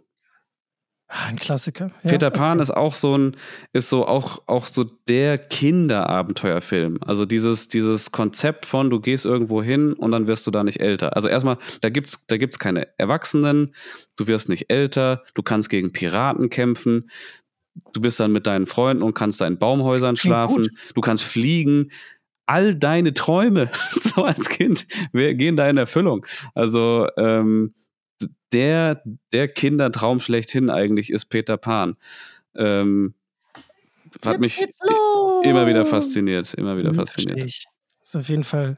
Ah, Ein Klassiker. Ja, Peter Pan okay. ist auch so ein, ist so auch, auch so der Kinderabenteuerfilm. Also dieses, dieses Konzept von, du gehst irgendwo hin und dann wirst du da nicht älter. Also erstmal, da gibt's, da gibt's keine Erwachsenen, du wirst nicht älter, du kannst gegen Piraten kämpfen, du bist dann mit deinen Freunden und kannst da in Baumhäusern Klingt schlafen, gut. du kannst fliegen. All deine Träume, [laughs] so als Kind, wir- gehen da in Erfüllung. Also, ähm, der, der Kindertraum schlechthin eigentlich ist Peter Pan. Ähm, hat mich immer wieder fasziniert, immer wieder Mhm, fasziniert. ich. ist auf jeden Fall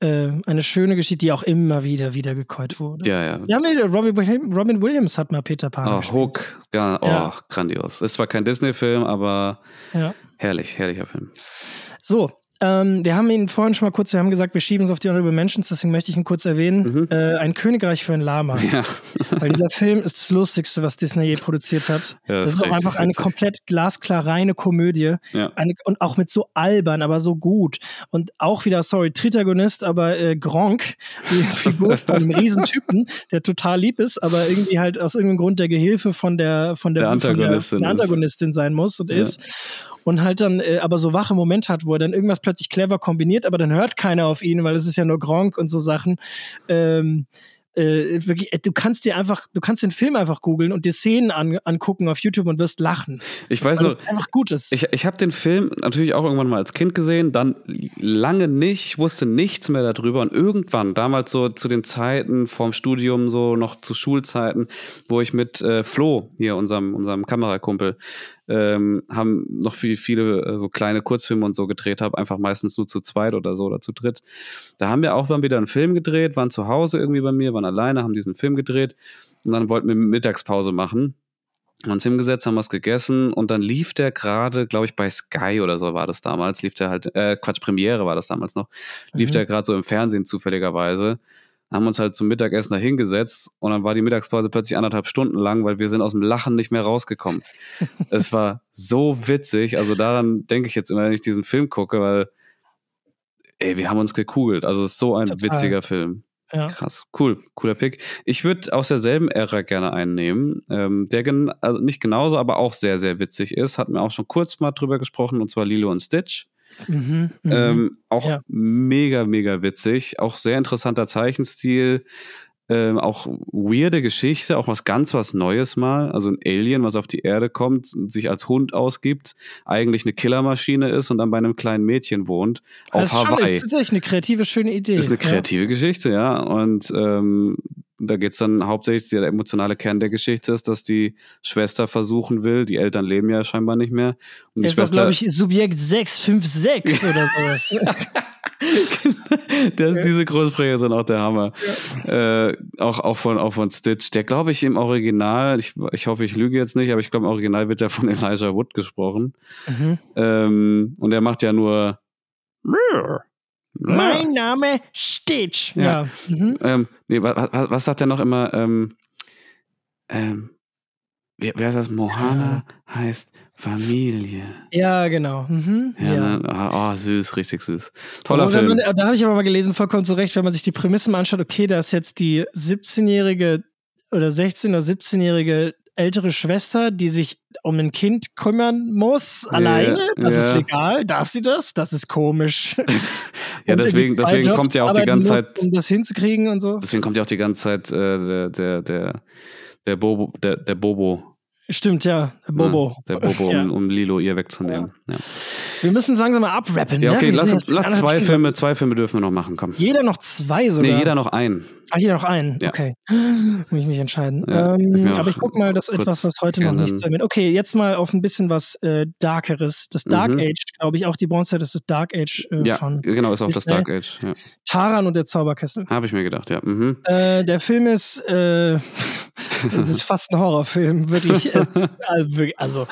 äh, eine schöne Geschichte, die auch immer wieder wiedergekäut wurde. Ja, ja. Ja, Robin, Robin Williams hat mal Peter Pan Oh, gespielt. Hook, ja, oh, Ja. grandios. Ist zwar kein Disney-Film, aber Ja. herrlich, herrlicher Film. So, ähm, wir haben ihn vorhin schon mal kurz, wir haben gesagt, wir schieben es auf die Honorable Mentions, deswegen möchte ich ihn kurz erwähnen. Mhm. Äh, ein Königreich für ein Lama. Ja, [laughs] Weil dieser Film ist das Lustigste, was Disney je produziert hat. Ja, das ist ist auch einfach eine komplett glasklar reine Komödie. ja. Eine, und auch mit so albern, aber so gut. Und auch wieder, sorry, Tritagonist, aber äh, Gronk, die [laughs] Figur von einem Riesentypen, der total lieb ist, aber irgendwie halt aus irgendeinem Grund der Gehilfe von der von der, Der von Antagonistin der, der ist. Antagonistin sein muss und ist. Und halt dann äh, aber so wache Momente hat, wo er dann irgendwas plötzlich clever kombiniert, aber dann hört keiner auf ihn, weil es ist ja nur Gronk und so Sachen. Ähm, äh, wirklich, äh, du kannst dir einfach, du kannst den Film einfach googeln und dir Szenen an, angucken auf YouTube und wirst lachen. Ich weiß Weil noch, es einfach gut ist. ich, ich habe den Film natürlich auch irgendwann mal als Kind gesehen, dann lange nicht, ich wusste nichts mehr darüber und irgendwann, damals so zu den Zeiten vorm Studium, so noch zu Schulzeiten, wo ich mit äh, Flo, hier unserem, unserem Kamerakumpel, ähm, haben noch viel, viele äh, so kleine Kurzfilme und so gedreht habe, einfach meistens nur zu zweit oder so oder zu dritt. Da haben wir auch dann wieder einen Film gedreht, waren zu Hause irgendwie bei mir, waren alleine, haben diesen Film gedreht und dann wollten wir Mittagspause machen. Haben uns hingesetzt, haben was gegessen und dann lief der gerade, glaube ich, bei Sky oder so war das damals, lief der halt, äh, Quatsch, Premiere war das damals noch, lief Mhm. der gerade so im Fernsehen zufälligerweise. Haben uns halt zum Mittagessen da hingesetzt und dann war die Mittagspause plötzlich anderthalb Stunden lang, weil wir sind aus dem Lachen nicht mehr rausgekommen. [laughs] es war so witzig, also daran denke ich jetzt immer, wenn ich diesen Film gucke, weil ey, wir haben uns gekugelt. Also es ist so ein Total. witziger Film. ja. Krass, cool, cooler Pick. Ich würde aus derselben Ära gerne einen nehmen, ähm, der gen also nicht genauso, aber auch sehr, sehr witzig ist. Hatten wir auch schon kurz mal drüber gesprochen, und zwar Lilo und Stitch. Mhm, mhm. Ähm, auch Ja. mega, mega witzig. Auch sehr interessanter Zeichenstil. Ähm, auch weirde Geschichte, auch was ganz was Neues mal. Also ein Alien, was auf die Erde kommt, sich als Hund ausgibt, eigentlich eine Killermaschine ist und dann bei einem kleinen Mädchen wohnt. Auf das ist schon Hawaii. ist tatsächlich eine kreative, schöne Idee. Ist eine ja. kreative Geschichte, ja. Und ähm, da geht's dann hauptsächlich, der emotionale Kern der Geschichte ist, dass die Schwester versuchen will, die Eltern leben ja scheinbar nicht mehr. Und die Er ist doch, Schwester, glaube ich, Subjekt 656 oder [laughs] sowas. das, diese Großsprecher sind auch der Hammer. Äh, auch, auch, von, auch von Stitch. Der, glaube ich, im Original, ich, ich hoffe, ich lüge jetzt nicht, aber ich glaube, im Original wird ja von Elijah Wood gesprochen. mhm. Ähm, und der macht ja nur. Mein Name Stitch. Ja. Ja. Mhm. Ähm, nee, was, was, sagt er noch immer? Ähm, ähm, wer, ist das? Mohana heißt Familie. Ja, genau. Mhm. Ja, Ja. Ne? Ah, Oh, süß, richtig süß. Toller Aber wenn Film. Man, da habe ich aber mal gelesen, vollkommen zu Recht, wenn man sich die Prämissen mal anschaut, okay, da ist jetzt die 17-jährige oder 16- oder 17-jährige ältere Schwester, die sich um ein Kind kümmern muss, alleine. Das ist ja. legal. Darf sie das? Das ist komisch. [laughs] ja, deswegen, deswegen Jobs kommt ja auch die ganze muss, Zeit, Um das hinzukriegen und so. deswegen kommt ja auch die ganze Zeit äh, der, der, der, der Bobo, der, der Bobo. Stimmt, ja. Bobo. Ja, der Bobo, [laughs] Ja. um, um Lilo ihr wegzunehmen. Ja. Wir müssen langsam mal abrappen. Ja, ne? okay, Wir lass, lass zwei. Filme, zwei Filme dürfen wir noch machen, komm. Jeder noch zwei sogar. Nee, jeder noch einen. Ah, jeder noch einen. Ja. Okay. [gasps] Muss ich mich entscheiden. Ja, ich ähm, auch aber ich guck mal, das etwas, was heute noch nicht erwähnen. Okay, jetzt mal auf ein bisschen was äh, Darkeres. Das Dark Mhm. Age, glaube ich, auch die Bronzezeit ist das Dark Age äh, Ja, von genau, ist auch das Disney. Dark Age. Ja. Taran und der Zauberkessel. Habe ich mir gedacht, ja. Mhm. Äh, der Film ist, äh, [laughs] es ist [laughs] fast ein Horrorfilm, wirklich. Es ist, [laughs] also, also,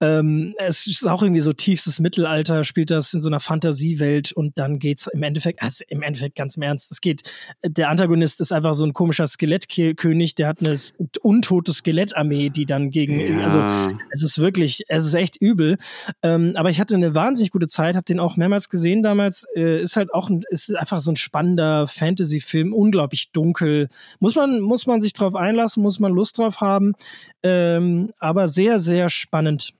ähm, es ist auch irgendwie so tiefstes Mittelalter, spielt das in so einer Fantasiewelt und dann geht's im Endeffekt, also im Endeffekt ganz im Ernst, es geht, der Antagonist ist einfach so ein komischer Skelettkönig, der hat eine untote Skelettarmee, die dann gegen, Ja. also es ist wirklich, es ist echt übel. Ähm, aber ich hatte eine wahnsinnig gute Zeit, habe den auch mehrmals gesehen damals. Äh, ist halt auch ein, ist einfach so ein spannender Fantasy-Film, unglaublich dunkel. Muss man, muss man sich drauf einlassen, muss man Lust drauf haben. Ähm, aber sehr, sehr spannend.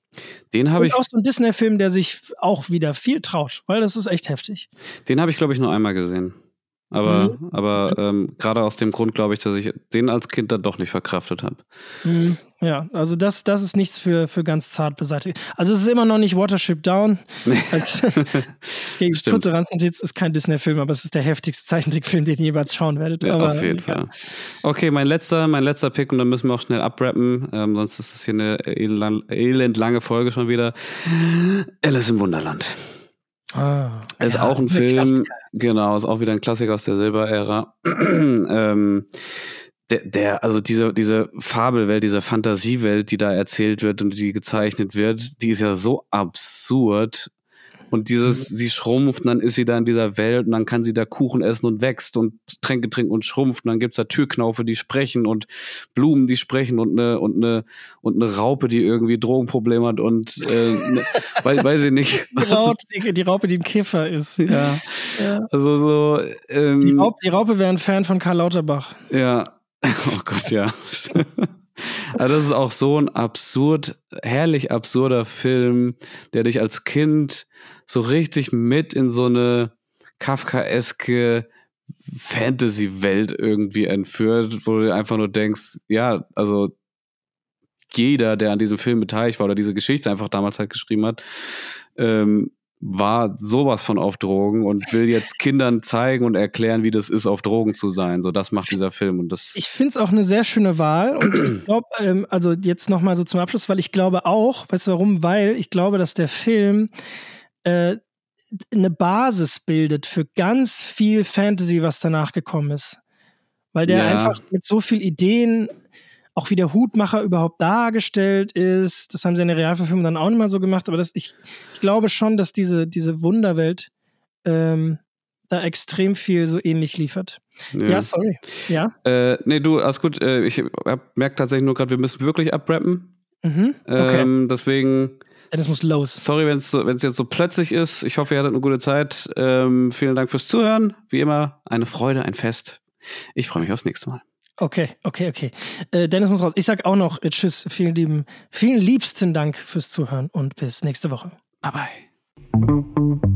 Den habe ich, auch so ein Disney-Film, der sich auch wieder viel traut, weil das ist echt heftig. den habe ich, glaube ich, nur einmal gesehen. Aber, Mhm. aber ähm, gerade aus dem Grund, glaube ich, dass ich den als Kind dann doch nicht verkraftet habe. Mhm. Ja, also das, das ist nichts für, für ganz zart beseitigt. Also es ist immer noch nicht Watership Down. Nee. Also, [laughs] gegen kurze Randnotiz ist kein Disney-Film, aber es ist der heftigste Zeichentrickfilm, den ihr jemals schauen werdet. Ja, aber, auf jeden ja. Fall. Okay, mein letzter, mein letzter Pick und dann müssen wir auch schnell abrappen, ähm, sonst ist es hier eine elend, elendlange Folge schon wieder. Alice im Wunderland. Ah, Ist ja, auch ein Film, Klassiker. genau, ist auch wieder ein Klassiker aus der Silberära. [clears throat] ähm, der, der, also diese, diese Fabelwelt, diese Fantasiewelt, die da erzählt wird und die gezeichnet wird, die ist ja so absurd. Und dieses, Mhm. sie schrumpft, und dann ist sie da in dieser Welt und dann kann sie da Kuchen essen und wächst und Tränke trinken und schrumpft und dann gibt's da Türknaufe, die sprechen und Blumen, die sprechen und eine und eine und eine Raupe, die irgendwie Drogenprobleme hat und äh, ne, [laughs] weiß, weiß ich nicht. Die Raupe, die, die Raupe, die ein Kiffer ist. [laughs] Ja, Ja. also so, ähm, Die, Raupe, die Raupe wäre ein Fan von Karl Lauterbach. ja, [laughs] oh Gott, ja. also das ist auch so ein absurd, herrlich absurder Film, der dich als Kind so richtig mit in so eine Kafkaeske Fantasy-Welt irgendwie entführt, wo du einfach nur denkst, ja, also jeder, der an diesem Film beteiligt war oder diese Geschichte einfach damals halt geschrieben hat, ähm, war sowas von auf Drogen und will jetzt Kindern zeigen und erklären, wie das ist, auf Drogen zu sein. So, das macht dieser Film und das. Ich finde es auch eine sehr schöne Wahl und ich [clears throat] glaube, ähm, also jetzt nochmal so zum Abschluss, weil ich glaube auch, weißt du warum? Weil ich glaube, dass der Film äh, eine Basis bildet für ganz viel Fantasy, was danach gekommen ist. Weil der Ja. einfach mit so viel Ideen, auch wie der Hutmacher überhaupt dargestellt ist, das haben sie in der Realverfilmung dann auch nicht mal so gemacht, aber das, ich, ich glaube schon, dass diese, diese Wunderwelt ähm, da extrem viel so ähnlich liefert. Ja, sorry. Ja. Äh, nee, du, alles gut. Äh, ich merke tatsächlich nur gerade, wir müssen wirklich abrappen. Mhm. Okay. Ähm, deswegen, Dennis muss los. sorry, wenn es so, wenn's jetzt so plötzlich ist. Ich hoffe, ihr hattet eine gute Zeit. Ähm, vielen Dank fürs Zuhören. Wie immer, eine Freude, ein Fest. Ich freue mich aufs nächste Mal. Okay, okay, okay. Äh, Dennis muss raus. Ich sag auch noch äh, Tschüss. Vielen lieben, vielen liebsten Dank fürs Zuhören und bis nächste Woche. Bye bye.